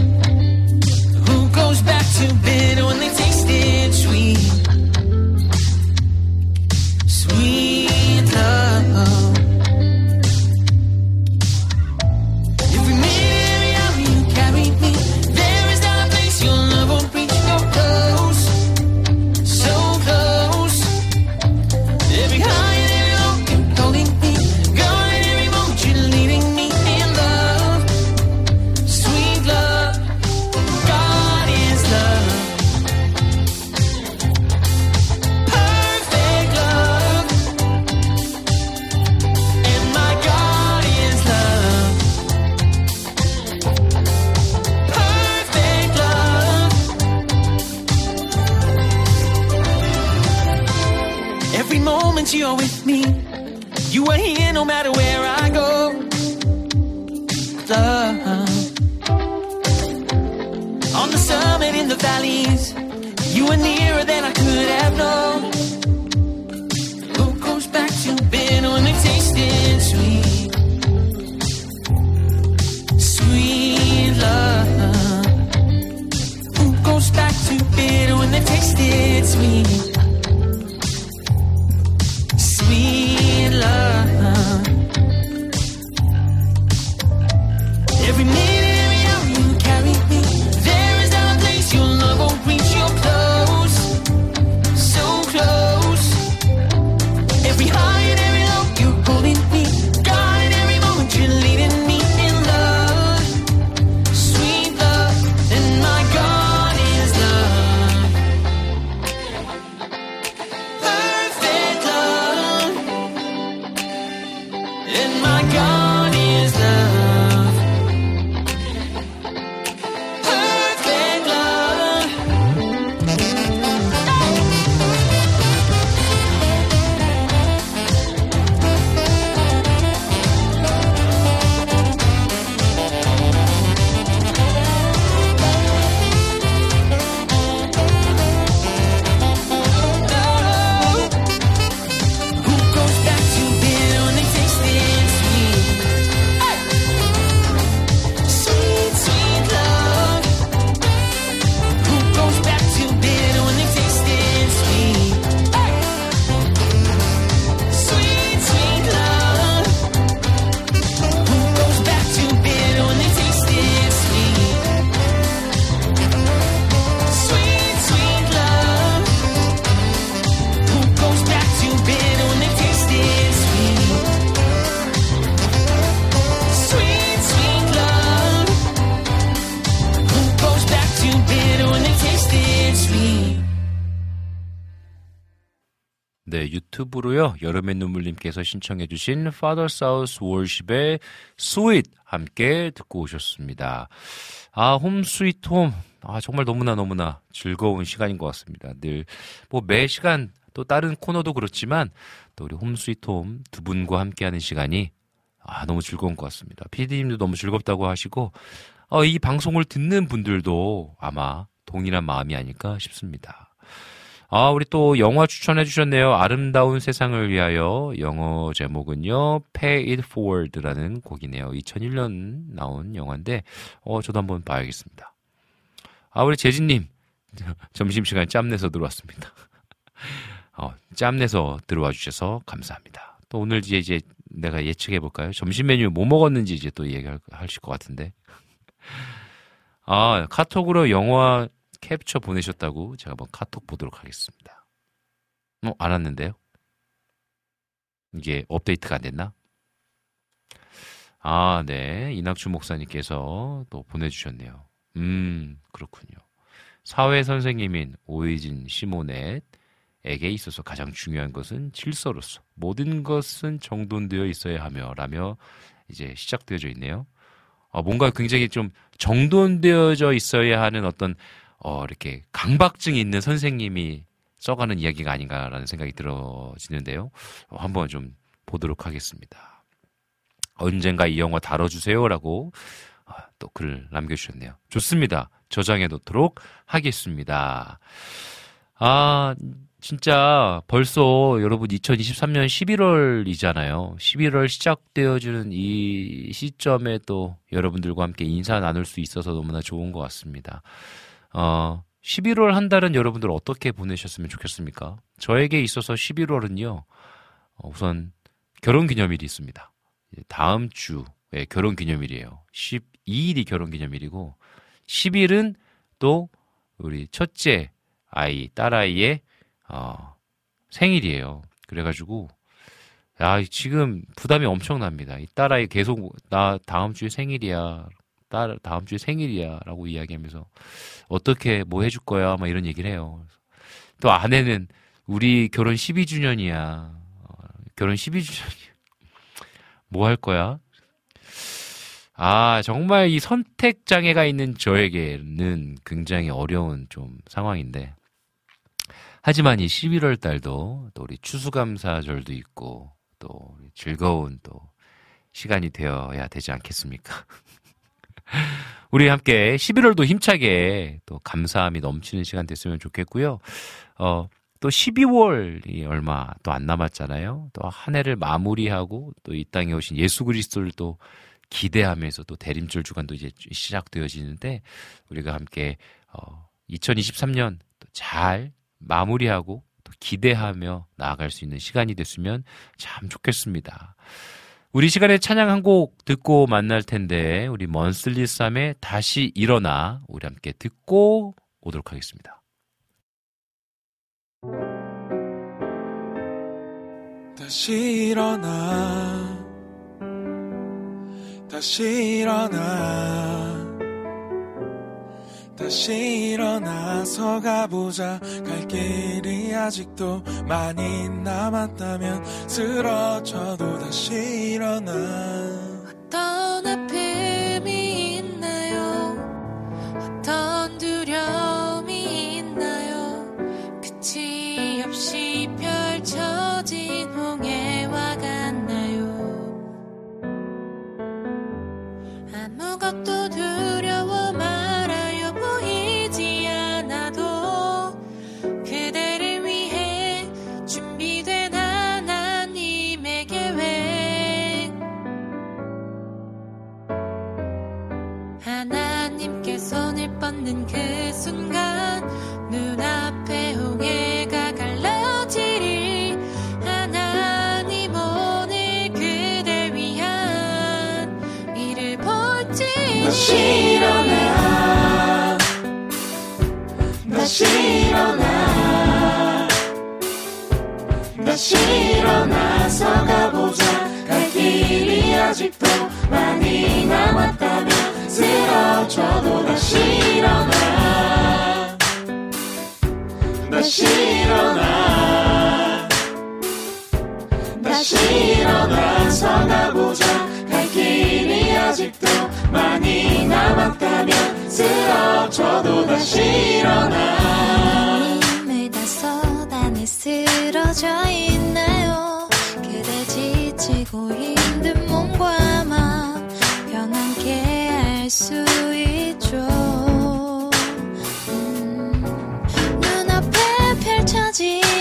Are here no matter where I go. Love. Uh, on the summit in the valleys, you were nearer than I could have known. Who goes back to bitter when it tasted sweet? Sweet love. Who goes back to bitter when it tasted? Sweet 유튜브로요. 여름의 눈물님께서 신청해 주신 Father South Worship의 Sweet 함께 듣고 오셨습니다. 아, 홈 스위트 홈. 아, 정말 너무나 너무나 즐거운 시간인 것 같습니다. 늘, 뭐, 매 시간 또 다른 코너도 그렇지만 또 우리 홈 스위트 홈 두 분과 함께하는 시간이 아, 너무 즐거운 것 같습니다. PD님도 너무 즐겁다고 하시고, 어, 이 방송을 듣는 분들도 아마 동일한 마음이 아닐까 싶습니다. 아, 우리 또 영화 추천해 주셨네요. 아름다운 세상을 위하여 영어 제목은요. Pay It Forward라는 곡이네요. 2001년 나온 영화인데 어, 저도 한번 봐야겠습니다. 아, 우리 재진님 점심시간에 짬내서 들어왔습니다. 어, 짬내서 들어와 주셔서 감사합니다. 또 오늘 이제, 이제 내가 예측해 볼까요? 점심 메뉴 뭐 먹었는지 이제 또 얘기하실 것 같은데. 아, 카톡으로 영화 캡처 보내셨다고 제가 한번 카톡 보도록 하겠습니다. 어, 알았는데요? 이게 업데이트가 안 됐나? 아, 네. 이낙주 목사님께서 또 보내주셨네요. 음, 그렇군요. 사회 선생님인 오이진 시모넷에게 있어서 가장 중요한 것은 질서로서 모든 것은 정돈되어 있어야 하며 라며 이제 시작되어져 있네요. 어, 뭔가 굉장히 좀 정돈되어져 있어야 하는 어떤 어, 이렇게 강박증이 있는 선생님이 써가는 이야기가 아닌가라는 생각이 들어지는데요. 어, 한번 좀 보도록 하겠습니다. 언젠가 이 영화 다뤄주세요라고 어, 또 글을 남겨주셨네요. 좋습니다. 저장해 놓도록 하겠습니다. 아, 진짜 벌써 여러분 2023년 11월이잖아요. 11월 시작되어주는 이 시점에 또 여러분들과 함께 인사 나눌 수 있어서 너무나 좋은 것 같습니다. 어, 11월 한 달은 여러분들 어떻게 보내셨으면 좋겠습니까? 저에게 있어서 11월은요, 우선 결혼 기념일이 있습니다. 다음 주에 결혼 기념일이에요. 12일이 결혼 기념일이고, 10일은 또 우리 첫째 아이, 딸아이의 어, 생일이에요. 그래가지고, 야, 지금 부담이 엄청납니다. 이 딸아이 계속, 나 다음 주에 생일이야. 딸, 다음 주에 생일이야. 라고 이야기하면서, 어떻게, 뭐 해줄 거야. 막 이런 얘기를 해요. 또 아내는, 우리 결혼 12주년이야. 어, 결혼 12주년이야. 뭐 할 거야? 아, 정말 이 선택 장애가 있는 저에게는 굉장히 어려운 좀 상황인데, 하지만 이 11월 달도 또 우리 추수감사절도 있고 또 즐거운 또 시간이 되어야 되지 않겠습니까? 우리 함께 11월도 힘차게 또 감사함이 넘치는 시간 됐으면 좋겠고요. 어, 또 12월이 얼마 또 안 남았잖아요. 또 한 해를 마무리하고 또 이 땅에 오신 예수 그리스도를 또 기대하면서 또 대림절 주간도 이제 시작되어지는데 우리가 함께 어 2023년 잘 마무리하고 또 기대하며 나아갈 수 있는 시간이 됐으면 참 좋겠습니다. 우리 시간에 찬양 한 곡 듣고 만날 텐데 우리 먼슬리 쌈의 다시 일어나 우리 함께 듣고 오도록 하겠습니다. 다시 일어나 다시 일어나 다시 일어나서 가보자. 갈 길이 아직도 많이 남았다면 쓰러져도 다시 일어나 아직도 많이 남았다면 쓰러져도 다시 일어나. 다시 일어나. 다시 일어나서 가보자 갈 길이 아직도 많이 남았다면 쓰러져도 다시 일어나. 힘을 다 쏟아내 쓰러져 있나요? 그대 지치고 힘 든 몸과 마음 편안케 할 수 있죠. 음, 눈앞에 펼쳐진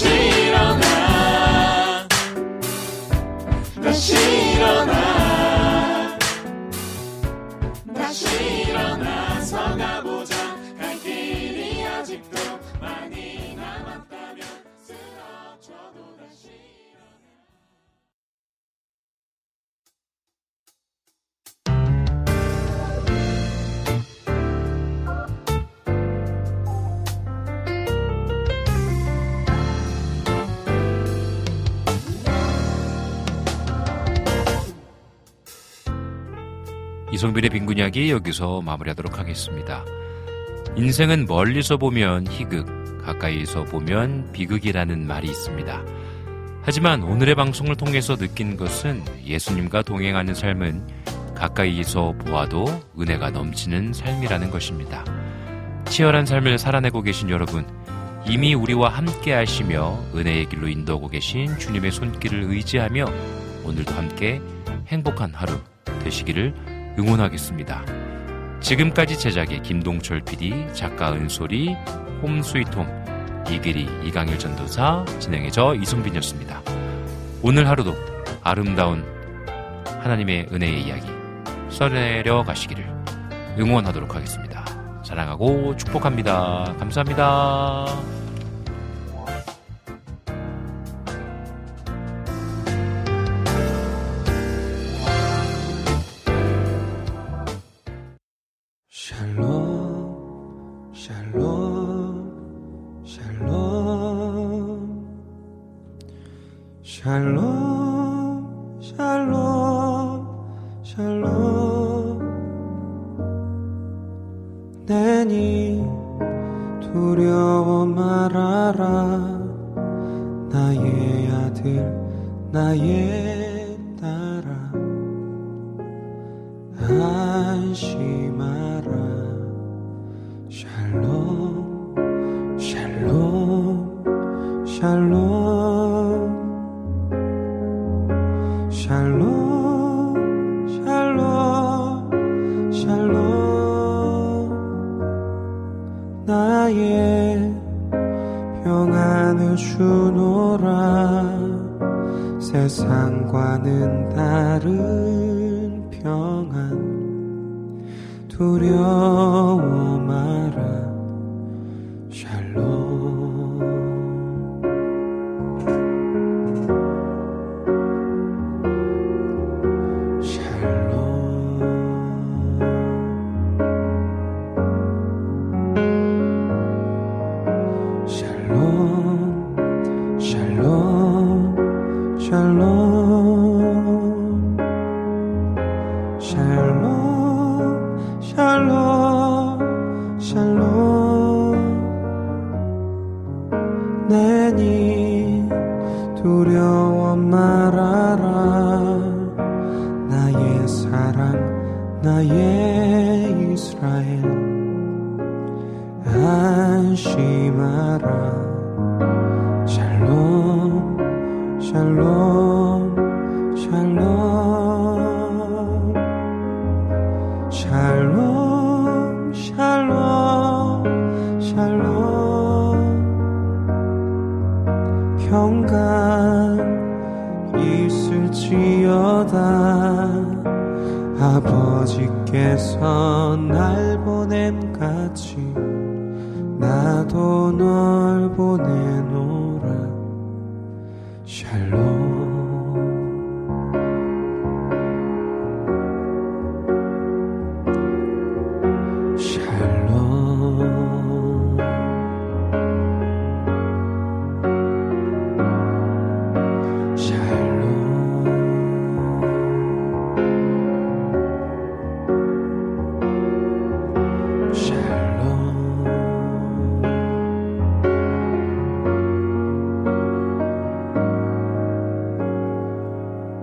쓰 이성빈의 빈군 이야기 여기서 마무리하도록 하겠습니다. 인생은 멀리서 보면 희극, 가까이서 보면 비극이라는 말이 있습니다. 하지만 오늘의 방송을 통해서 느낀 것은 예수님과 동행하는 삶은 가까이서 보아도 은혜가 넘치는 삶이라는 것입니다. 치열한 삶을 살아내고 계신 여러분, 이미 우리와 함께 하시며 은혜의 길로 인도하고 계신 주님의 손길을 의지하며 오늘도 함께 행복한 하루 되시기를 응원하겠습니다. 지금까지 제작의 김동철 PD, 작가 은솔이, 홈스위트홈, 이길이 이강일 전도사, 진행해저 이송빈이었습니다. 오늘 하루도 아름다운 하나님의 은혜의 이야기 써내려 가시기를 응원하도록 하겠습니다. 사랑하고 축복합니다. 감사합니다.